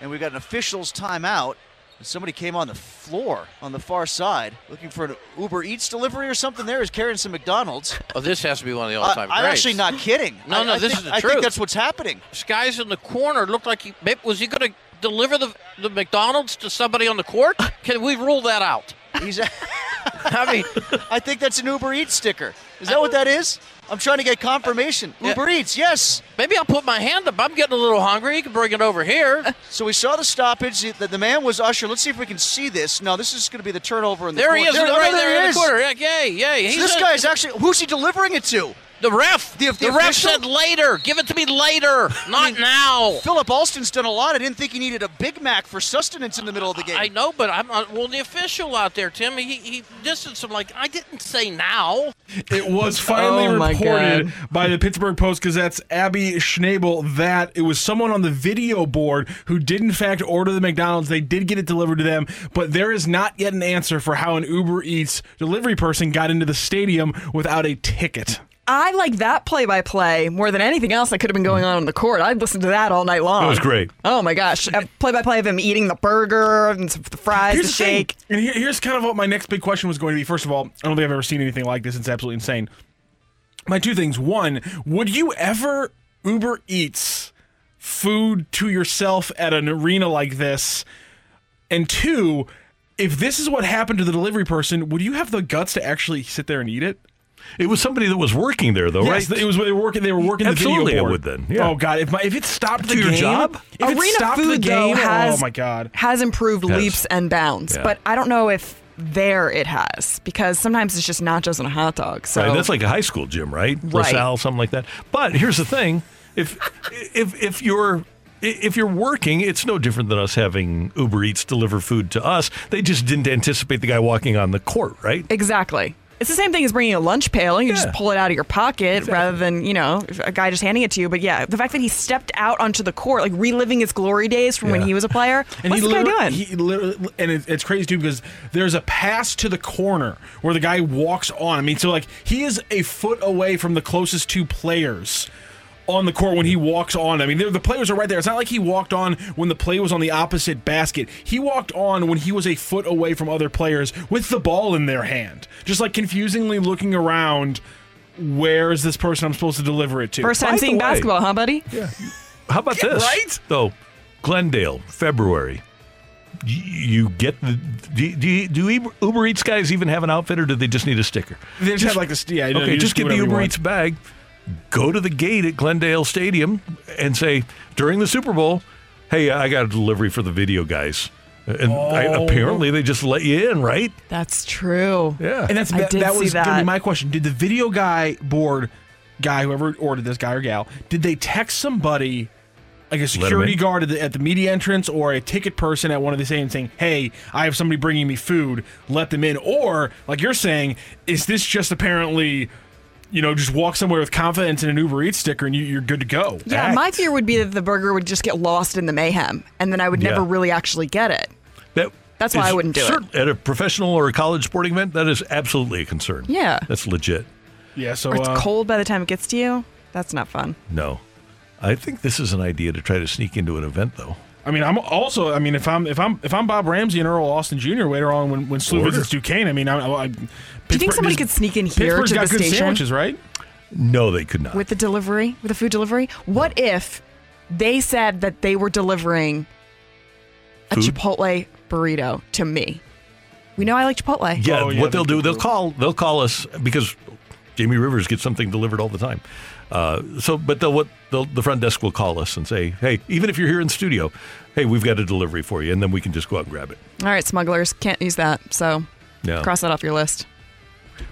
And we've got an official's timeout. And somebody came on the floor on the far side looking for an Uber Eats delivery or something there. Is carrying some McDonald's. [LAUGHS] Oh, this has to be one of the uh, all-time I'm actually not kidding. No, I- no, I this think- is the I truth. I think that's what's happening. This guy's in the corner. Looked like he was he going to deliver the the McDonald's to somebody on the court? Can we rule that out? He's. [LAUGHS] I mean, [LAUGHS] I think that's an Uber Eats sticker. Is that what that is? I'm trying to get confirmation. Uber Eats, yes. Maybe I'll put my hand up. I'm getting a little hungry. You can bring it over here. [LAUGHS] So we saw the stoppage. The, the man was Usher. Let's see if we can see this. No, this is going to be the turnover in the quarter. There he is, There- right oh, no, there he in the corner. Yeah, Yay, yay. So this a- guy is actually. Who's he delivering it to? The ref. The, The ref said later. Give it to me later, not now. Philip Alston's done a lot. I didn't think he needed a Big Mac for sustenance in the middle of the game. I know, but I'm not. Well, the official out there, Tim, he, he distanced him like, I didn't say now. It was [LAUGHS] finally Oh, reported by the Pittsburgh Post Gazette's Abby Schnabel that it was someone on the video board who did in fact order the McDonald's. They did get it delivered to them, but there is not yet an answer for how an Uber Eats delivery person got into the stadium without a ticket. I like that play by play more than anything else that could have been going on on the court. I'd listen to that all night long. That was great. Oh my gosh. Play by play of him eating the burger and the fries, Here's the the thing, shake. and here's kind of what my next big question was going to be. First of all, I don't think I've ever seen anything like this. It's absolutely insane. My two things. One, would you ever Uber Eats food to yourself at an arena like this? And two, if this is what happened to the delivery person, would you have the guts to actually sit there and eat it? It was somebody that was working there, though, Yes, right? it was they were working. They were working Absolutely, the I video board. would then, yeah. Oh God, if my, if it stopped the To your game, job? if it Arena stopped food the game, though has oh my God, has improved Has. leaps and bounds, Yeah. but I don't know if there it has because sometimes it's just nachos and a hot dog. So Right, that's like a high school gym, right? Right. LaSalle, something like that. But here's the thing: if if if you're if you're working, it's no different than us having Uber Eats deliver food to us. They just didn't anticipate the guy walking on the court, right? Exactly. It's the same thing as bringing a lunch pail. You Yeah. just pull it out of your pocket rather than, you know, a guy just handing it to you. But yeah, the fact that he stepped out onto the court, like reliving his glory days from when he was a player. [LAUGHS] And what's the guy doing? He literally, and it, it's crazy too because there's a pass to the corner where the guy walks on. I mean, so like he is a foot away from the closest two players on the court when he walks on. I mean, the players are right there. It's not like he walked on when the play was on the opposite basket. He walked on when he was a foot away from other players with the ball in their hand, just like confusingly looking around. Where is this person I'm supposed to deliver it to? First time By seeing way- basketball, huh, buddy? Yeah. How about Yeah, this? right? Though, Glendale, February. You get the do, do, do Uber- Uber Eats guys even have an outfit, or do they just need a sticker? They just have like this. Yeah, you know, okay, you just do get the Uber. Eats bag, go to the gate at Glendale Stadium, and say during the Super Bowl, "Hey, I got a delivery for the video guys." And I, Oh. apparently, they just let you in, right? That's true. Yeah, And that's I that, that see was gonna be that. my question. Did the video guy board guy, whoever ordered this guy or gal, did they text somebody like a security guard at the, at the media entrance or a ticket person at one of the saying saying, "Hey, I have somebody bringing me food. Let them in." Or like you're saying, is this just apparently, you know, just walk somewhere with confidence and an Uber Eats sticker and you, you're good to go? Yeah, That- my fear would be that the burger would just get lost in the mayhem, and then I would never Yeah. really actually get it. That That's why I wouldn't do it. At a professional or a college sporting event, that is absolutely a concern. Yeah. That's legit. Yeah, so or it's uh, cold by the time it gets to you. That's not fun. No. I think this is an idea to try to sneak into an event, though. I mean, I'm also. I mean, if I'm if I'm if I'm Bob Ramsey and Earl Austin Jr. later on when when SLU Order. visits Duquesne, I mean, I, I, Do you think somebody could sneak in here Pittsburgh's to got the good station sandwiches, right? No, they could not. with the delivery, with the food delivery? What if they said that they were delivering a Food? Chipotle burrito to me? We know I like Chipotle. Yeah, Oh, yeah, what they'll do, they'll call they'll call us because Jamie Rivers gets something delivered all the time. Uh, so, but they'll, what they'll, the front desk will call us and say, "Hey, even if you're here in the studio, hey, we've got a delivery for you," and then we can just go out and grab it. All right, smugglers can't use that. So Yeah. cross that off your list.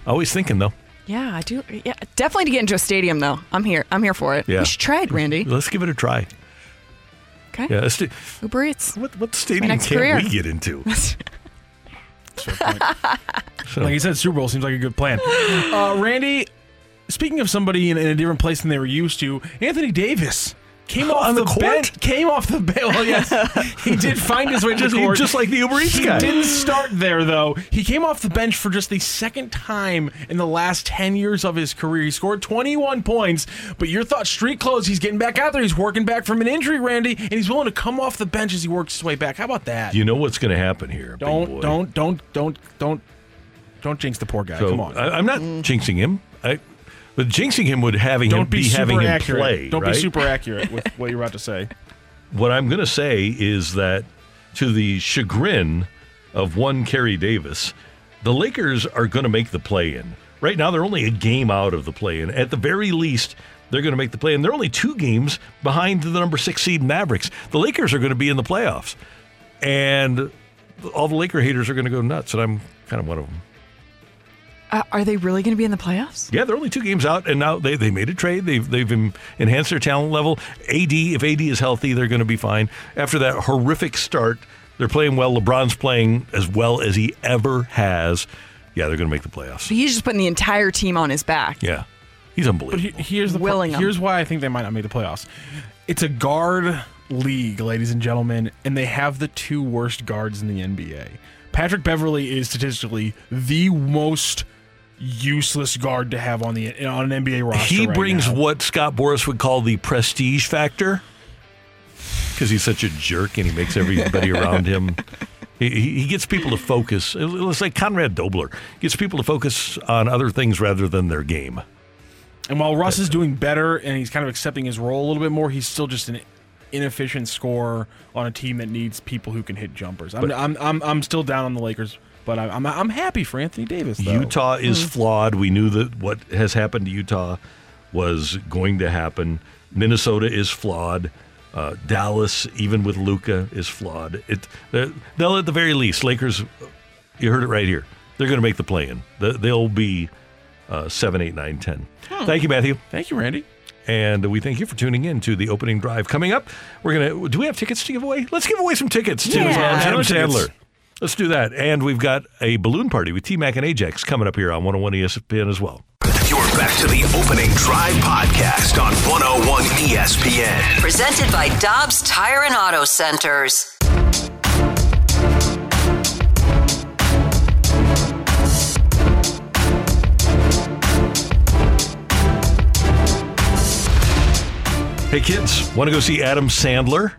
Always thinking though. Yeah, I do. Yeah, definitely to get into a stadium though. I'm here. I'm here for it. Yeah. We should try it, Randy. Let's give it a try. Okay. Yeah, sta- Uber Eats. What what stadium can't career. we get into? [LAUGHS] So- Like you said, Super Bowl seems like a good plan. [LAUGHS] Uh, Randy, speaking of somebody in, in a different place than they were used to, Anthony Davis came off On the the, court? bench. Came off the bench. Well, yes, [LAUGHS] he did find his way to Just- the court, just like the Uber Eats he guy. didn't [LAUGHS] start there though. He came off the bench for just the second time in the last ten years of his career. He scored 21 points, but your thought street clothes. He's getting back out there. He's working back from an injury, Randy, and he's willing to come off the bench as he works his way back. How about that? You know what's going to happen here? big don't, boy. don't, don't, don't, don't, don't jinx the poor guy. So Come on. I, I'm not mm. jinxing him. I, but jinxing him would having Don't him be, be, having him accurate. play. Don't right? be super accurate with what you're about to say. [LAUGHS] What I'm going to say is that to the chagrin of one Kerry Davis, the Lakers are going to make the play in. Right now, they're only a game out of the play in. At the very least, they're going to make the play in. They're only two games behind the number six seed Mavericks. The Lakers are going to be in the playoffs. And all the Laker haters are going to go nuts, and I'm kind of one of them. Uh, are they really going to be in the playoffs? Yeah, they're only two games out, and now they, they made a trade. They've they've en- enhanced their talent level. AD, if AD is healthy, they're going to be fine. After that horrific start, they're playing well. LeBron's playing as well as he ever has. Yeah, they're going to make the playoffs. So he's just putting the entire team on his back. Yeah, he's unbelievable. But he- here's the pro- Willing 'em. here's why I think they might not make the playoffs. It's a guard league, ladies and gentlemen, and they have the two worst guards in the NBA. Patrick Beverley is statistically the most useless guard to have on the on an NBA roster. he right brings now. what Scott Boras would call the prestige factor because he's such a jerk and he makes everybody [LAUGHS] around him. He, he gets people to focus. It's like Conrad Dobler gets people to focus on other things rather than their game. And while Russ is doing better and he's kind of accepting his role a little bit more, he's still just an inefficient scorer on a team that needs people who can hit jumpers. I'm But- I'm, I'm, I'm still down on the Lakers, but I'm, I'm, I'm happy for Anthony Davis. Though. Utah is Mm. flawed. We knew that what has happened to Utah was going to happen. Minnesota is flawed. Uh, Dallas, even with Luka, is flawed. It they're- they'll at the very least Lakers. You heard it right here. They're going to make the play in. They'll be uh, seven, eight, nine, ten. Thank you, Matthew. Thank you, Randy. And we thank you for tuning in to the opening drive. Coming up, we're gonna. Do we have tickets to give away? Let's give away some tickets to Yeah. uh, Adam Sandler. Let's do that. And we've got a balloon party with T Mac and Ajax coming up here on 101 ESPN as well. You're back to the opening drive podcast on 101 ESPN. Presented by Dobbs Tire and Auto Centers. Hey kids, want to go see Adam Sandler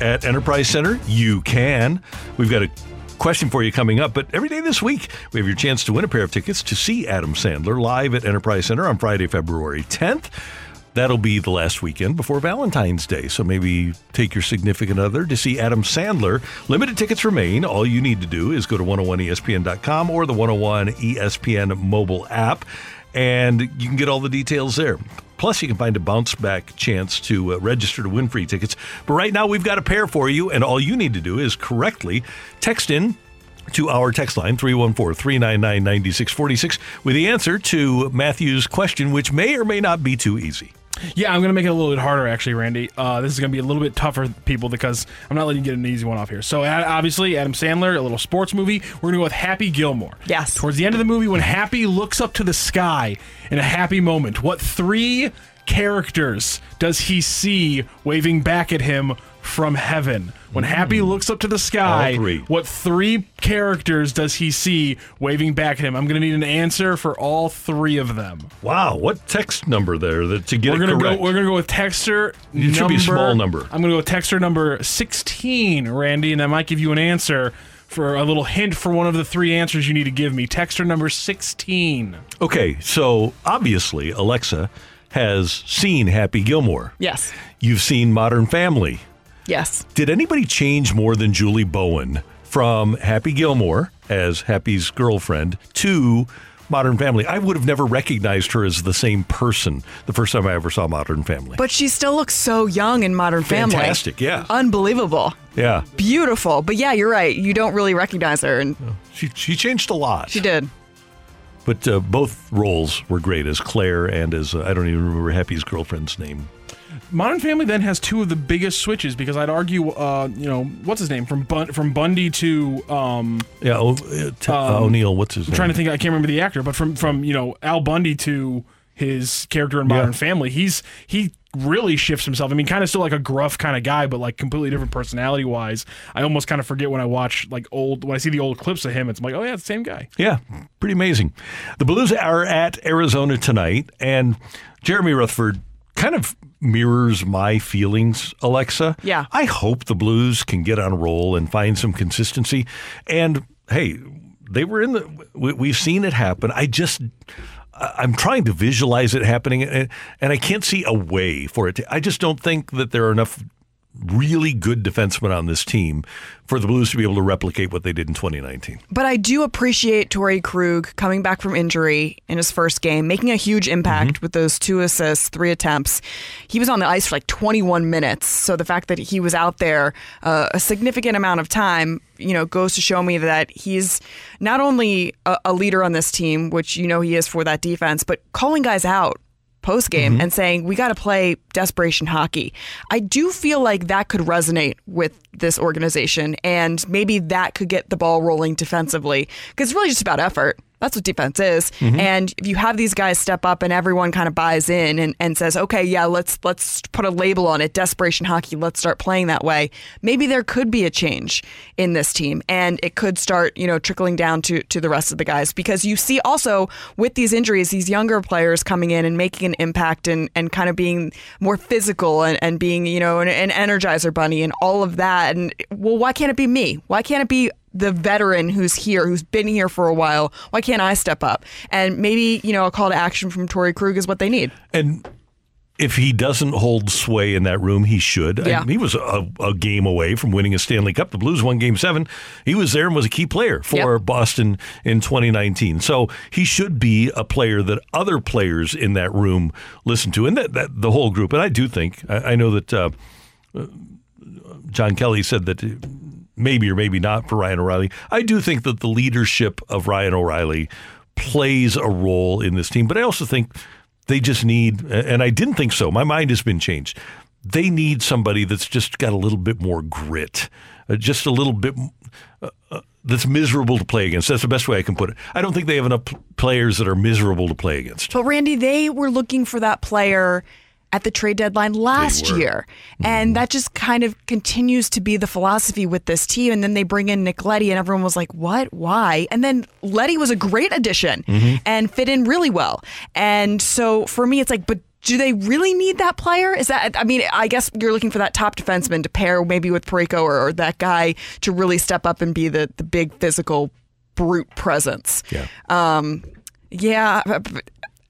at Enterprise Center? You can. We've got a question for you coming up, but every day this week we have your chance to win a pair of tickets to see Adam Sandler live at Enterprise Center on Friday, February 10th. That'll be the last weekend before Valentine's Day, so maybe take your significant other to see Adam Sandler. Limited tickets remain. All you need to do is go to 101ESPN.com or the 101 ESPN mobile app, and you can get all the details there. Plus, you can find a bounce back chance to uh, register to win free tickets. But right now, we've got a pair for you, and all you need to do is correctly text in to our text line 314-399-9646 with the answer to Matthew's question, which may or may not be too easy. Yeah, I'm going to make it a little bit harder, actually, Randy. Uh, this is going to be a little bit tougher, people, because I'm not letting you get an easy one off here. So, obviously, Adam Sandler, a little sports movie. We're going to go with Happy Gilmore. Yes. Towards the end of the movie, when Happy looks up to the sky in a happy moment, what three characters does he see waving back at him from heaven. When Happy mm. looks up to the sky. All three. what three characters does he see waving back at him? I'm going to need an answer for all three of them. Wow, what text number there that to get we're it gonna correct? go. We're gonna go with texter. It should be a small number. I'm gonna go with texter number 16, Randy, and that might give you an answer for a little hint for one of the three answers you need to give me. Texter number 16. Okay, so obviously Alexa has seen Happy Gilmore. Yes. You've seen Modern Family. Yes. Did anybody change more than Julie Bowen from Happy Gilmore as Happy's girlfriend to Modern Family? I would have never recognized her as the same person the first time I ever saw Modern Family. But she still looks so young in Modern Family. Fantastic, yeah. Unbelievable. Yeah. Beautiful. But yeah, you're right. You don't really recognize her. And She, she changed a lot. she did. But uh, both roles were great as Claire and as, uh, I don't even remember Happy's girlfriend's name. Modern Family then has two of the biggest switches because I'd argue, uh, you know, what's his name from Bun- from Bundy to um, Yeah, o- uh, Um, O'Neill, what's his I'm name? trying to think. I can't remember the actor, but from from you know Al Bundy to his character in Modern Yeah. Family, he's he really shifts himself. I mean, kind of still like a gruff kind of guy, but like completely different personality wise. I almost kind of forget when I watch like old when I see the old clips of him. It's like, oh yeah, it's the same guy. Yeah, pretty amazing. The Blues are at Arizona tonight, and Jeremy Rutherford kind of mirrors my feelings, Alexa. Yeah. I hope the Blues can get on a roll and find some consistency. And hey, they were in the, we, we've seen it happen. I just, I'm trying to visualize it happening, and, and I can't see a way for it. To, I just don't think that there are enough really good defensemen on this team for the Blues to be able to replicate what they did in 2019. But I do appreciate Torey Krug coming back from injury in his first game, making a huge impact with those two assists, three attempts. He was on the ice for like 21 minutes. So the fact that he was out there uh, a significant amount of time, you know, goes to show me that he's not only a, a leader on this team, which you know he is for that defense, but calling guys out post game mm-hmm. and saying we got to play desperation hockey. I do feel like that could resonate with this organization and maybe that could get the ball rolling defensively because it's really just about effort. That's what defense is. Mm-hmm. And if you have these guys step up and everyone kind of buys in and, and says, okay, yeah, let's let's put a label on it, desperation hockey, let's start playing that way. Maybe there could be a change in this team and it could start, you know, trickling down to to the rest of the guys because you see also with these injuries, these younger players coming in and making an impact and, and kind of being more physical and, and being, you know, an, an energizer bunny and all of that. And well, why can't it be me? Why can't it be the veteran who's here, who's been here for a while? Why can't I step up? And maybe, you know, a call to action from Torey Krug is what they need. And if he doesn't hold sway in that room, he should. I- Yeah. he was a, a game away from winning a Stanley Cup. The Blues won game seven. He was there and was a key player for Boston in 2019. So he should be a player that other players in that room listen to, and that, that the whole group. And I do think, I, I know that uh, uh, John Kelly said that maybe or maybe not for Ryan O'Reilly. I do think that the leadership of Ryan O'Reilly plays a role in this team, but I also think they just need, and I didn't think so. My mind has been changed. They need somebody that's just got a little bit more grit, uh, just a little bit. Uh, uh, that's miserable to play against. That's the best way I can put it. I don't think they have enough players that are miserable to play against. But Randy, they were looking for that player at the trade deadline last year. And that just kind of continues to be the philosophy with this team. And then they bring in Nick Leddy, and everyone was like, what? Why? And then Letty was a great addition Mm-hmm. and fit in really well. And so for me, it's like, but do they really need that player? Is that, I mean, I guess you're looking for that top defenseman to pair maybe with Parayko or, or that guy to really step up and be the, the big physical brute presence. Yeah. Um, yeah.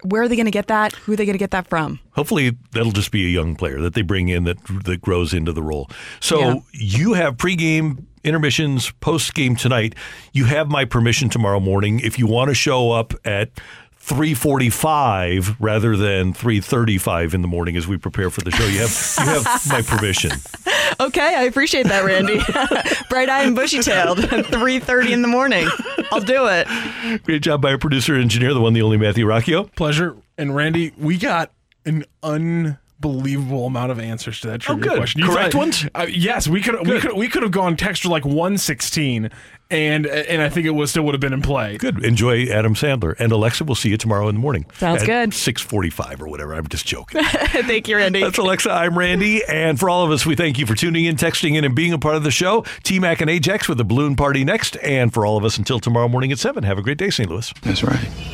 Where are they going to get that? Who are they going to get that from? Hopefully, that'll just be a young player that they bring in that that grows into the role. So Yeah. you have pregame intermissions, post game tonight. You have my permission tomorrow morning if you want to show up at. 3:45 rather than 3:35 in the morning as we prepare for the show. You have you have [LAUGHS] my permission. Okay, I appreciate that, Randy. [LAUGHS] Bright eyed and bushy tailed [LAUGHS] three thirty in the morning. I'll do it. Great job by our producer engineer, the one, the only Matthew Rocchio. Pleasure. And Randy, we got an unbelievable amount of answers to that trivia Oh, good. question. Correct I- ones? uh, yes, we could we could we could have gone texture like 116 and and I think it was still would have been in play. Good. Enjoy Adam Sandler. And Alexa, we'll see you tomorrow in the morning. Sounds at good. 645 or whatever. I'm just joking. [LAUGHS] Thank you, Randy. That's Alexa. I'm Randy. And for all of us, we thank you for tuning in, texting in, and being a part of the show. T Mac and Ajax with the balloon party next. And for all of us, until tomorrow morning at 7, have a great day, St. Louis. That's right.